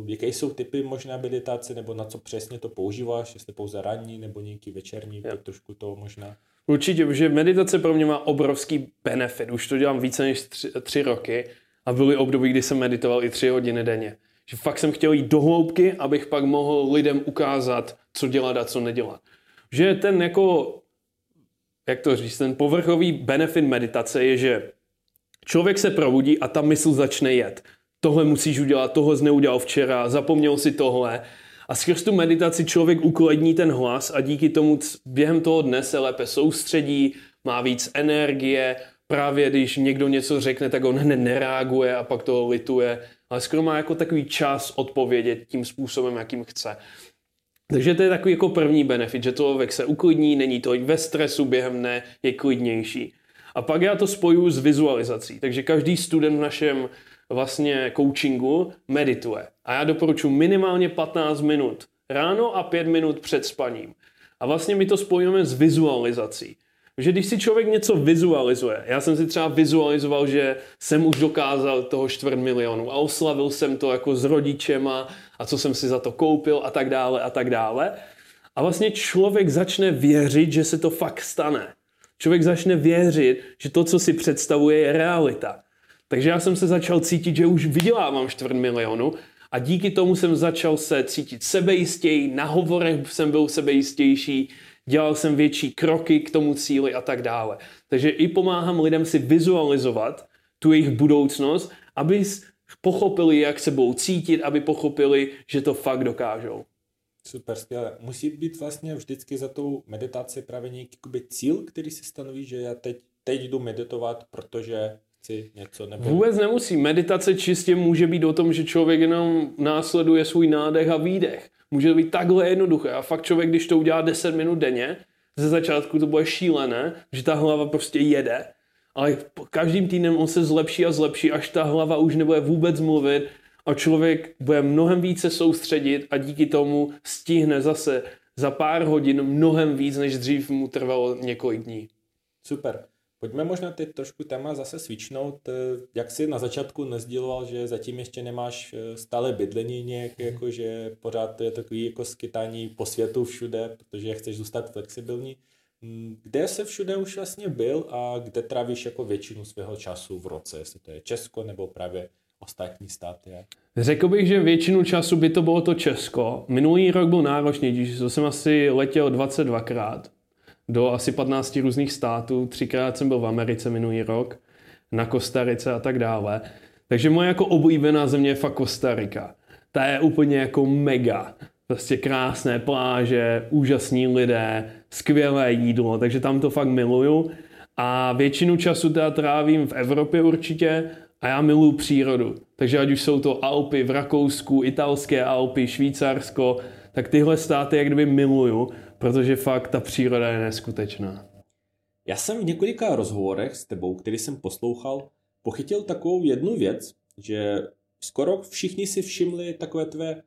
Jaké jsou typy možná meditace, nebo na co přesně to používáš, jestli pouze ranní nebo nějaký večerní, pojď trošku to možná Určitě, protože meditace pro mě má obrovský benefit. Už to dělám více než tři, tři roky a byly období, kdy jsem meditoval i tři hodiny denně. Že fakt jsem chtěl jít do hloubky, abych pak mohl lidem ukázat, co dělat a co nedělat. Že ten jako jak to říct, ten povrchový benefit meditace je, že člověk se probudí a ta mysl začne jet. Tohle musíš udělat, tohle jsi neudělal včera, zapomněl si tohle. A skrz tu meditaci člověk uklidní ten hlas a díky tomu během toho dne se lépe soustředí, má víc energie, právě když někdo něco řekne, tak on hned nereaguje a pak toho lituje, ale skoro má jako takový čas odpovědět tím způsobem, jakým chce. Takže to je takový jako první benefit, že člověk se uklidní, není to ve stresu během dne, je klidnější. A pak já to spojuju s vizualizací. Takže každý student v našem vlastně coachingu medituje. A já doporučuji minimálně 15 minut ráno a 5 minut před spaním. A vlastně my to spojujeme s vizualizací. Že když si člověk něco vizualizuje, já jsem si třeba vizualizoval, že jsem už dokázal toho čtvrt milionu a oslavil jsem to jako s rodičema a co jsem si za to koupil a tak dále a tak dále. A vlastně člověk začne věřit, že se to fakt stane. Člověk začne věřit, že to, co si představuje, je realita. Takže já jsem se začal cítit, že už vydělávám čtvrt milionu a díky tomu jsem začal se cítit sebejistěji, na hovorech jsem byl sebejistější, dělal jsem větší kroky k tomu cíli a tak dále. Takže i pomáhám lidem si vizualizovat tu jejich budoucnost, aby pochopili, jak se budou cítit, aby pochopili, že to fakt dokážou. Super, skvěle. Musí být vlastně vždycky za tou meditací právě nějaký cíl, který si stanoví, že já teď, teď jdu meditovat, protože chci něco nebo... Vůbec nemusí. Meditace čistě může být o tom, že člověk jenom následuje svůj nádech a výdech. Může to být takhle jednoduché. A fakt člověk, když to udělá 10 minut denně, ze začátku to bude šílené, že ta hlava prostě jede, ale každým týdnem on se zlepší a zlepší, až ta hlava už nebude vůbec mluvit a člověk bude mnohem více soustředit a díky tomu stihne zase za pár hodin mnohem víc, než dřív mu trvalo několik dní. Super. Pojďme možná teď trošku téma zase svičnout. Eh, jak jsi na začátku nezdíloval, že zatím ještě nemáš eh, stále bydlení nějak, mhm. jako že pořád to je takový jako skytání po světu všude, protože chceš zůstat flexibilní. Kde se všude už vlastně byl a kde trávíš jako většinu svého času v roce, jestli to je Česko nebo právě ostatní státy? Řekl bych, že většinu času by to bylo to Česko. Minulý rok byl náročnější, to jsem asi letěl 22krát do asi 15 různých států. Třikrát jsem byl v Americe minulý rok, na Kostarice a tak dále. Takže moje jako oblíbená země je fakt Kostarika. Ta je úplně jako mega. Prostě krásné pláže, úžasní lidé, skvělé jídlo, takže tam to fakt miluju. A většinu času teda trávím v Evropě určitě a já miluju přírodu. Takže ať už jsou to Alpy v Rakousku, italské Alpy, Švýcarsko, tak tyhle státy jak kdyby miluju, protože fakt ta příroda je neskutečná. Já jsem v několika rozhovorech s tebou, který jsem poslouchal, pochytil takovou jednu věc, že skoro všichni si všimli takové tvé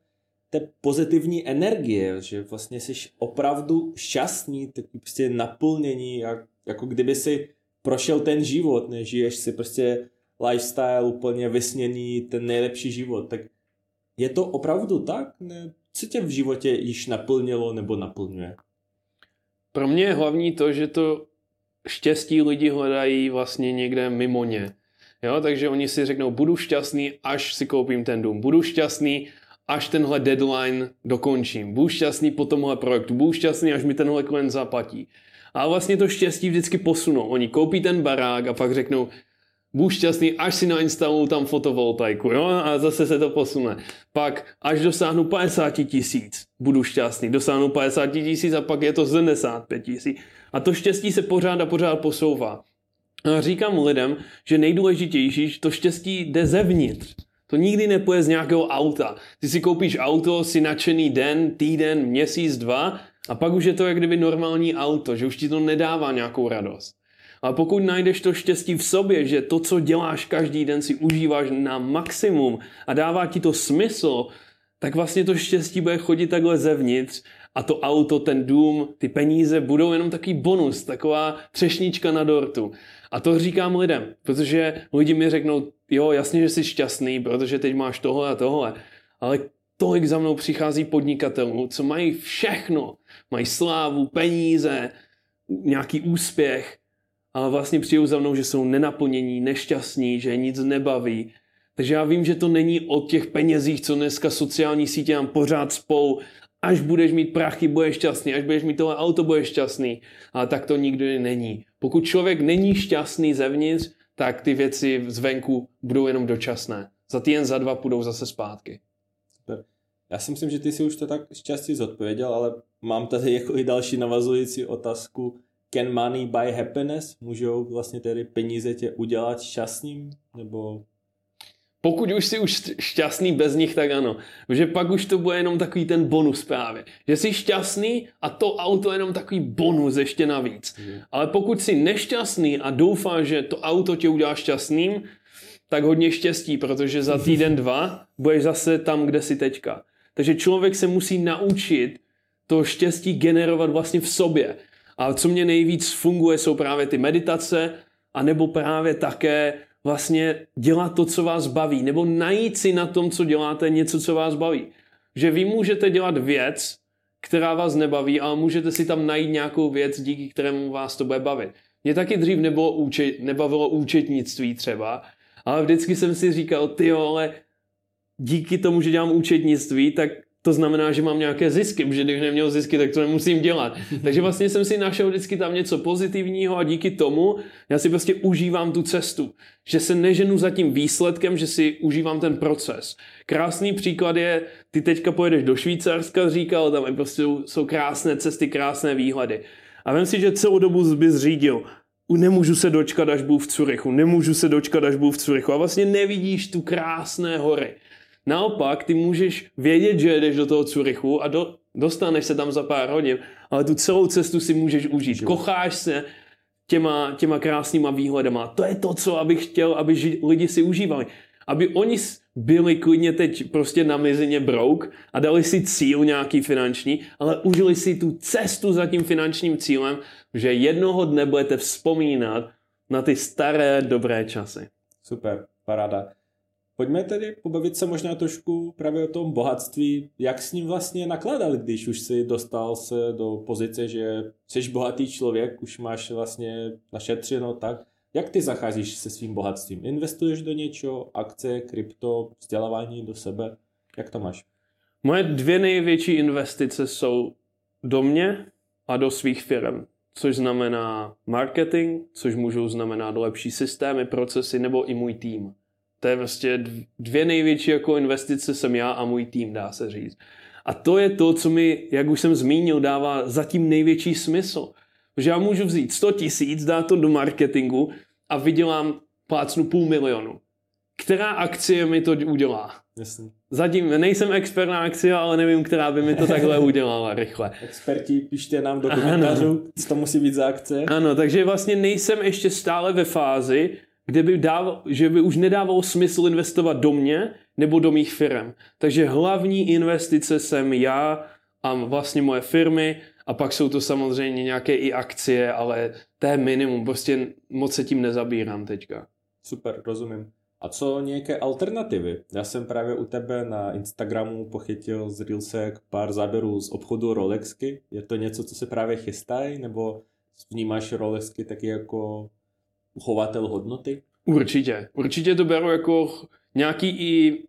té pozitivní energie, že vlastně jsi opravdu šťastný, taky prostě naplnění, jak, jako kdyby si prošel ten život, nežiješ si prostě lifestyle úplně vysněný, ten nejlepší život, tak je to opravdu tak? Ne? Co tě v životě již naplnilo nebo naplňuje? Pro mě je hlavní to, že to štěstí lidi hledají vlastně někde mimo ně. Jo, takže oni si řeknou, budu šťastný, až si koupím ten dům. Budu šťastný, až tenhle deadline dokončím. Budu šťastný po tomhle projektu. Budu šťastný, až mi tenhle klient zaplatí. A vlastně to štěstí vždycky posunou. Oni koupí ten barák a pak řeknou, budu šťastný, až si nainstaluju tam fotovoltaiku, jo, a zase se to posune. Pak, až dosáhnu 50 tisíc, budu šťastný, dosáhnu 50 tisíc a pak je to 75 tisíc. A to štěstí se pořád a pořád posouvá. A říkám lidem, že nejdůležitější, že to štěstí jde zevnitř. To nikdy nepoje z nějakého auta. Ty si koupíš auto, si nadšený den, týden, měsíc, dva a pak už je to jak kdyby normální auto, že už ti to nedává nějakou radost. Ale pokud najdeš to štěstí v sobě, že to, co děláš každý den, si užíváš na maximum a dává ti to smysl, tak vlastně to štěstí bude chodit takhle zevnitř a to auto, ten dům, ty peníze budou jenom takový bonus, taková třešnička na dortu. A to říkám lidem, protože lidi mi řeknou, jo, jasně, že jsi šťastný, protože teď máš tohle a tohle, ale tolik za mnou přichází podnikatelů, co mají všechno. Mají slávu, peníze, nějaký úspěch, ale vlastně přijdou za mnou, že jsou nenaplnění, nešťastní, že nic nebaví. Takže já vím, že to není o těch penězích, co dneska sociální sítě nám pořád spou. až budeš mít prachy, budeš šťastný, až budeš mít tohle auto, budeš šťastný. Ale tak to nikdy není. Pokud člověk není šťastný zevnitř, tak ty věci zvenku budou jenom dočasné. Za týden, za dva půjdou zase zpátky. Super. Já si myslím, že ty si už to tak šťastně zodpověděl, ale mám tady jako i další navazující otázku. Can money buy happiness? Můžou vlastně tedy peníze tě udělat šťastným? Nebo pokud už jsi už šťastný bez nich, tak ano. Protože pak už to bude jenom takový ten bonus právě. Že jsi šťastný a to auto je jenom takový bonus ještě navíc. Mm. Ale pokud jsi nešťastný a doufáš, že to auto tě udělá šťastným, tak hodně štěstí, protože za týden, dva budeš zase tam, kde jsi teďka. Takže člověk se musí naučit to štěstí generovat vlastně v sobě. A co mě nejvíc funguje, jsou právě ty meditace, a nebo právě také vlastně dělat to, co vás baví, nebo najít si na tom, co děláte, něco, co vás baví. Že vy můžete dělat věc, která vás nebaví, ale můžete si tam najít nějakou věc, díky kterému vás to bude bavit. Mě taky dřív nebylo účet, nebavilo účetnictví třeba, ale vždycky jsem si říkal, ty ale díky tomu, že dělám účetnictví, tak to znamená, že mám nějaké zisky, protože kdybych neměl zisky, tak to nemusím dělat. Takže vlastně jsem si našel vždycky tam něco pozitivního a díky tomu já si prostě užívám tu cestu. Že se neženu za tím výsledkem, že si užívám ten proces. Krásný příklad je, ty teďka pojedeš do Švýcarska, říkal, tam je prostě jsou krásné cesty, krásné výhledy. A vím si, že celou dobu bys řídil, nemůžu se dočkat, až budu v Curychu, nemůžu se dočkat, až budu v Curychu. A vlastně nevidíš tu krásné hory. Naopak, ty můžeš vědět, že jedeš do toho Curychu a do, dostaneš se tam za pár hodin, ale tu celou cestu si můžeš užít. Kocháš se těma, těma krásnýma výhledama. To je to, co abych chtěl, aby ži, lidi si užívali. Aby oni byli klidně teď prostě na mizině brouk a dali si cíl nějaký finanční, ale užili si tu cestu za tím finančním cílem, že jednoho dne budete vzpomínat na ty staré dobré časy. Super, paráda. Pojďme tedy pobavit se možná trošku právě o tom bohatství, jak s ním vlastně nakladal, když už si dostal se do pozice, že jsi bohatý člověk, už máš vlastně našetřeno tak. Jak ty zacházíš se svým bohatstvím? Investuješ do něčeho, akce, krypto, vzdělávání do sebe? Jak to máš? Moje dvě největší investice jsou do mě a do svých firm, což znamená marketing, což můžou znamenat lepší systémy, procesy nebo i můj tým. To je vlastně dvě největší jako investice jsem já a můj tým, dá se říct. A to je to, co mi, jak už jsem zmínil, dává zatím největší smysl. Že já můžu vzít 100 tisíc, dát to do marketingu a vydělám plácnu půl milionu. Která akcie mi to udělá? Jasně. Zatím nejsem expert na akcie, ale nevím, která by mi to takhle udělala rychle. Experti, pište nám do komentářů, co to musí být za akce. Ano, takže vlastně nejsem ještě stále ve fázi, kde by dával, že by už nedávalo smysl investovat do mě nebo do mých firm. Takže hlavní investice jsem já a vlastně moje firmy a pak jsou to samozřejmě nějaké i akcie, ale to je minimum, prostě moc se tím nezabírám teďka. Super, rozumím. A co nějaké alternativy? Já jsem právě u tebe na Instagramu pochytil z Reelsek pár záběrů z obchodu Rolexky. Je to něco, co se právě chystají, nebo vnímáš Rolexky taky jako uchovatel hodnoty? Určitě. Určitě to beru jako nějaký i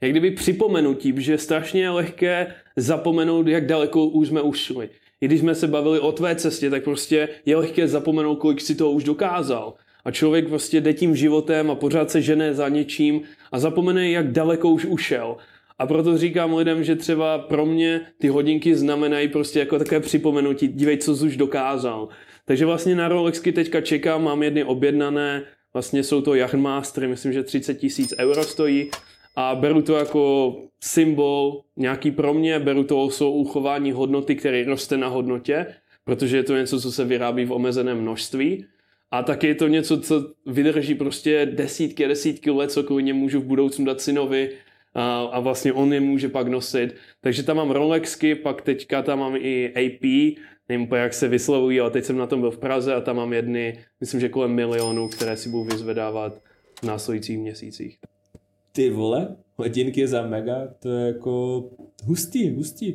jak kdyby připomenutí, že je strašně lehké zapomenout, jak daleko už jsme ušli. I když jsme se bavili o tvé cestě, tak prostě je lehké zapomenout, kolik si toho už dokázal. A člověk prostě jde tím životem a pořád se žene za něčím a zapomene, jak daleko už ušel. A proto říkám lidem, že třeba pro mě ty hodinky znamenají prostě jako takové připomenutí, dívej, co jsi už dokázal. Takže vlastně na Rolexky teďka čekám, mám jedny objednané, vlastně jsou to Yachtmastery, myslím, že 30 tisíc euro stojí a beru to jako symbol nějaký pro mě, beru to o uchování hodnoty, který roste na hodnotě, protože je to něco, co se vyrábí v omezeném množství. A taky je to něco, co vydrží prostě desítky a desítky let, co klidně můžu v budoucnu dát synovi a, a vlastně on je může pak nosit. Takže tam mám Rolexky, pak teďka tam mám i AP, nevím úplně, jak se vyslovují, ale teď jsem na tom byl v Praze a tam mám jedny, myslím, že kolem milionu, které si budu vyzvedávat v následujících měsících. Ty vole, hodinky za mega, to je jako hustý, hustý.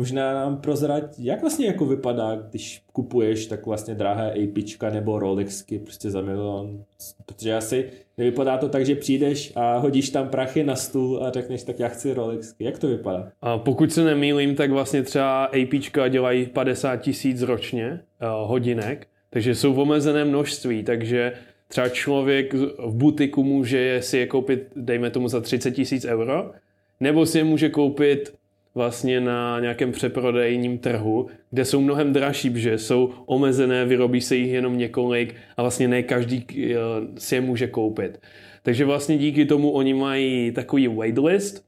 Možná nám prozrať, jak vlastně jako vypadá, když kupuješ tak vlastně drahé APčka nebo Rolexky prostě za milion. Protože asi nevypadá to tak, že přijdeš a hodíš tam prachy na stůl a řekneš, tak já chci Rolexky. Jak to vypadá? A pokud se nemýlím, tak vlastně třeba APčka dělají 50 tisíc ročně uh, hodinek, takže jsou v omezené množství, takže třeba člověk v butiku může si je koupit, dejme tomu, za 30 tisíc euro, nebo si je může koupit vlastně na nějakém přeprodejním trhu, kde jsou mnohem dražší, protože jsou omezené, vyrobí se jich jenom několik a vlastně ne každý eh, si je může koupit. Takže vlastně díky tomu oni mají takový waitlist,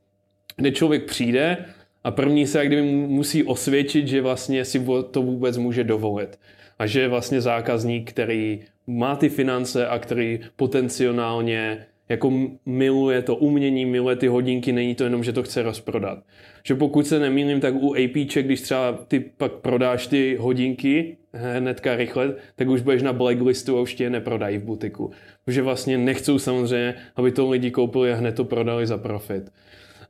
kde člověk přijde a první se jak kdyby musí osvědčit, že vlastně si to vůbec může dovolit. A že vlastně zákazník, který má ty finance a který potenciálně jako miluje to umění, miluje ty hodinky, není to jenom, že to chce rozprodat. Že pokud se nemýlím, tak u APček, když třeba ty pak prodáš ty hodinky hnedka rychle, tak už budeš na blacklistu a už tě je neprodají v butiku. Protože vlastně nechcou samozřejmě, aby to lidi koupili a hned to prodali za profit.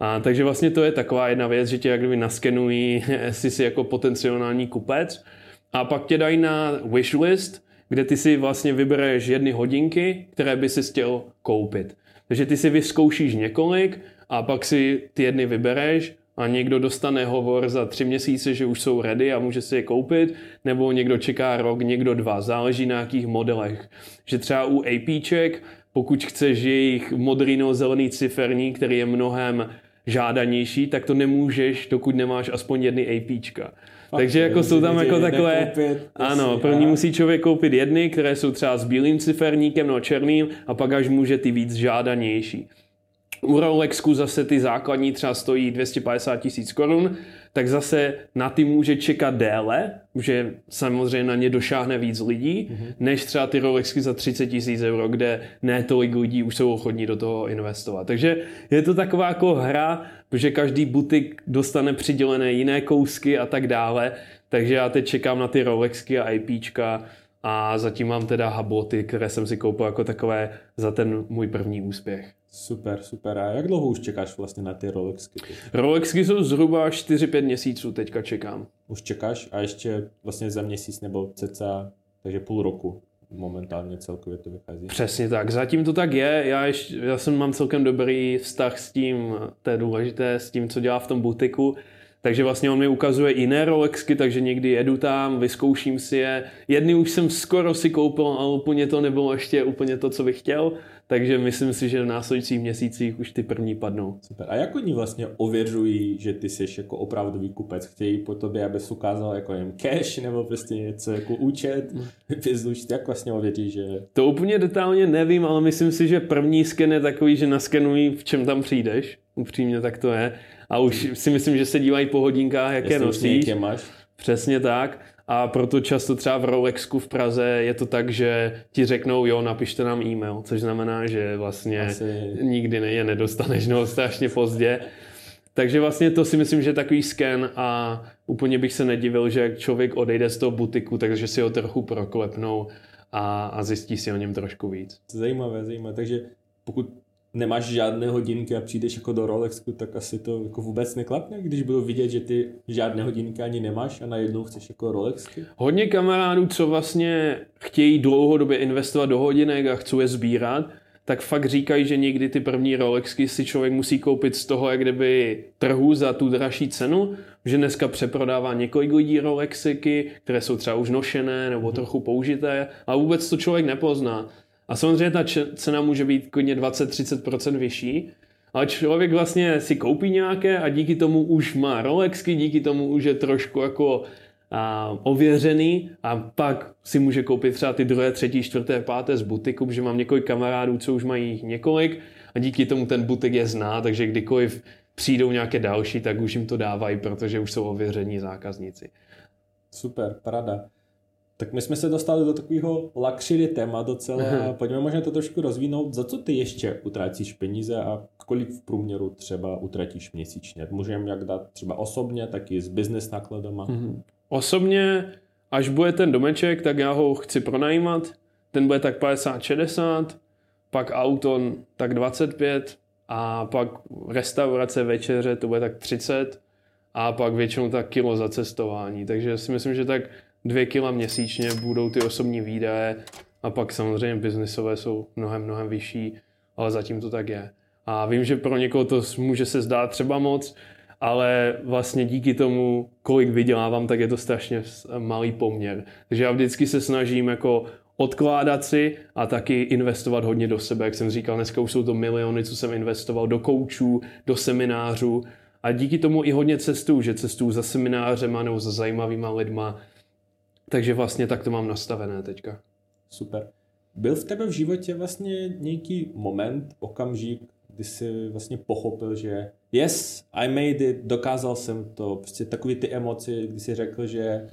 A, takže vlastně to je taková jedna věc, že tě jak kdyby naskenují, jestli jsi jako potenciální kupec a pak tě dají na wishlist, kde ty si vlastně vybereš jedny hodinky, které by si chtěl koupit. Takže ty si vyzkoušíš několik a pak si ty jedny vybereš a někdo dostane hovor za tři měsíce, že už jsou ready a může si je koupit, nebo někdo čeká rok, někdo dva, záleží na jakých modelech. Že třeba u APček, pokud chceš jejich modrý nebo zelený ciferní, který je mnohem žádanější, tak to nemůžeš, dokud nemáš aspoň jedny APčka. Takže jako jsou tam jako takové, koupit, ano, první musí člověk koupit jedny, které jsou třeba s bílým ciferníkem nebo černým a pak až může ty víc žádanější. U Rolexku zase ty základní třeba stojí 250 tisíc korun, tak zase na ty může čekat déle, že samozřejmě na ně došáhne víc lidí, mm-hmm. než třeba ty Rolexky za 30 tisíc euro, kde ne tolik lidí už jsou ochotní do toho investovat. Takže je to taková jako hra, protože každý butik dostane přidělené jiné kousky a tak dále, takže já teď čekám na ty Rolexky a IPčka a zatím mám teda haboty, které jsem si koupil jako takové za ten můj první úspěch. Super, super. A jak dlouho už čekáš vlastně na ty Rolexky? Rolexky jsou zhruba 4-5 měsíců teďka čekám. Už čekáš a ještě vlastně za měsíc nebo cca, takže půl roku momentálně celkově to vychází. Přesně tak, zatím to tak je. Já, ještě, já jsem mám celkem dobrý vztah s tím, to je důležité, s tím, co dělá v tom butiku. Takže vlastně on mi ukazuje jiné Rolexky, takže někdy jedu tam, vyzkouším si je. Jedny už jsem skoro si koupil, ale úplně to nebylo ještě úplně to, co bych chtěl. Takže myslím si, že v následujících měsících už ty první padnou. Super. A jak oni vlastně ověřují, že ty jsi jako opravdový kupec? Chtějí po tobě, abys ukázal jako jen cash nebo prostě něco jako účet, vyzluč, jak vlastně ověří, že... To úplně detailně nevím, ale myslím si, že první sken je takový, že naskenují, v čem tam přijdeš. Upřímně tak to je. A už si myslím, že se dívají po hodinkách, jaké Jestli nosíš. máš. Přesně tak. A proto často třeba v Rolexku v Praze je to tak, že ti řeknou, jo, napište nám e-mail, což znamená, že vlastně Asi... nikdy ne, je nedostaneš, no strašně pozdě. Takže vlastně to si myslím, že je takový sken a úplně bych se nedivil, že člověk odejde z toho butiku, takže si ho trochu proklepnou a, a zjistí si o něm trošku víc. Zajímavé, zajímavé. Takže pokud nemáš žádné hodinky a přijdeš jako do Rolexku, tak asi to jako vůbec neklapne, když budu vidět, že ty žádné hodinky ani nemáš a najednou chceš jako Rolexky? Hodně kamarádů, co vlastně chtějí dlouhodobě investovat do hodinek a chcou je sbírat, tak fakt říkají, že někdy ty první Rolexky si člověk musí koupit z toho, jak kdyby trhu za tu dražší cenu, že dneska přeprodává několik lidí Rolexy, které jsou třeba už nošené nebo trochu použité a vůbec to člověk nepozná. A samozřejmě ta cena může být klidně 20-30% vyšší, ale člověk vlastně si koupí nějaké a díky tomu už má Rolexky, díky tomu už je trošku jako a, ověřený a pak si může koupit třeba ty druhé, třetí, čtvrté, páté z butiku, protože mám několik kamarádů, co už mají několik a díky tomu ten butik je zná, takže kdykoliv přijdou nějaké další, tak už jim to dávají, protože už jsou ověření zákazníci. Super, parada. Tak my jsme se dostali do takového luxury téma docela. Aha. Pojďme možná to trošku rozvinout. Za co ty ještě utratíš peníze a kolik v průměru třeba utratíš měsíčně? Můžeme jak dát třeba osobně, tak i s business nákladama. Mhm. Osobně, až bude ten domeček, tak já ho chci pronajímat. Ten bude tak 50-60, pak auto tak 25 a pak restaurace, večeře, to bude tak 30 a pak většinou tak kilo za cestování. Takže si myslím, že tak dvě kila měsíčně budou ty osobní výdaje a pak samozřejmě biznisové jsou mnohem, mnohem vyšší, ale zatím to tak je. A vím, že pro někoho to může se zdát třeba moc, ale vlastně díky tomu, kolik vydělávám, tak je to strašně malý poměr. Takže já vždycky se snažím jako odkládat si a taky investovat hodně do sebe. Jak jsem říkal, dneska už jsou to miliony, co jsem investoval do koučů, do seminářů a díky tomu i hodně cestu, že cestu za seminářema nebo za zajímavýma lidma. Takže vlastně tak to mám nastavené teďka. Super. Byl v tebe v životě vlastně nějaký moment, okamžik, kdy jsi vlastně pochopil, že yes, I made it, dokázal jsem to, prostě takový ty emoce, kdy jsi řekl, že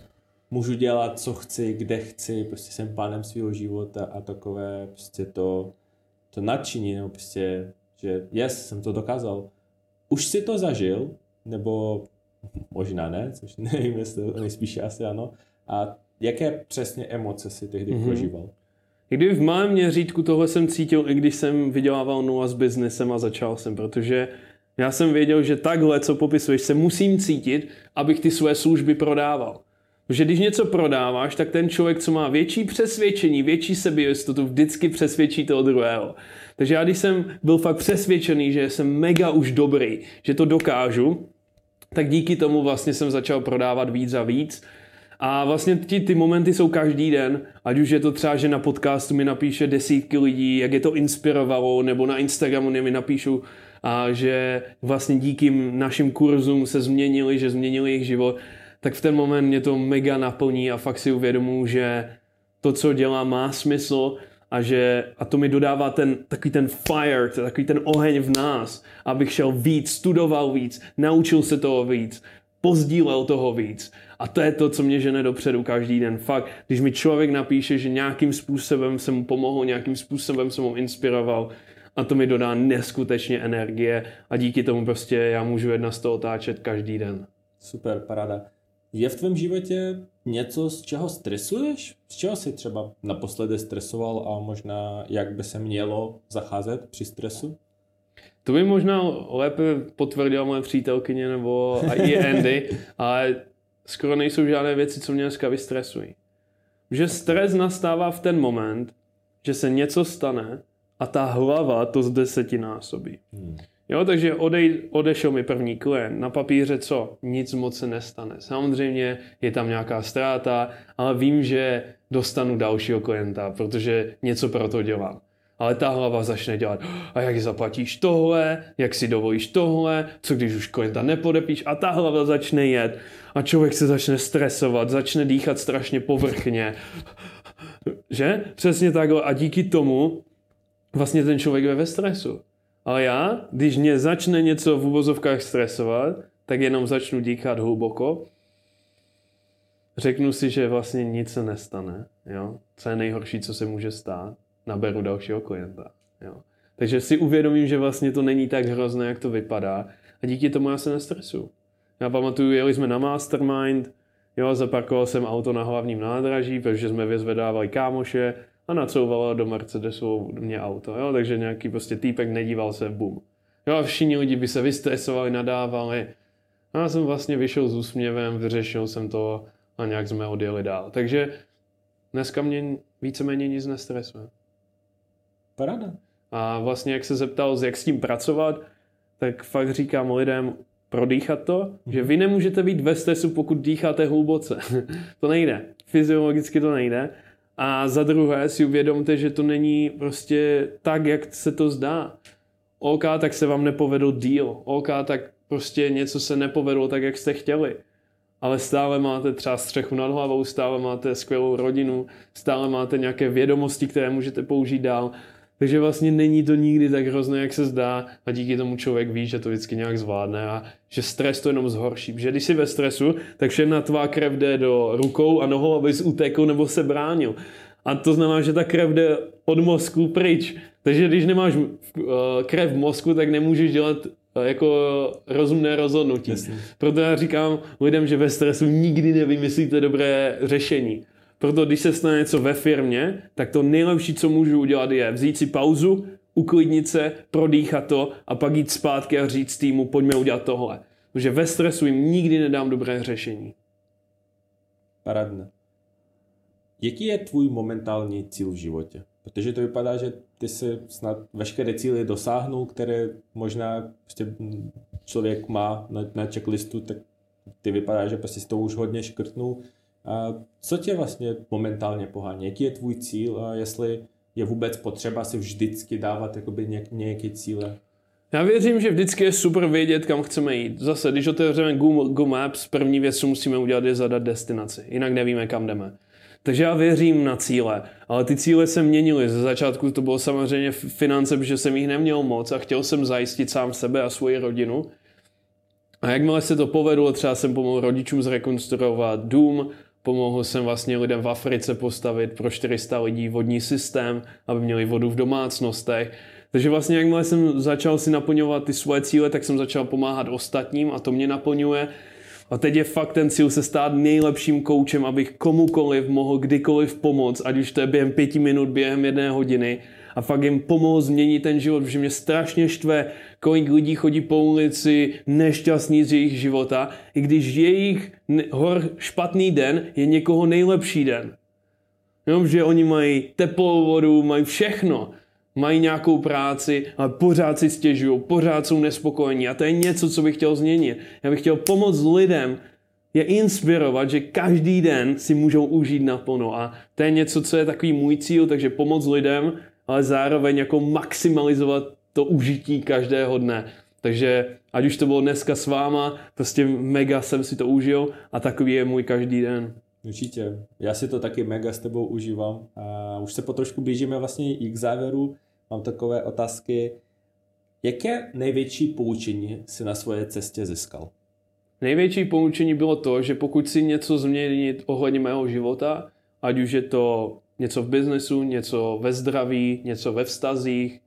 můžu dělat, co chci, kde chci, prostě jsem pánem svého života a takové prostě to, to nadšení, nebo prostě, že yes, jsem to dokázal. Už si to zažil, nebo možná ne, což nevím, jestli nejspíše asi ano. A jaké přesně emoce si tehdy mm-hmm. prožíval? I kdyby v malém měřítku tohle jsem cítil, i když jsem vydělával nula s biznesem a začal jsem, protože já jsem věděl, že takhle, co popisuješ, se musím cítit, abych ty své služby prodával. Protože když něco prodáváš, tak ten člověk, co má větší přesvědčení, větší sebejistotu, vždycky přesvědčí toho druhého. Takže já když jsem byl fakt přesvědčený, že jsem mega už dobrý, že to dokážu, tak díky tomu vlastně jsem začal prodávat víc a víc. A vlastně ty, ty momenty jsou každý den, ať už je to třeba, že na podcastu mi napíše desítky lidí, jak je to inspirovalo, nebo na Instagramu mi napíšu, a že vlastně díky našim kurzům se změnili, že změnili jejich život tak v ten moment mě to mega naplní a fakt si uvědomuji, že to, co dělám, má smysl a že a to mi dodává ten, takový ten fire, takový ten oheň v nás, abych šel víc, studoval víc, naučil se toho víc, pozdílel toho víc. A to je to, co mě žene dopředu každý den. Fakt, když mi člověk napíše, že nějakým způsobem se mu pomohl, nějakým způsobem jsem mu inspiroval, a to mi dodá neskutečně energie a díky tomu prostě já můžu jedna z toho otáčet každý den. Super, paráda. Je v tvém životě něco, z čeho stresuješ? Z čeho jsi třeba naposledy stresoval a možná jak by se mělo zacházet při stresu? To by možná lépe potvrdila moje přítelkyně nebo i Andy, ale skoro nejsou žádné věci, co mě dneska vystresují. Že stres nastává v ten moment, že se něco stane a ta hlava to z desetinásobí. Hmm. Jo, takže odej, odešel mi první klient. Na papíře co? Nic moc se nestane. Samozřejmě je tam nějaká ztráta, ale vím, že dostanu dalšího klienta, protože něco pro to dělám. Ale ta hlava začne dělat, a jak zaplatíš tohle, jak si dovolíš tohle, co když už klienta nepodepíš a ta hlava začne jet a člověk se začne stresovat, začne dýchat strašně povrchně. Že? Přesně takhle a díky tomu vlastně ten člověk je ve stresu. Ale já, když mě začne něco v uvozovkách stresovat, tak jenom začnu dýchat hluboko. Řeknu si, že vlastně nic se nestane. Jo? Co je nejhorší, co se může stát? Naberu dalšího klienta. Jo? Takže si uvědomím, že vlastně to není tak hrozné, jak to vypadá. A díky tomu já se nestresu. Já pamatuju, jeli jsme na Mastermind, jo, zaparkoval jsem auto na hlavním nádraží, protože jsme vyzvedávali kámoše a nacouvala do Mercedesu mě auto, jo, takže nějaký prostě týpek nedíval se, bum. Jo, všichni lidi by se vystresovali, nadávali. A já jsem vlastně vyšel s úsměvem, vyřešil jsem to a nějak jsme odjeli dál. Takže dneska mě víceméně nic nestresuje. Paráda. A vlastně, jak se zeptal, jak s tím pracovat, tak fakt říkám lidem, prodýchat to, mm-hmm. že vy nemůžete být ve stresu, pokud dýcháte hluboce. to nejde. Fyziologicky to nejde. A za druhé si uvědomte, že to není prostě tak, jak se to zdá. OK, tak se vám nepovedl deal. OK, tak prostě něco se nepovedlo tak, jak jste chtěli. Ale stále máte třeba střechu nad hlavou, stále máte skvělou rodinu, stále máte nějaké vědomosti, které můžete použít dál. Takže vlastně není to nikdy tak hrozné, jak se zdá a díky tomu člověk ví, že to vždycky nějak zvládne a že stres to jenom zhorší. Že když jsi ve stresu, tak všechna tvá krev jde do rukou a nohou, abys utekl nebo se bránil. A to znamená, že ta krev jde od mozku pryč. Takže když nemáš uh, krev v mozku, tak nemůžeš dělat uh, jako rozumné rozhodnutí. Jasně. Proto já říkám lidem, že ve stresu nikdy nevymyslíte dobré řešení. Proto když se stane něco ve firmě, tak to nejlepší, co můžu udělat, je vzít si pauzu, uklidnit se, prodýchat to a pak jít zpátky a říct týmu, pojďme udělat tohle. Protože ve stresu jim nikdy nedám dobré řešení. Paradne. Jaký je tvůj momentální cíl v životě? Protože to vypadá, že ty si snad veškeré cíle dosáhnul, které možná prostě člověk má na, na checklistu, tak ty vypadá, že prostě si to už hodně škrtnul. Co tě vlastně momentálně pohání? Jaký je tvůj cíl a jestli je vůbec potřeba si vždycky dávat jakoby něk, nějaké cíle? Já věřím, že vždycky je super vědět, kam chceme jít. Zase, když otevřeme Google Maps, první věc, co musíme udělat, je zadat destinaci. Jinak nevíme, kam jdeme. Takže já věřím na cíle, ale ty cíle se měnily. Ze začátku to bylo samozřejmě finance, protože jsem jich neměl moc a chtěl jsem zajistit sám sebe a svoji rodinu. A jakmile se to povedlo, třeba jsem pomohl rodičům zrekonstruovat dům, pomohl jsem vlastně lidem v Africe postavit pro 400 lidí vodní systém, aby měli vodu v domácnostech. Takže vlastně jakmile jsem začal si naplňovat ty svoje cíle, tak jsem začal pomáhat ostatním a to mě naplňuje. A teď je fakt ten cíl se stát nejlepším koučem, abych komukoliv mohl kdykoliv pomoct, ať už to je během pěti minut, během jedné hodiny a fakt jim pomohl změnit ten život, protože mě strašně štve, kolik lidí chodí po ulici nešťastní z jejich života, i když jejich hor špatný den je někoho nejlepší den. Jo, že oni mají teplou vodu, mají všechno, mají nějakou práci, ale pořád si stěžují, pořád jsou nespokojení a to je něco, co bych chtěl změnit. Já bych chtěl pomoct lidem, je inspirovat, že každý den si můžou užít naplno a to je něco, co je takový můj cíl, takže pomoct lidem, ale zároveň jako maximalizovat to užití každého dne. Takže ať už to bylo dneska s váma, prostě mega jsem si to užil a takový je můj každý den. Určitě. Já si to taky mega s tebou užívám. A už se po trošku blížíme vlastně i k závěru. Mám takové otázky. Jaké největší poučení si na svoje cestě získal? Největší poučení bylo to, že pokud si něco změnit ohledně mého života, ať už je to něco v biznesu, něco ve zdraví, něco ve vztazích,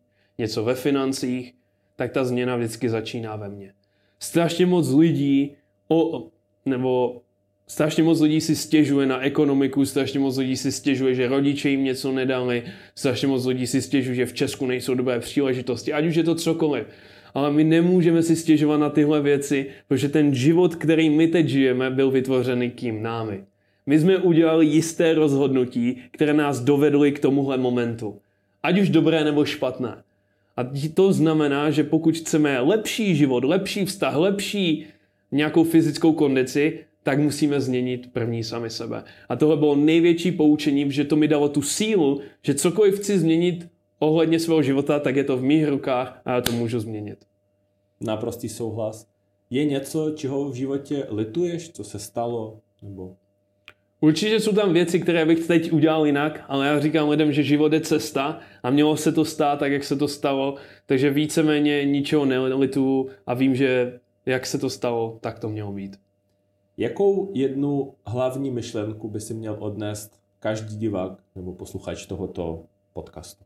něco ve financích, tak ta změna vždycky začíná ve mně. Strašně moc lidí, o, nebo strašně moc lidí si stěžuje na ekonomiku, strašně moc lidí si stěžuje, že rodiče jim něco nedali, strašně moc lidí si stěžuje, že v Česku nejsou dobré příležitosti, ať už je to cokoliv. Ale my nemůžeme si stěžovat na tyhle věci, protože ten život, který my teď žijeme, byl vytvořený kým? Námi. My jsme udělali jisté rozhodnutí, které nás dovedly k tomuhle momentu. Ať už dobré nebo špatné. A to znamená, že pokud chceme lepší život, lepší vztah, lepší nějakou fyzickou kondici, tak musíme změnit první sami sebe. A tohle bylo největší poučení, že to mi dalo tu sílu, že cokoliv chci změnit ohledně svého života, tak je to v mých rukách a já to můžu změnit. Naprostý souhlas. Je něco, čeho v životě lituješ, co se stalo? Nebo Určitě jsou tam věci, které bych teď udělal jinak, ale já říkám lidem, že život je cesta a mělo se to stát tak, jak se to stalo, takže víceméně ničeho nelituju a vím, že jak se to stalo, tak to mělo být. Jakou jednu hlavní myšlenku by si měl odnést každý divák nebo posluchač tohoto podcastu?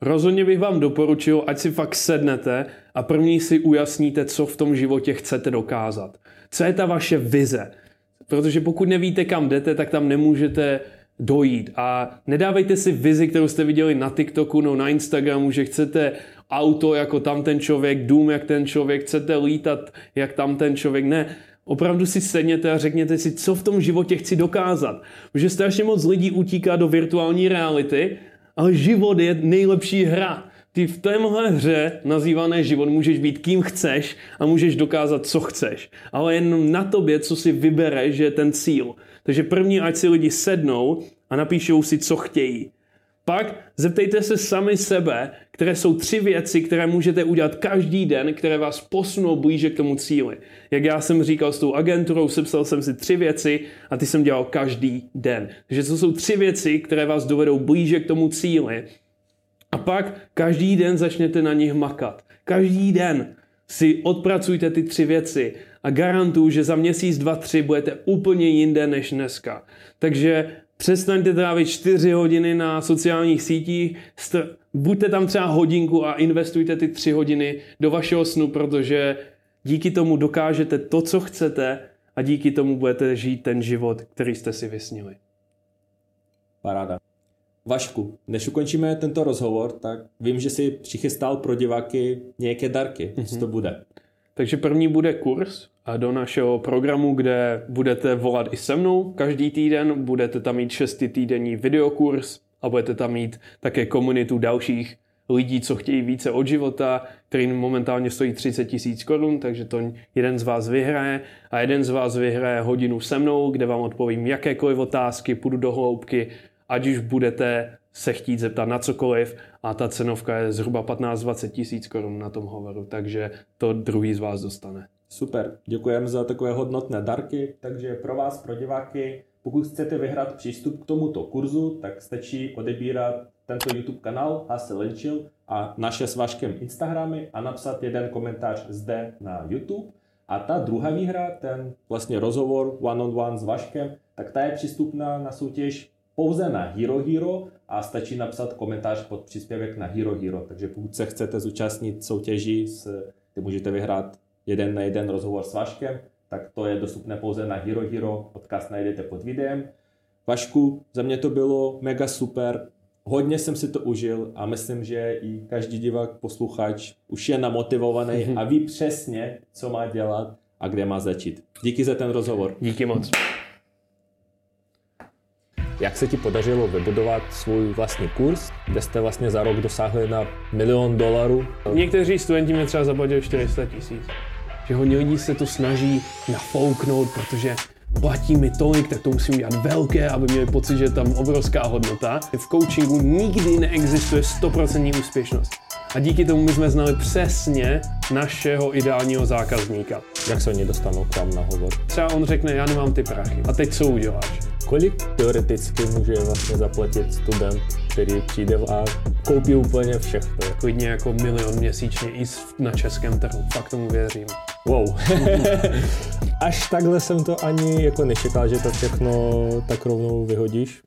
Rozhodně bych vám doporučil, ať si fakt sednete a první si ujasníte, co v tom životě chcete dokázat. Co je ta vaše vize? Protože pokud nevíte, kam jdete, tak tam nemůžete dojít. A nedávejte si vizi, kterou jste viděli na TikToku no na Instagramu, že chcete auto jako tam ten člověk, dům jak ten člověk, chcete lítat jak tam ten člověk. Ne, opravdu si sedněte a řekněte si, co v tom životě chci dokázat. Protože strašně moc lidí utíká do virtuální reality, ale život je nejlepší hra. Ty v témhle hře nazývané život můžeš být kým chceš a můžeš dokázat, co chceš. Ale jen na tobě, co si vybereš, že je ten cíl. Takže první, ať si lidi sednou a napíšou si, co chtějí. Pak zeptejte se sami sebe, které jsou tři věci, které můžete udělat každý den, které vás posunou blíže k tomu cíli. Jak já jsem říkal s tou agenturou, sepsal jsem si tři věci a ty jsem dělal každý den. Takže to jsou tři věci, které vás dovedou blíže k tomu cíli. A pak každý den začněte na nich makat. Každý den si odpracujte ty tři věci a garantuju, že za měsíc, dva, tři budete úplně jinde než dneska. Takže přestaňte trávit čtyři hodiny na sociálních sítích, buďte tam třeba hodinku a investujte ty tři hodiny do vašeho snu, protože díky tomu dokážete to, co chcete a díky tomu budete žít ten život, který jste si vysnili. Paráda. Vašku, než ukončíme tento rozhovor, tak vím, že si přichystal pro diváky nějaké darky. Mm-hmm. Co to bude? Takže první bude kurz a do našeho programu, kde budete volat i se mnou každý týden, budete tam mít šestitýdenní videokurs a budete tam mít také komunitu dalších lidí, co chtějí více od života, který momentálně stojí 30 tisíc korun, takže to jeden z vás vyhraje a jeden z vás vyhraje hodinu se mnou, kde vám odpovím jakékoliv otázky, půjdu do hloubky, ať už budete se chtít zeptat na cokoliv a ta cenovka je zhruba 15-20 tisíc korun na tom hovoru, takže to druhý z vás dostane. Super, děkujeme za takové hodnotné darky, takže pro vás, pro diváky, pokud chcete vyhrát přístup k tomuto kurzu, tak stačí odebírat tento YouTube kanál Hustle Lenčil a naše s Vaškem Instagramy a napsat jeden komentář zde na YouTube. A ta druhá výhra, ten vlastně rozhovor one-on-one s Vaškem, tak ta je přístupná na soutěž pouze na Hero Hero a stačí napsat komentář pod příspěvek na Hero Hero. Takže pokud se chcete zúčastnit soutěží, s, můžete vyhrát jeden na jeden rozhovor s Vaškem, tak to je dostupné pouze na Hero Hero, odkaz najdete pod videem. Vašku, za mě to bylo mega super, hodně jsem si to užil a myslím, že i každý divák, posluchač už je namotivovaný a ví přesně, co má dělat a kde má začít. Díky za ten rozhovor. Díky moc. Jak se ti podařilo vybudovat svůj vlastní kurz, kde jste vlastně za rok dosáhli na milion dolarů? Někteří studenti mi třeba zaplatili 400 tisíc. Že hodně lidí se to snaží nafouknout, protože platí mi tolik, tak to musím dělat velké, aby měli pocit, že je tam obrovská hodnota. V coachingu nikdy neexistuje 100% úspěšnost. A díky tomu my jsme znali přesně našeho ideálního zákazníka. Jak se oni dostanou k vám na hovor? Třeba on řekne, já nemám ty prachy. A teď co uděláš? Kolik teoreticky může vlastně zaplatit student, který přijde a koupí úplně všechno? Klidně jako milion měsíčně i na českém trhu. Fakt tomu věřím. Wow. Až takhle jsem to ani jako nečekal, že to všechno tak rovnou vyhodíš.